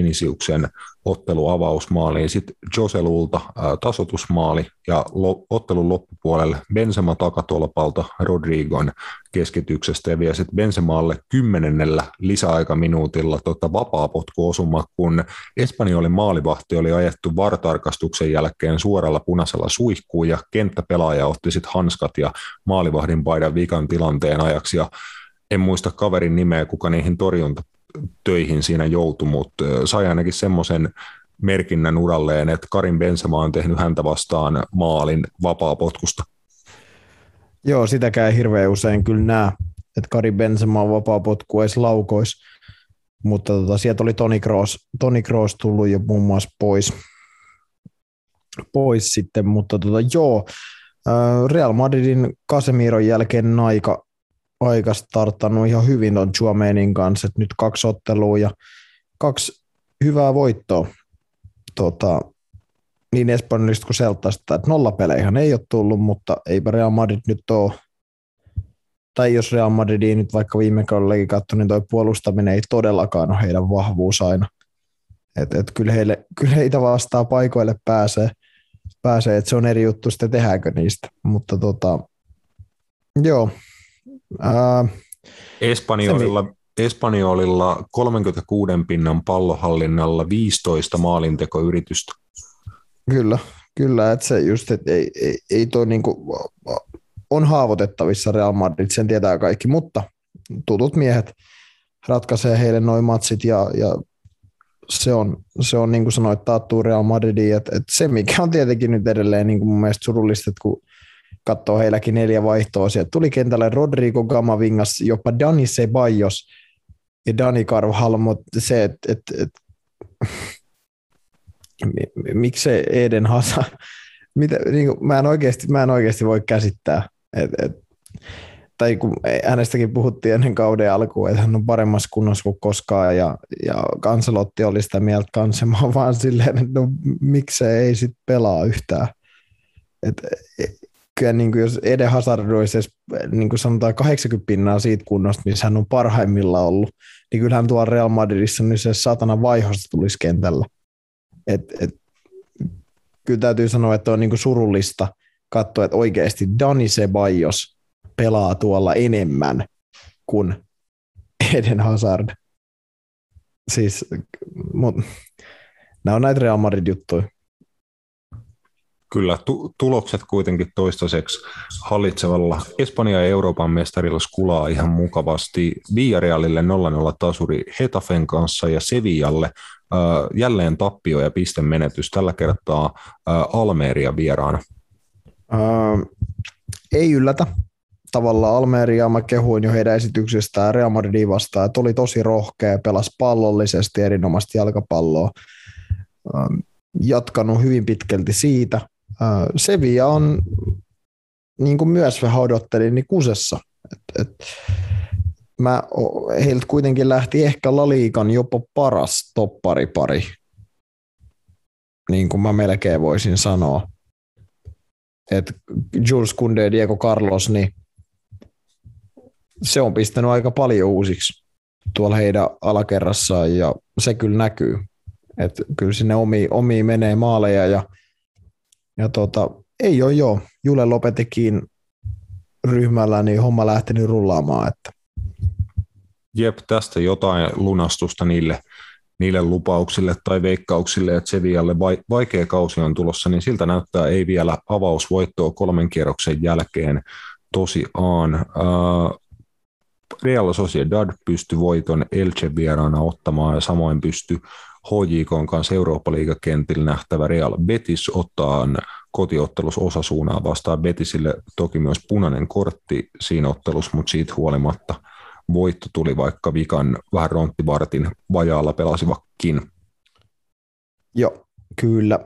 Vinisiuksen otteluavausmaaliin, sitten Joselulta tasotusmaali ja ottelun loppupuolelle Benzema takatolpalta Rodrigon keskityksestä ja vielä sitten Benzemaalle kymmenennellä lisäaikaminuutilla tota, vapaa-potkuosuma, kun Espanjolin maalivahti oli ajettu vartarkastuksen jälkeen suoralla punaisella suihkuun ja kenttäpelaaja otti sitten hanskat ja maalivahdin paidan vikan tilanteen ajaksi. Ja en muista kaverin nimeä, kuka niihin torjunta töihin siinä joutui, mutta sai ainakin semmoisen merkinnän uralleen, että Karin Benzema on tehnyt häntä vastaan maalin vapaa-potkusta. Joo, sitäkään hirveän usein kyllä näe, että Karin Benzema on vapaa-potku edes laukois, mutta tota, sieltä oli Toni Kroos, Toni Kroos tullut jo muun muassa pois, pois sitten, mutta tota, joo, Real Madridin Casemiron jälkeen aika, aika startannut ihan hyvin on Chuamenin kanssa, että nyt kaksi ottelua ja kaksi hyvää voittoa tota, niin Espanjasta kuin Seltasta, että nollapeleihän ei ole tullut, mutta eipä Real Madrid nyt ole, tai jos Real Madridiin nyt vaikka viime kaudellakin katsoi, niin tuo puolustaminen ei todellakaan ole heidän vahvuus aina. Et, et kyllä, heille, kyllä heitä vastaa paikoille pääsee, pääsee, että se on eri juttu sitten tehdäänkö niistä, mutta tota, joo. Ää, Espanjolilla, Espanjolilla 36 pinnan pallohallinnalla 15 maalintekoyritystä. Kyllä, kyllä, että se just, että ei, ei, ei toi niinku, on haavoitettavissa Real Madrid, sen tietää kaikki, mutta tutut miehet ratkaisee heille noin matsit ja, ja se on, se on niin kuin sanoit, taattuu Real Madridiin, että, että se mikä on tietenkin nyt edelleen niin kuin mun mielestä surullista, että kun katsoo heilläkin neljä vaihtoa, sieltä tuli kentälle Rodrigo Gamavingas, jopa Dani Ceballos ja Dani mutta se, että, että, että miksei Eden Hazard, mitä, niin kuin, mä, en oikeasti, mä en oikeasti voi käsittää, että et, tai kun hänestäkin puhuttiin ennen kauden alkuun, että hän on paremmassa kunnossa kuin koskaan, ja, ja Kanselotti oli sitä mieltä kanssa, vaan silleen, että no miksei ei sit pelaa yhtään. Et, kyllä niin kuin jos Eden Hazard olisi edes, niin kuin sanotaan 80 pinnaa siitä kunnosta, missä hän on parhaimmillaan ollut, niin kyllähän tuolla Real Madridissa niin se satana vaihosta tulisi kentällä. Et, et, kyllä täytyy sanoa, että on niin kuin surullista katsoa, että oikeasti Dani Ceballos pelaa tuolla enemmän kuin Eden Hazard. Siis, mut, nämä on näitä Real Madrid-juttuja. Kyllä, tu- tulokset kuitenkin toistaiseksi hallitsevalla Espanja ja Euroopan mestarilla skulaa ihan mukavasti. Villarealille 0-0 tasuri Hetafen kanssa ja Sevillalle äh, jälleen tappio ja pistemenetys tällä kertaa äh, Almeria vieraana. Äh, ei yllätä. Tavallaan Almeria mä kehuin jo heidän esityksestään Real Madridin vastaan, että oli tosi rohkea, pelasi pallollisesti erinomaisesti jalkapalloa. Äh, jatkanut hyvin pitkälti siitä. Sevilla on, niin kuin myös vähän odottelin, niin kusessa. Et, et, mä, heiltä kuitenkin lähti ehkä Laliikan jopa paras topparipari, niin kuin mä melkein voisin sanoa. Et Jules Kunde ja Diego Carlos, niin se on pistänyt aika paljon uusiksi tuolla heidän alakerrassaan ja se kyllä näkyy. Et kyllä sinne omi, omi menee maaleja ja – ja tota, ei ole joo. Jule Lopetekin ryhmällä, niin homma lähtenyt rullaamaan. Että. Jep, tästä jotain lunastusta niille, niille lupauksille tai veikkauksille, että Sevialle vaikea kausi on tulossa, niin siltä näyttää ei vielä avausvoittoa kolmen kierroksen jälkeen tosiaan. Real Sociedad pystyi voiton Elche vieraana ottamaan ja samoin pystyi HJK kanssa Eurooppa-liigakentillä nähtävä Real Betis ottaa kotiottelussa osasuunaa vastaan Betisille toki myös punainen kortti siinä ottelussa, mutta siitä huolimatta voitto tuli vaikka vikan vähän ronttivartin vajaalla pelasivakin. Joo, kyllä.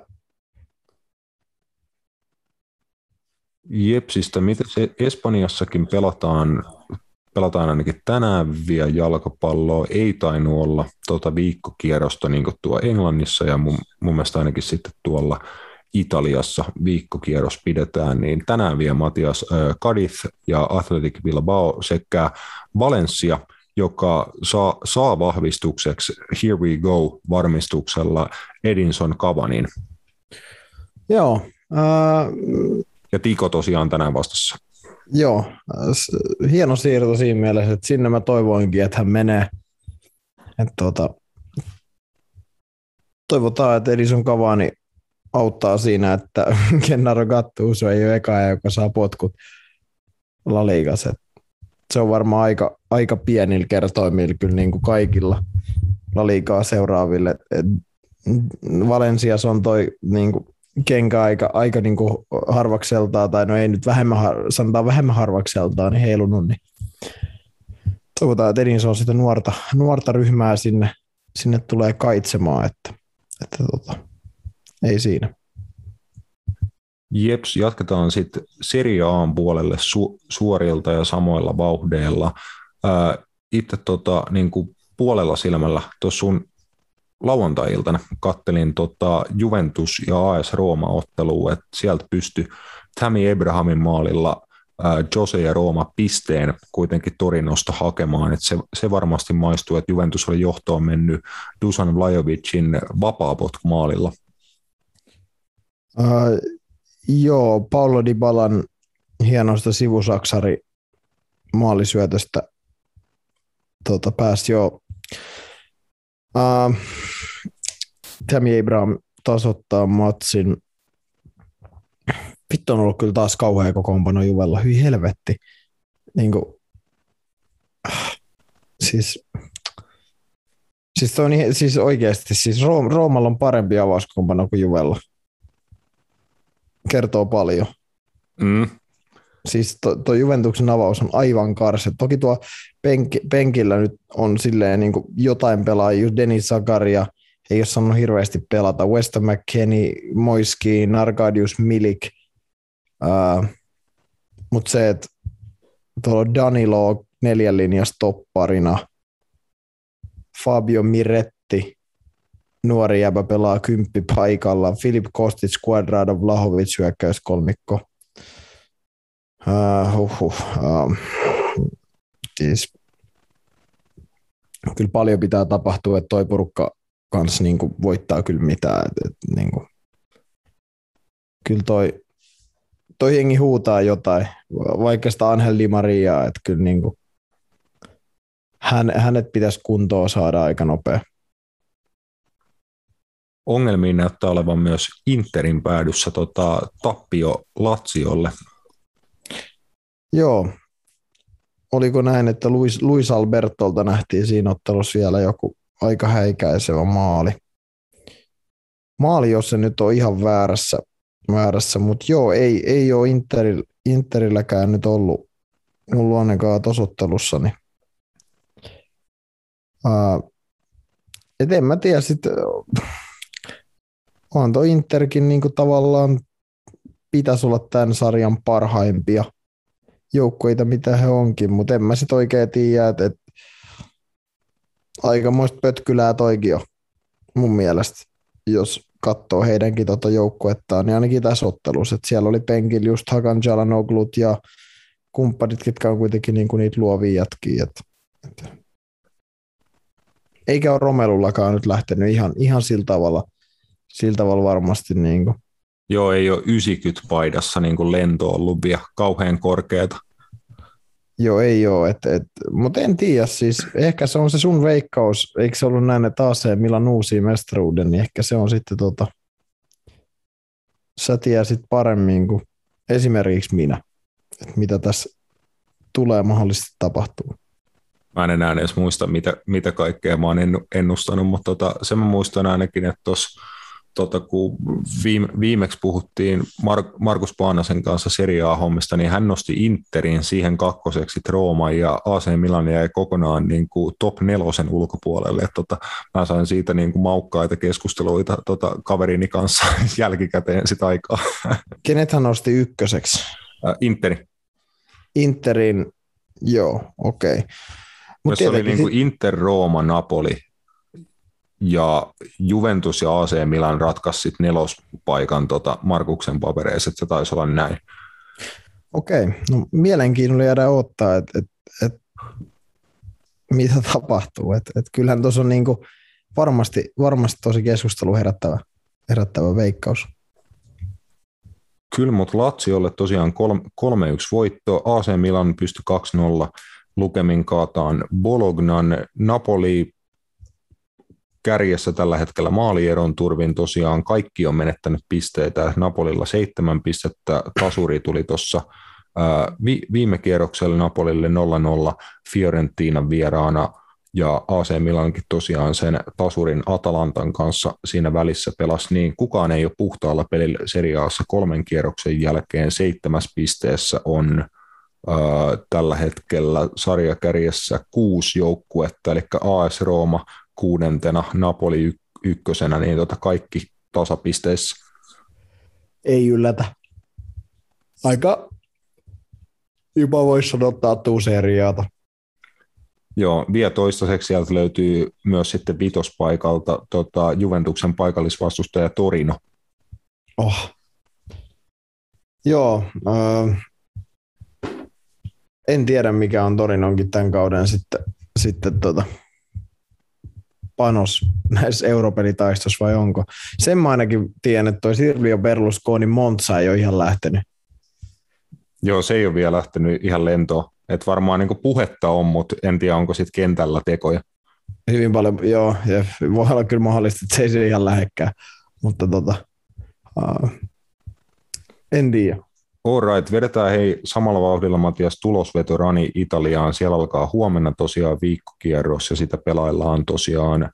Jepsistä, miten se Espanjassakin pelataan pelataan ainakin tänään vielä jalkapalloa, ei tainu olla tuota viikkokierrosta niin tuo Englannissa ja mun, mun mielestä ainakin sitten tuolla Italiassa viikkokierros pidetään, niin tänään vie Matias Cadiz ja Athletic Bilbao sekä Valencia, joka saa, saa vahvistukseksi Here We Go varmistuksella Edinson Kavanin. Joo. Äh, ja Tiko tosiaan tänään vastassa. Joo, hieno siirto siinä mielessä, että sinne mä toivoinkin, että hän menee. Että tuota, toivotaan, että Edison Cavani auttaa siinä, että Gennaro Gattuso ei ole eka, joka saa potkut La Ligas. Se on varmaan aika, aika pienillä kertoimilla kyllä niin kuin kaikilla La Ligaa seuraaville. Et Valensias on toi niin kuin kenkä aika, aika niin kuin harvakseltaan, tai no ei nyt vähemmän, sanotaan vähemmän harvakseltaan, niin heilunut, niin toivotaan, että Edins on sitä nuorta, nuorta ryhmää sinne, sinne tulee kaitsemaan, että, että tota, ei siinä. Jeps, jatketaan sitten Serie A puolelle su- suorilta ja samoilla vauhdeilla. Itse tota, niin puolella silmällä tuossa sun lauantai-iltana kattelin tota Juventus ja AS Rooma-ottelua, että sieltä pystyi Tammy Abrahamin maalilla Jose ja Rooma pisteen kuitenkin Torinosta hakemaan, että se, se varmasti maistuu, että Juventus oli johtoon mennyt Dusan Vlajovicin vapaapotkumaalilla. Uh, joo, Paolo Balan hienosta sivusaksari maalisyötöstä tota, pääsi jo Uh, Tammy Abraham tasoittaa matsin. Vittu on ollut kyllä taas kauhea kokoonpano Juvella. Hyi helvetti. Niin kuin, siis, siis, on, siis oikeasti, siis Roomalla on parempi avauskokoonpano kuin Juvella. Kertoo paljon. Mm. Siis tuo Juventuksen avaus on aivan karse. Toki tuo penk, penkillä nyt on silleen niin jotain pelaajia, Denis Zakaria ei ole sanonut hirveästi pelata, Weston McKenny, Moiski, Narkadius Milik, uh, mutta se, että tuolla Danilo neljän linjassa topparina, Fabio Miretti, nuori jäbä pelaa kymppi paikalla, Filip Kostic, Quadrado, Vlahovic hyökkäyskolmikko. Uh, uh, uh, uh siis kyllä paljon pitää tapahtua, että toi porukka kanssa niin kuin voittaa kyllä mitään. Et, et, niin kuin, kyllä toi, toi jengi huutaa jotain, vaikka sitä Angel Di Maria, että kyllä niin kuin, hän, hänet pitäisi kuntoon saada aika nopea. Ongelmiin näyttää olevan myös Interin päädyssä tota, tappio Latsiolle. Joo, oliko näin, että Luis, Luis Albertolta nähtiin siinä ottelussa vielä joku aika häikäisevä maali. Maali, jos se nyt on ihan väärässä, väärässä mutta joo, ei, ei ole Interil, Interilläkään nyt ollut, ollut ainakaan tosottelussa, niin et en mä tiedä, sitten on tuo Interkin niin tavallaan pitäisi olla tämän sarjan parhaimpia joukkoita, mitä he onkin, mutta en mä sit oikein tiedä, että, että aikamoista pötkylää toikin on mun mielestä, jos katsoo heidänkin tota joukkuettaan, niin ainakin tässä ottelussa, että siellä oli penkillä just Hakan Jalanoglut ja kumppanit, ketkä on kuitenkin niin kuin niitä luovia jätkiä. Että, että. Eikä ole Romelullakaan nyt lähtenyt ihan, ihan sillä tavalla, sillä tavalla varmasti niin kuin Joo, ei ole 90 paidassa niin kuin lento ollut vielä kauhean korkeata. Joo, ei ole, et, et, mutta en tiedä, siis ehkä se on se sun veikkaus, eikö se ollut näin, että AC Milan uusi mestaruuden, niin ehkä se on sitten tota, sä tiesit paremmin kuin esimerkiksi minä, että mitä tässä tulee mahdollisesti tapahtuu. Mä en enää edes muista, mitä, mitä kaikkea mä oon ennustanut, mutta tota, sen mä muistan ainakin, että tuossa tota, kun viime, viimeksi puhuttiin Mar- Markus Paanasen kanssa Serie A-hommista, niin hän nosti Interin siihen kakkoseksi Rooma ja AC Milan jäi kokonaan niin kuin top nelosen ulkopuolelle. Et, tota, mä sain siitä niin kuin maukkaita keskusteluita tota, kaverini kanssa jälkikäteen sitä aikaa. Kenet hän nosti ykköseksi? Interi. Interin, joo, okei. Okay. Mutta se oli niin kuin Inter, Rooma, Napoli ja Juventus ja AC Milan ratkaisi sitten nelospaikan tota Markuksen papereissa, että se taisi olla näin. Okei, no mielenkiinnolla jäädä odottaa, että et, et, mitä tapahtuu. Et, et kyllähän tuossa on niinku varmasti, varmasti tosi keskustelu herättävä, herättävä veikkaus. Kyllä, mutta Latsiolle tosiaan 3-1 voitto. AC Milan pystyi 2-0 lukemin kaataan Bolognan. Napoli kärjessä tällä hetkellä maalieron turvin tosiaan kaikki on menettänyt pisteitä. Napolilla seitsemän pistettä, tasuri tuli tuossa viime kierroksella Napolille 0-0 Fiorentina vieraana ja AC Milankin tosiaan sen tasurin Atalantan kanssa siinä välissä pelasi niin. Kukaan ei ole puhtaalla pelillä seriaassa kolmen kierroksen jälkeen. Seitsemäs pisteessä on tällä hetkellä sarjakärjessä kuusi joukkuetta, eli AS Rooma kuudentena, Napoli y- ykkösenä, niin tota kaikki tasapisteissä. Ei yllätä. Aika jopa voisi sanoa taattuu seriaata. Joo, vielä toistaiseksi sieltä löytyy myös sitten vitospaikalta tota, Juventuksen paikallisvastustaja Torino. Oh. Joo, äh, en tiedä mikä on Torinonkin tämän kauden sitten, sitten tota, panos näissä europelitaistossa vai onko. Sen mä ainakin tiedän, että toi Silvio Berlusconi Monza ei ole ihan lähtenyt. Joo, se ei ole vielä lähtenyt ihan lentoon. Et varmaan niin puhetta on, mutta en tiedä, onko sitten kentällä tekoja. Hyvin paljon, joo. Ja voi olla kyllä mahdollista, että se ei se ihan lähekkää. Mutta tota, uh, en tiedä. Alright, vedetään hei samalla vauhdilla Matias tulosveto Rani Italiaan. Siellä alkaa huomenna tosiaan viikkokierros ja sitä pelaillaan tosiaan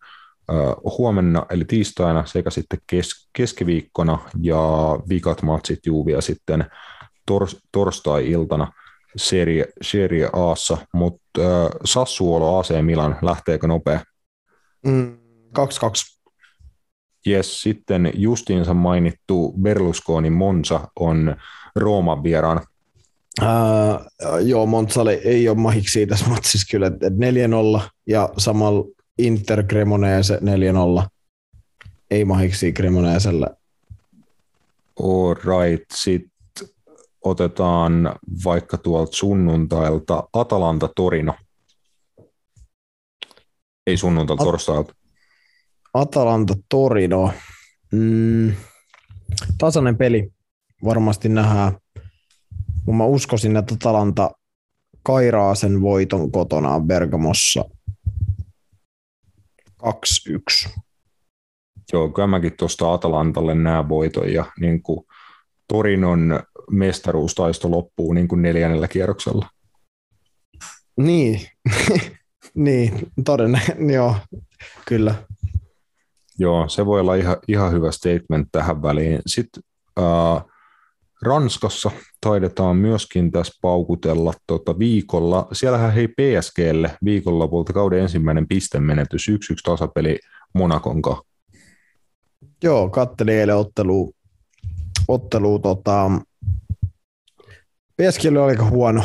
uh, huomenna eli tiistaina sekä sitten kes- keskiviikkona ja vikat matsit Juuvia sitten tor- torstai-iltana Serie, serie Aassa, mutta äh, Sassuolo AC Milan, lähteekö nopea? Mm, 2-2. Jes, sitten justiinsa mainittu Berlusconi Monza on Rooman vieraana. Uh, joo, Montsali ei ole mahiksi tässä matsissa kyllä, että 4-0 ja samalla Inter Cremonese 4-0. Ei mahiksi Cremoneselle. All right, sitten otetaan vaikka tuolta sunnuntailta Atalanta Torino. Ei sunnuntailta, At- torstailta. Atalanta Torino. Mm, tasainen peli varmasti nähdään. Mä uskoisin, että Atalanta kairaa sen voiton kotona Bergamossa 2-1. Joo, kyllä mäkin tuosta Atalantalle nämä voiton ja niin kuin Torinon mestaruustaisto loppuu niin kuin neljännellä kierroksella. Niin, niin todennäköisesti, joo, kyllä. Joo, se voi olla ihan, ihan hyvä statement tähän väliin. Sitten äh, Ranskassa taidetaan myöskin tässä paukutella tota viikolla. Siellähän hei PSGlle viikonlopulta kauden ensimmäinen pistemenetys, 1-1 tasapeli Monakon kanssa. Joo, kattelin eilen ottelu, ottelu tota, PSG oli aika huono,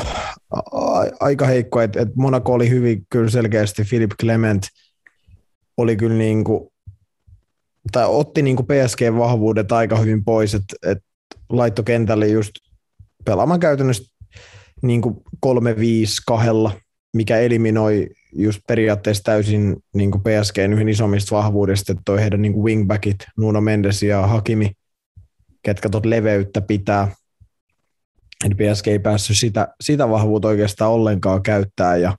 aika heikko, että et Monaco oli hyvin kyllä selkeästi, Philip Clement oli kyllä niin kuin, tai otti niin kuin PSG-vahvuudet aika hyvin pois, että et laitto kentälle just pelaamaan käytännössä niin kuin 3-5 kahdella, mikä eliminoi just periaatteessa täysin niin kuin PSGn yhden isommista vahvuudesta, että toi heidän niin kuin wingbackit, Nuno Mendes ja Hakimi, ketkä tuot leveyttä pitää, Eli PSG ei päässyt sitä, sitä vahvuutta oikeastaan ollenkaan käyttää ja,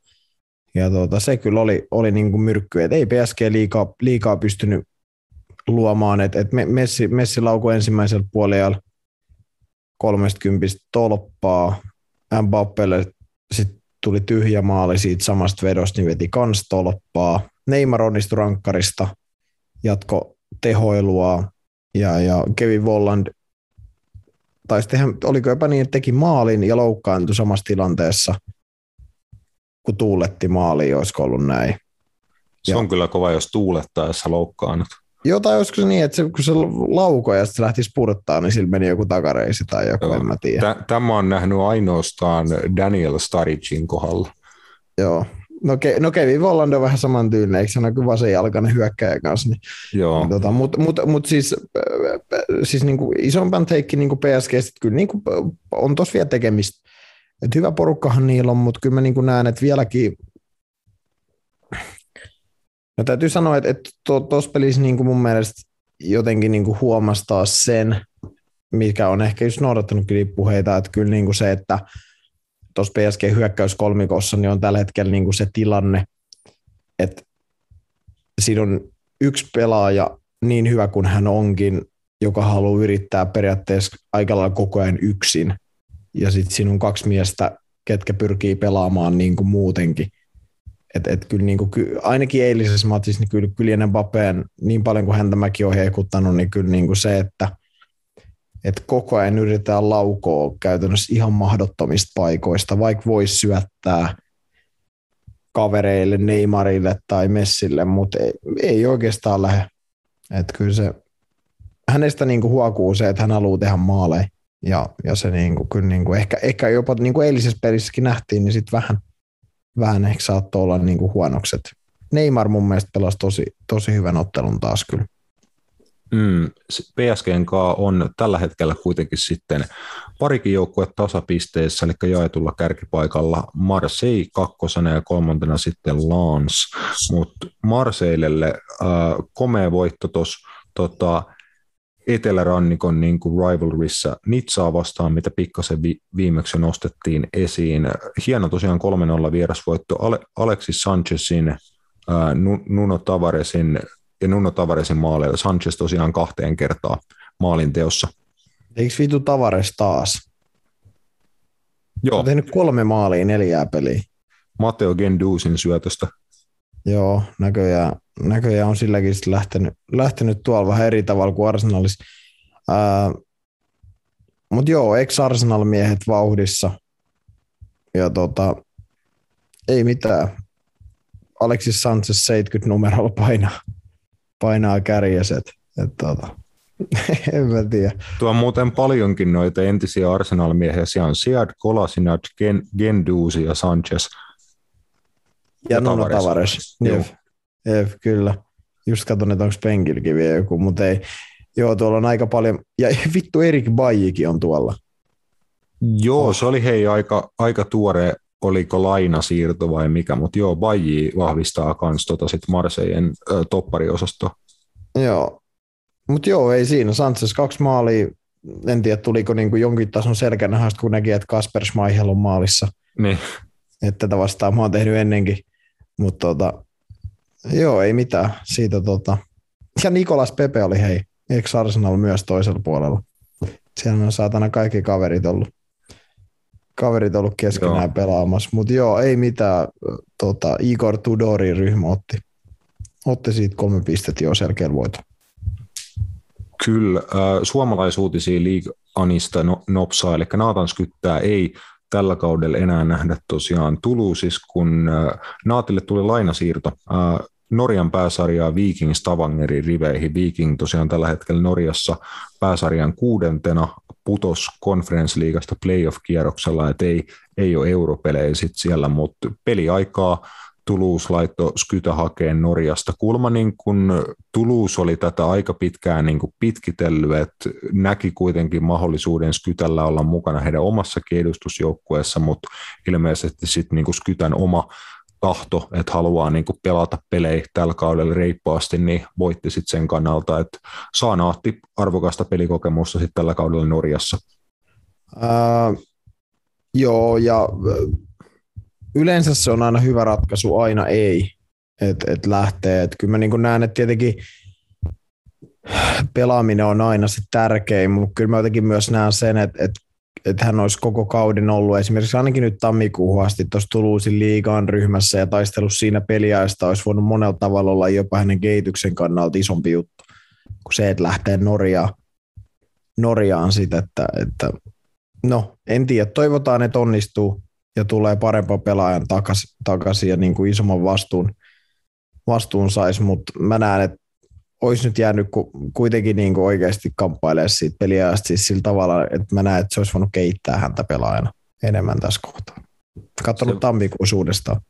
ja tuota, se kyllä oli, oli niin kuin myrkky, että ei PSG liikaa, liikaa pystynyt luomaan, että et Messi, Messi laukui ensimmäisellä puolella 30 tolppaa, Mbappelle sitten tuli tyhjä maali siitä samasta vedosta, niin veti kans tolppaa. Neymar onnistui rankkarista, jatko tehoilua ja, ja Kevin Volland tai sitten oliko jopa niin, että teki maalin ja loukkaantui samassa tilanteessa, kun tuuletti maaliin, olisiko ollut näin. Se ja. on kyllä kova, jos tuulettaessa loukkaannut. Joo, tai olisiko se niin, että se, kun se laukoi ja se lähti spurttaa, niin sillä meni joku takareisi tai joku, Joo. en mä tiedä. Tämä on nähnyt ainoastaan Daniel Staricin kohdalla. Joo, No, ke, no Kevin Volland on vähän saman tyylinen, eikö se ole vasen jalkainen hyökkäjä kanssa? Niin, Joo. Niin, tota, Mutta mut, mut siis, siis niinku isompan teikki niinku PSG, kyllä niinku on tossa vielä tekemistä. Et hyvä porukkahan niillä on, mutta kyllä mä niinku näen, että vieläkin No täytyy sanoa, että, tuossa pelissä niin kuin mun mielestä jotenkin niin kuin huomastaa sen, mikä on ehkä just noudattanut puheita, että kyllä niin kuin se, että tuossa PSG kolmikossa niin on tällä hetkellä niin kuin se tilanne, että siinä on yksi pelaaja niin hyvä kuin hän onkin, joka haluaa yrittää periaatteessa aika lailla koko ajan yksin. Ja sitten siinä on kaksi miestä, ketkä pyrkii pelaamaan niin kuin muutenkin. Et, et kyllä niin kuin, ainakin eilisessä matissa, niin kyllä Kylian Mbappeen, niin paljon kuin häntä mäkin olen hekuttanut, niin kyllä niin kuin se, että et koko ajan yritetään laukoa käytännössä ihan mahdottomista paikoista, vaikka voisi syöttää kavereille, Neymarille tai Messille, mutta ei, ei oikeastaan lähde. Et kyllä se, hänestä niin kuin huokuu se, että hän haluaa tehdä maaleja. Ja, ja se niin kuin, kyllä niin kuin ehkä, ehkä jopa niin kuin eilisessä pelissäkin nähtiin, niin sitten vähän, vähän ehkä saattoi olla niin kuin huonokset. Neymar mun mielestä pelasi tosi, tosi hyvän ottelun taas kyllä. Mm, PSGn on tällä hetkellä kuitenkin sitten parikin joukkue tasapisteissä, eli jaetulla kärkipaikalla Marseille kakkosena ja kolmantena sitten Lans, mutta Marseillelle äh, komea voitto tuossa tota, etelärannikon niin kuin rivalryssä Nitsaa vastaan, mitä pikkasen vi- viimeksi nostettiin esiin. Hieno tosiaan 3-0 vierasvoitto Ale- Alexis Sanchezin, ää, Nuno Tavaresin ja Nuno Tavaresin maaleilla. Sanchez tosiaan kahteen kertaa maalin teossa. Eikö vitu Tavares taas? Joo. On tehnyt kolme maalia neljää peliä. Matteo Gendusin syötöstä. Joo, näköjään, näköjään on silläkin lähtenyt, lähtenyt tuolla vähän eri tavalla kuin Arsenalissa. Mutta joo, ex Arsenal-miehet vauhdissa. Ja tota, ei mitään. Alexis Sanchez 70 numerolla painaa, painaa kärjäset. Et, tota, en mä tiedä. Tuo on muuten paljonkin noita entisiä Arsenal-miehiä. Siellä on Siad, Kolasinac, Gen, Gendusi ja Sanchez – ja, ja Nuno Tavares. Jef, jef, kyllä. Just katson, että onko penkilläkin vielä joku, mutta ei. Joo, tuolla on aika paljon. Ja vittu Erik Bajikin on tuolla. Joo, oh. se oli hei aika, aika tuore, oliko lainasiirto vai mikä, mutta joo, Baji vahvistaa kans tota sit Marseillen äh, toppariosasto. Joo, mutta joo, ei siinä. Sanchez kaksi maalia, en tiedä tuliko niinku jonkin tason selkänahasta, kun näki, että Kasper Schmeichel on maalissa. Niin. Että tätä vastaan mä oon tehnyt ennenkin. Mutta tota, joo, ei mitään. Siitä tota. Ja Nikolas Pepe oli hei, eikö Arsenal myös toisella puolella? Siellä on saatana kaikki kaverit ollut, kaverit ollut keskenään joo. pelaamassa. Mutta joo, ei mitään. Tota, Igor Tudorin ryhmä otti, otti siitä kolme pistettä jo selkeä voito. Kyllä, äh, suomalaisuutisia League Anista no, nopsaa, eli Naatan Skyttää ei tällä kaudella enää nähdä tosiaan Tuluusis, kun äh, Naatille tuli lainasiirto. Äh, Norjan pääsarjaa Viking Stavangerin riveihin. Viking tosiaan tällä hetkellä Norjassa pääsarjan kuudentena putos konferenssliigasta playoff-kierroksella, että ei, ei ole europelejä sit siellä, mutta peliaikaa Toulouse laittoi Skytä hakeen Norjasta. Kulma niin kun Toulouse oli tätä aika pitkään niin pitkitellyt, että näki kuitenkin mahdollisuuden Skytällä olla mukana heidän omassa edustusjoukkueessa, mutta ilmeisesti sitten niin Skytän oma tahto, että haluaa niin pelata pelejä tällä kaudella reippaasti, niin voitti sitten sen kannalta, että saa naatti arvokasta pelikokemusta sitten tällä kaudella Norjassa. Uh, joo, ja yleensä se on aina hyvä ratkaisu, aina ei, että et lähtee. Et kyllä mä niin näen, että tietenkin pelaaminen on aina se tärkein, mutta kyllä mä jotenkin myös näen sen, että, että että hän olisi koko kauden ollut. Esimerkiksi ainakin nyt tammikuuhun asti tuossa Tuluusin liigaan ryhmässä ja taistellut siinä peliaista olisi voinut monella tavalla olla jopa hänen kehityksen kannalta isompi juttu kuin se, että lähtee Norjaan, Norjaan siitä, että, että no en tiedä, toivotaan, että onnistuu, ja tulee parempaa pelaajan takaisin, takaisin ja niin kuin isomman vastuun, vastuun saisi, mutta mä näen, että olisi nyt jäänyt kuitenkin niin kuin oikeasti kamppailemaan siitä peliajasta siis sillä tavalla, että mä näen, että se olisi voinut kehittää häntä pelaajana enemmän tässä kohtaa. Katsonut se, tammikuussa uudestaan.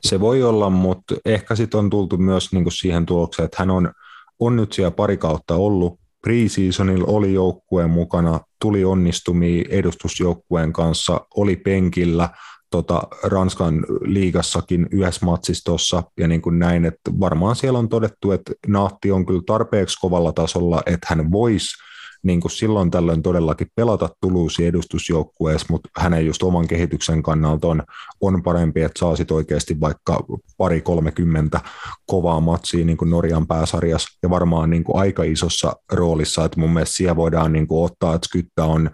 se voi olla, mutta ehkä sitten on tultu myös niinku siihen tulokseen, että hän on, on nyt siellä pari kautta ollut. Preseasonilla oli joukkueen mukana, tuli onnistumia edustusjoukkueen kanssa, oli penkillä – tota, Ranskan liigassakin yhdessä matsistossa ja niin kuin näin, että varmaan siellä on todettu, että Nahti on kyllä tarpeeksi kovalla tasolla, että hän voisi niin kuin silloin tällöin todellakin pelata Tuluusi edustusjoukkueessa, mutta hänen just oman kehityksen kannalta on, on parempi, että saa sit oikeasti vaikka pari 30 kovaa matsia niin kuin Norjan pääsarjassa ja varmaan niin kuin aika isossa roolissa, että mun mielestä siellä voidaan niin kuin ottaa, että Skyttä on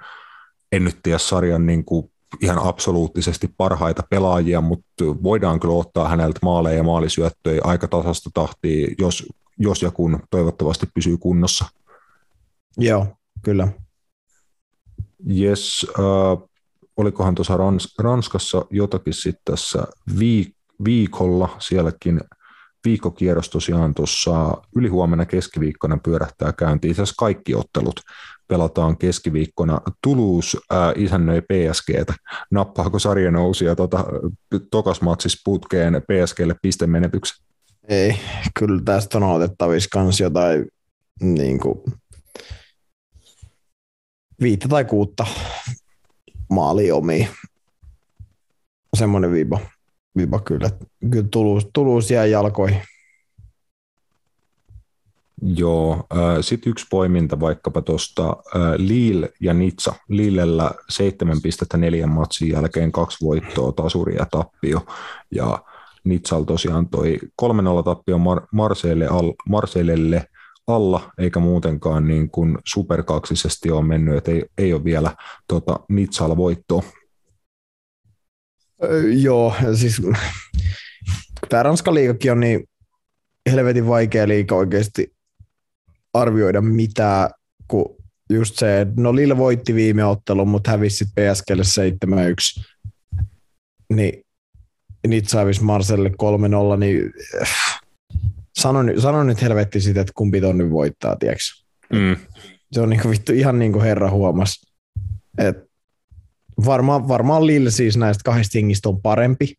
en nyt tiedä sarjan niin kuin ihan absoluuttisesti parhaita pelaajia, mutta voidaan kyllä ottaa häneltä maaleja ja maalisyöttöjä aika tasasta tahtia, jos, jos ja kun toivottavasti pysyy kunnossa. Joo, kyllä. Jes, äh, olikohan tuossa Rans- Ranskassa jotakin sitten tässä viik- viikolla, sielläkin viikkokierros tosiaan tuossa ylihuomenna keskiviikkona pyörähtää käyntiin itse asiassa kaikki ottelut pelataan keskiviikkona. Toulouse ää, isännöi PSGtä. Nappaako sarja nousi ja tota, tokas matsis putkeen PSGlle pistemenetyksen? Ei, kyllä tästä on otettavissa kans jotain niin kuin, viittä tai kuutta maali omiin. Semmoinen viiba, viiba kyllä. Kyllä Toulouse, Toulouse jää jalkoihin. Joo, sitten yksi poiminta vaikkapa tuosta Lille ja Nitsa. Lillellä 7,4 matsin jälkeen kaksi voittoa, tasuri ja tappio. Ja Nitsal tosiaan toi 3-0 tappio Mar- Marseille al- Marseillelle alla, eikä muutenkaan niin kuin superkaksisesti ole mennyt, että ei, ei ole vielä tota, Nitsalla voittoa. Öö, joo, siis tämä Ranskan liikakin on niin helvetin vaikea liika oikeasti arvioida mitään, kun just se, no Lille voitti viime ottelun, mutta hävisi PSGlle 7-1. Niin Nitsa hävisi Marselle 3-0, niin sano, sano nyt helvetti sitä, että kumpi ton nyt voittaa, tiedätkö? Mm. Se on niinku vittu ihan niin kuin herra huomas. Et varmaan, varmaan Lille siis näistä kahdesta hengistä on parempi,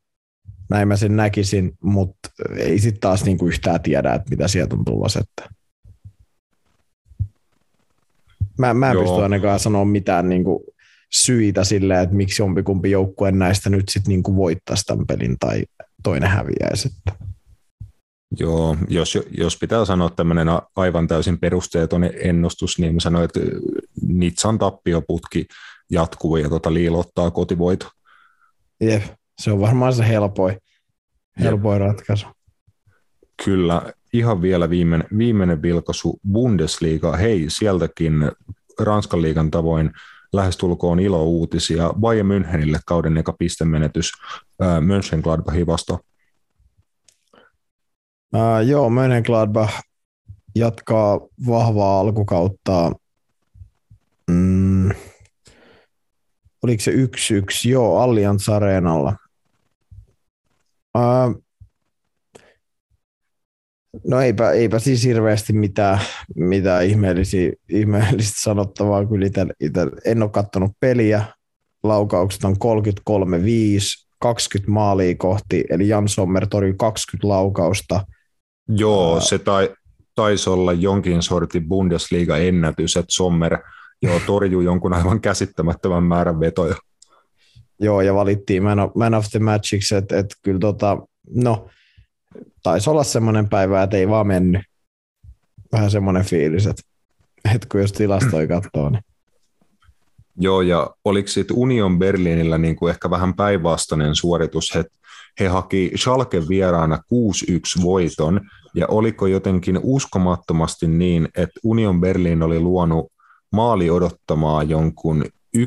näin mä sen näkisin, mutta ei sitten taas niinku yhtään tiedä, että mitä sieltä on tulossa. Että Mä, mä en Joo. pysty ainakaan sanoa mitään niin kuin syitä sille, että miksi jompikumpi joukkue näistä nyt sitten niin kuin voittaisi tämän pelin tai toinen häviäisi. Että. Joo, jos, jos pitää sanoa tämmöinen aivan täysin perusteeton ennustus, niin mä sanoin, että Nitsan tappioputki jatkuu ja tota liilottaa kotivoito. Jep, se on varmaan se helpoin, helpoin ratkaisu. Kyllä, ihan vielä viimeinen, viimeinen vilkaisu Bundesliga. Hei, sieltäkin Ranskan liigan tavoin lähestulkoon ilo-uutisia. Bayern Münchenille kauden eka pistemenetys äh, Mönchengladbachin vastaan. Uh, joo, Mönchengladbach jatkaa vahvaa alkukautta. Mm, oliko se yksi yksi? Joo, Allianz Areenalla. Uh, No eipä, eipä siis hirveästi mitään, mitään ihmeellistä sanottavaa. Kyllä ite, ite, en ole katsonut peliä. Laukaukset on 33-5, 20 maalia kohti, eli Jan Sommer torjui 20 laukausta. Joo, se tai, taisi olla jonkin sortin Bundesliga-ennätys, että Sommer joo, torjui jonkun aivan käsittämättömän määrän vetoja. Joo, ja valittiin man of, man of the matchiksi, että et kyllä tota, no, taisi olla semmoinen päivä, että ei vaan mennyt. Vähän semmoinen fiilis, että, että kun jos tilastoja katsoo, niin Joo, ja oliko sitten Union Berliinillä niin kuin ehkä vähän päinvastainen suoritus, että he haki Schalke vieraana 6-1 voiton, ja oliko jotenkin uskomattomasti niin, että Union Berlin oli luonut maali odottamaa jonkun 1,6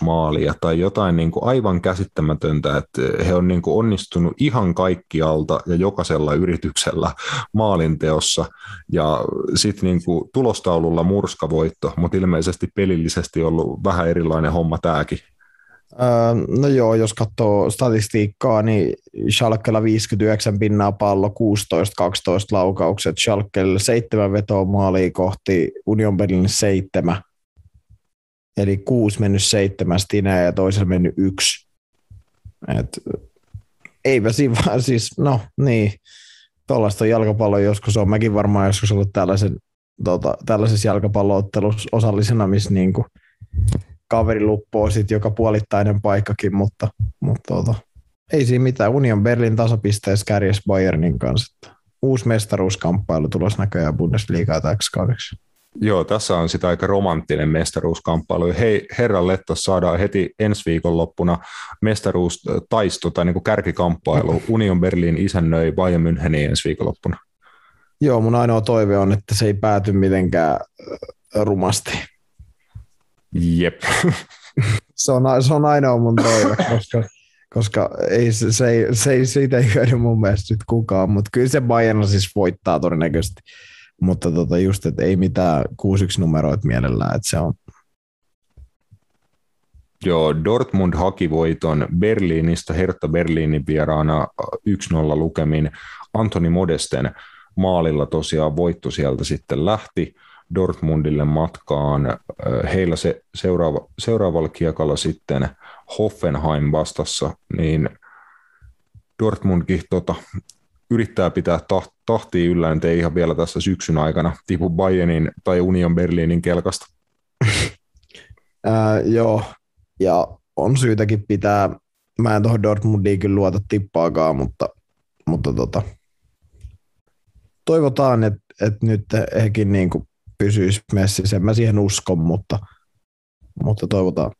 maalia tai jotain niin kuin aivan käsittämätöntä, että he on niin kuin onnistunut ihan kaikkialta ja jokaisella yrityksellä maalinteossa ja sitten niin tulostaululla murskavoitto, mutta ilmeisesti pelillisesti ollut vähän erilainen homma tämäkin. No joo, jos katsoo statistiikkaa, niin Schalkella 59 pinnaa pallo, 16-12 laukaukset, Schalkella 7 vetoa maalia kohti, Union Berlin 7 Eli kuusi mennyt seitsemästä ja toisella mennyt yksi. Et, eipä siinä vaan siis, no niin, tuollaista jalkapalloa joskus on. Mäkin varmaan joskus ollut tällaisen, tota, tällaisessa jalkapalloottelussa osallisena, missä niin kuin kaveri luppoo sit joka puolittainen paikkakin, mutta, mutta tota, ei siinä mitään. Union Berlin tasapisteessä kärjes Bayernin kanssa. Uusi mestaruuskamppailu tulos näköjään Bundesliigaa täksi kaudeksi. Joo, tässä on sitä aika romanttinen mestaruuskamppailu. Hei, herran Letto saadaan heti ensi viikonloppuna mestaruustaisto tai niin kärkikamppailu. Union Berlin isännöi Bayern Müncheniin ensi viikonloppuna. Joo, mun ainoa toive on, että se ei pääty mitenkään rumasti. Jep. se, on, se on ainoa mun toive, koska, koska ei, se, se, ei, se, ei, siitä ei hyödy mun mielestä nyt kukaan, mutta kyllä se Bayern siis voittaa todennäköisesti mutta tota just, että ei mitään 6-1 numeroita mielellään, että se on. Joo, Dortmund haki voiton Berliinistä, Hertha Berliinin vieraana 1-0 lukemin. Antoni Modesten maalilla tosiaan voitto sieltä sitten lähti Dortmundille matkaan. Heillä se seuraava, seuraavalla kiekalla sitten Hoffenheim vastassa, niin Dortmundkin tota, yrittää pitää tahtia yllä, niin ei ihan vielä tässä syksyn aikana tipu Bayernin tai Union Berliinin kelkasta. Ää, joo, ja on syytäkin pitää, mä en tuohon Dortmundiin kyllä luota tippaakaan, mutta, mutta tota, toivotaan, että, että nyt hekin niin kuin pysyisi messissä. Mä siihen uskon, mutta, mutta toivotaan.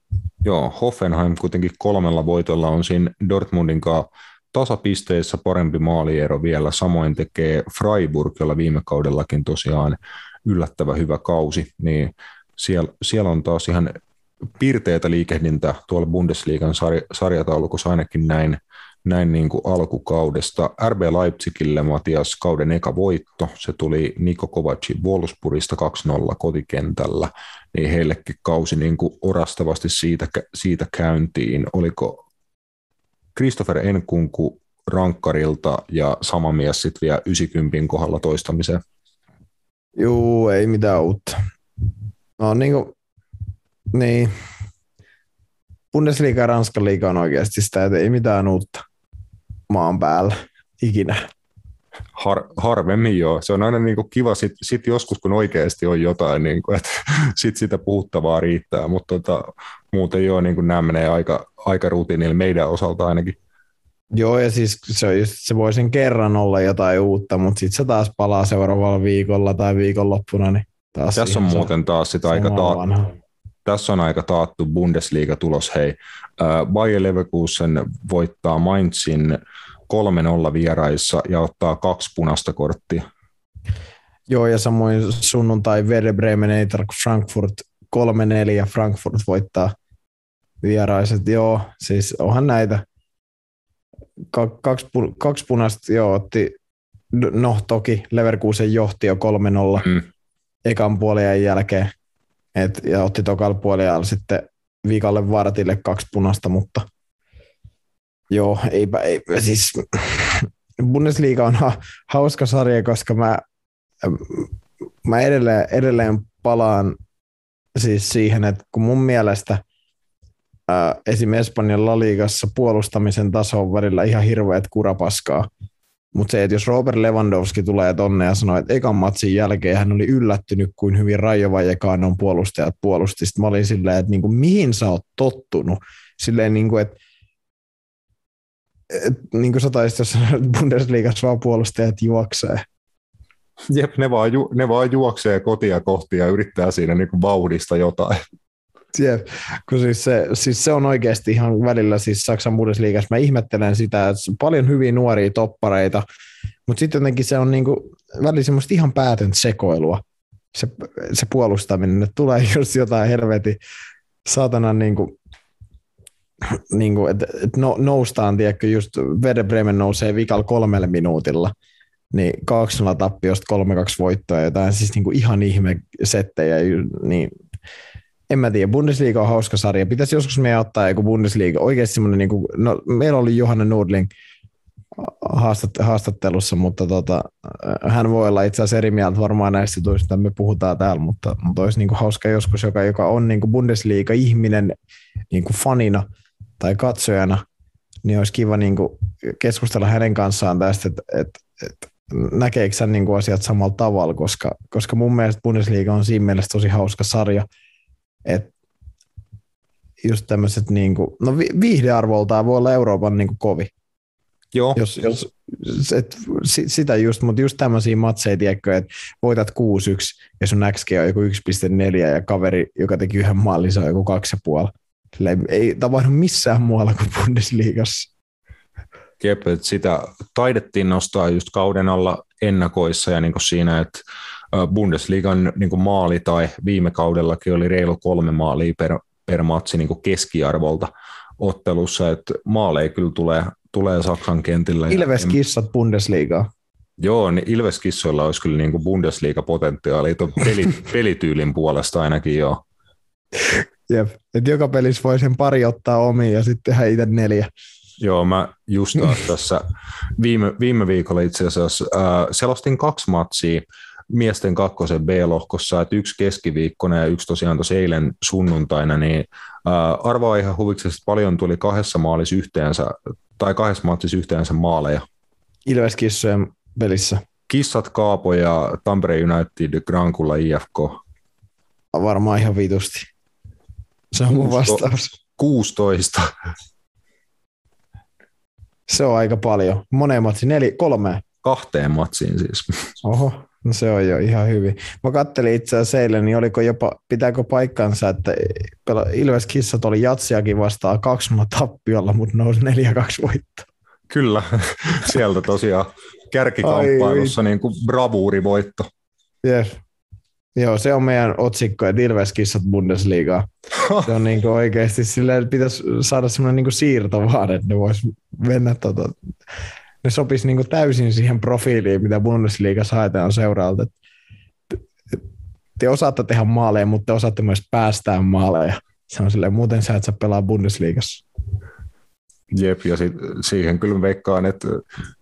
Joo, Hoffenheim kuitenkin kolmella voitolla on siinä Dortmundin kanssa tasapisteissä parempi maaliero vielä. Samoin tekee Freiburg, jolla viime kaudellakin tosiaan yllättävä hyvä kausi, niin siellä, siellä on taas ihan piirteitä liikehdintä tuolla Bundesliigan sarj- sarjataulukossa ainakin näin, näin niin kuin alkukaudesta. RB Leipzigille Matias kauden eka voitto, se tuli Niko Kovacin Wolfsburgista 2-0 kotikentällä, niin heillekin kausi niin kuin orastavasti siitä, siitä käyntiin. Oliko Christopher Enkunku rankkarilta ja sama mies sitten vielä 90 kohdalla toistamiseen. Juu, ei mitään uutta. No niin kuin, niin. Bundesliga ja Ranskan liiga on oikeasti sitä, että ei mitään uutta maan päällä ikinä. Har, harvemmin joo. Se on aina niin kuin kiva sit, sit joskus, kun oikeasti on jotain, niin kuin, että sit sitä puhuttavaa riittää, mutta tota, muuten joo, niin kuin nämä menee aika, aika rutiinille meidän osalta ainakin. Joo, ja siis se, on just, se voi sen kerran olla jotain uutta, mutta sitten se taas palaa seuraavalla viikolla tai viikonloppuna. Niin taas Tässä on muuten taas sitä aika taattu. Tässä on aika taattu Bundesliga-tulos. Hei, Bayer Leverkusen voittaa Mainzin 3-0 vieraissa ja ottaa kaksi punaista korttia. Joo, ja samoin sunnuntai Werder Bremen Eintracht Frankfurt 3-4 Frankfurt voittaa vieraiset. Joo, siis onhan näitä. Kaksi, kaksi punaista, joo, otti, no toki Leverkusen johti jo 3-0 mm. ekan puolien jälkeen. Et, ja otti tokalla puolella sitten viikalle Vartille kaksi punasta, mutta joo, eipä, eipä siis Bundesliga on ha, hauska sarja, koska mä, mä edelleen, edelleen palaan siis siihen, että kun mun mielestä ää, esim. Espanjan La Ligassa puolustamisen taso on välillä ihan hirveät kurapaskaa, mutta se, että jos Robert Lewandowski tulee tonne ja sanoo, että ekan matsin jälkeen hän oli yllättynyt, kuin hyvin Rajo on puolustajat puolusti. Sitten mä olin silleen, että niin kuin, mihin sä oot tottunut? Silleen, niin kuin, että et, niin kuin sä taisit, jos Bundesliigassa vaan puolustajat juoksee. Jep, ne vaan, ju, ne vaan juoksee kotia kohti ja yrittää siinä niin kuin vauhdista jotain. Jep, kun siis se, siis se on oikeasti ihan välillä siis Saksan Bundesliigassa. Mä ihmettelen sitä, että paljon hyviä nuoria toppareita, mutta sitten jotenkin se on niin kuin, välillä semmoista ihan päätöntä sekoilua, se, se puolustaminen. Että tulee just jotain helvetin saatanan niin kuin, niin kuin, että, että no, noustaan, tiedätkö, just Werder Bremen nousee vikal kolmelle minuutilla, niin 2-0 tappiosta 3-2 voittoa, jotain siis niin kuin ihan ihme settejä, niin en mä tiedä, Bundesliga on hauska sarja. Pitäisi joskus meidän ottaa joku Bundesliga, oikeasti semmoinen, niin kuin, no, meillä oli Johanna Nordling haastat, haastattelussa, mutta tota, hän voi olla itse asiassa eri mieltä varmaan näistä jutuista, me puhutaan täällä, mutta, mutta olisi niin kuin hauska joskus, joka, joka on niin kuin Bundesliga-ihminen niin kuin fanina, tai katsojana, niin olisi kiva niin kuin keskustella hänen kanssaan tästä, että, että, että näkeekö hän niin kuin asiat samalla tavalla, koska, koska mun mielestä Bundesliga on siinä mielessä tosi hauska sarja, että just tämmöiset, niin kuin, no viihdearvoltaan voi olla Euroopan niin kuin kovi. Joo. Jos, jos, et, sitä just, mutta just tämmöisiä matseja, tiedätkö, että voitat 6-1 ja sun XG on joku 1,4 ja kaveri, joka teki yhden maalin, se on joku 2,5. Ei tapahdu missään muualla kuin Bundesliigassa. Jep, että sitä taidettiin nostaa just kauden alla ennakoissa ja niin kuin siinä, että Bundesliigan niin kuin maali tai viime kaudellakin oli reilu kolme maalia per, per matsi niin kuin keskiarvolta ottelussa, että maaleja kyllä tulee, tulee Saksan kentillä. Ilves-kissat Bundesliigaa. Joo, niin Ilves-kissoilla olisi kyllä niin kuin Bundesliga-potentiaali peli, pelityylin puolesta ainakin joo. Jep, että joka pelissä voi sen pari ottaa omiin ja sitten tehdä itse neljä. Joo, mä just taas tässä viime, viime viikolla itse asiassa äh, selostin kaksi matsia miesten kakkosen B-lohkossa, että yksi keskiviikkona ja yksi tosiaan tosi eilen sunnuntaina, niin arvaa ihan huviksesta paljon tuli kahdessa maalissa yhteensä, tai kahdessa matsissa yhteensä maaleja. Ilves-kissojen pelissä. Kissat Kaapo ja Tampere United Grankulla IFK. Varmaan ihan vitusti. Se on mun vastaus. 16. Se on aika paljon. Moneen matsiin, neli, kolme. Kahteen matsiin siis. Oho, no se on jo ihan hyvin. Mä kattelin itse asiassa eilen, niin oliko jopa, pitääkö paikkansa, että Ilves Kissat oli jatsiakin vastaan kaksi tappiolla, mutta nousi 4-2 voitto. Kyllä, sieltä tosiaan kärkikamppailussa niin kuin bravuurivoitto. Yes. Joo, se on meidän otsikko, että Ilves Kissat Bundesligaa. Se on niin oikeasti silleen, että pitäisi saada semmoinen niin siirto vaan, että ne vois mennä tota, ne sopisi niin täysin siihen profiiliin, mitä Bundesliigassa haetaan seuraalta. Te osaatte tehdä maaleja, mutta te osaatte myös päästää maaleja. Se on silleen, muuten sä et saa pelaa Bundesliigassa. Jep, ja sit, siihen kyllä veikkaan, että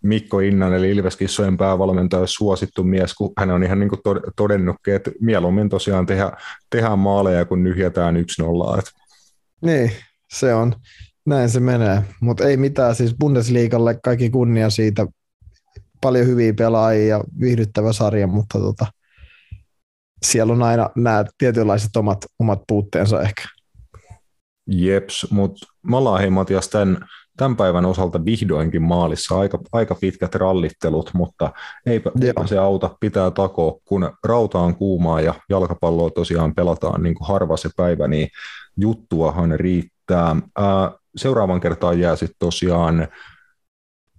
Mikko Innan, eli Ilveskissojen päävalmentaja, olisi suosittu mies, kun hän on ihan niin kuin todennutkin, että mieluummin tosiaan tehdä, tehdä maaleja, kun nyhjätään 1-0. Niin, se on, näin se menee, mutta ei mitään, siis Bundesliigalle kaikki kunnia siitä, paljon hyviä pelaajia ja viihdyttävä sarja, mutta tota, siellä on aina nämä tietynlaiset omat, omat puutteensa ehkä. Jeps, mutta me ollaan hei Matias tämän, tämän päivän osalta vihdoinkin maalissa aika, aika pitkät rallittelut, mutta eipä, eipä se auta, pitää takoa, kun rauta on kuumaa ja jalkapalloa tosiaan pelataan niin kuin harva se päivä, niin juttuahan riittää. Ää, seuraavan kertaan jää sitten tosiaan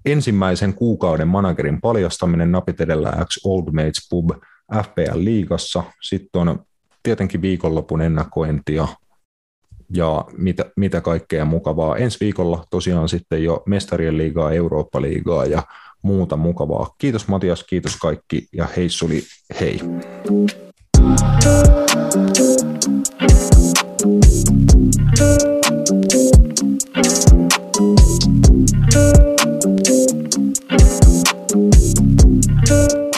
ensimmäisen kuukauden managerin paljastaminen napit edellä X Old Mates Pub FPL-liigassa. Sitten on tietenkin viikonlopun ennakointia ja mitä, mitä kaikkea mukavaa. Ensi viikolla tosiaan sitten jo Mestarien liigaa, Eurooppa-liigaa ja muuta mukavaa. Kiitos Matias, kiitos kaikki ja heissuli hei. Thank you Thank you.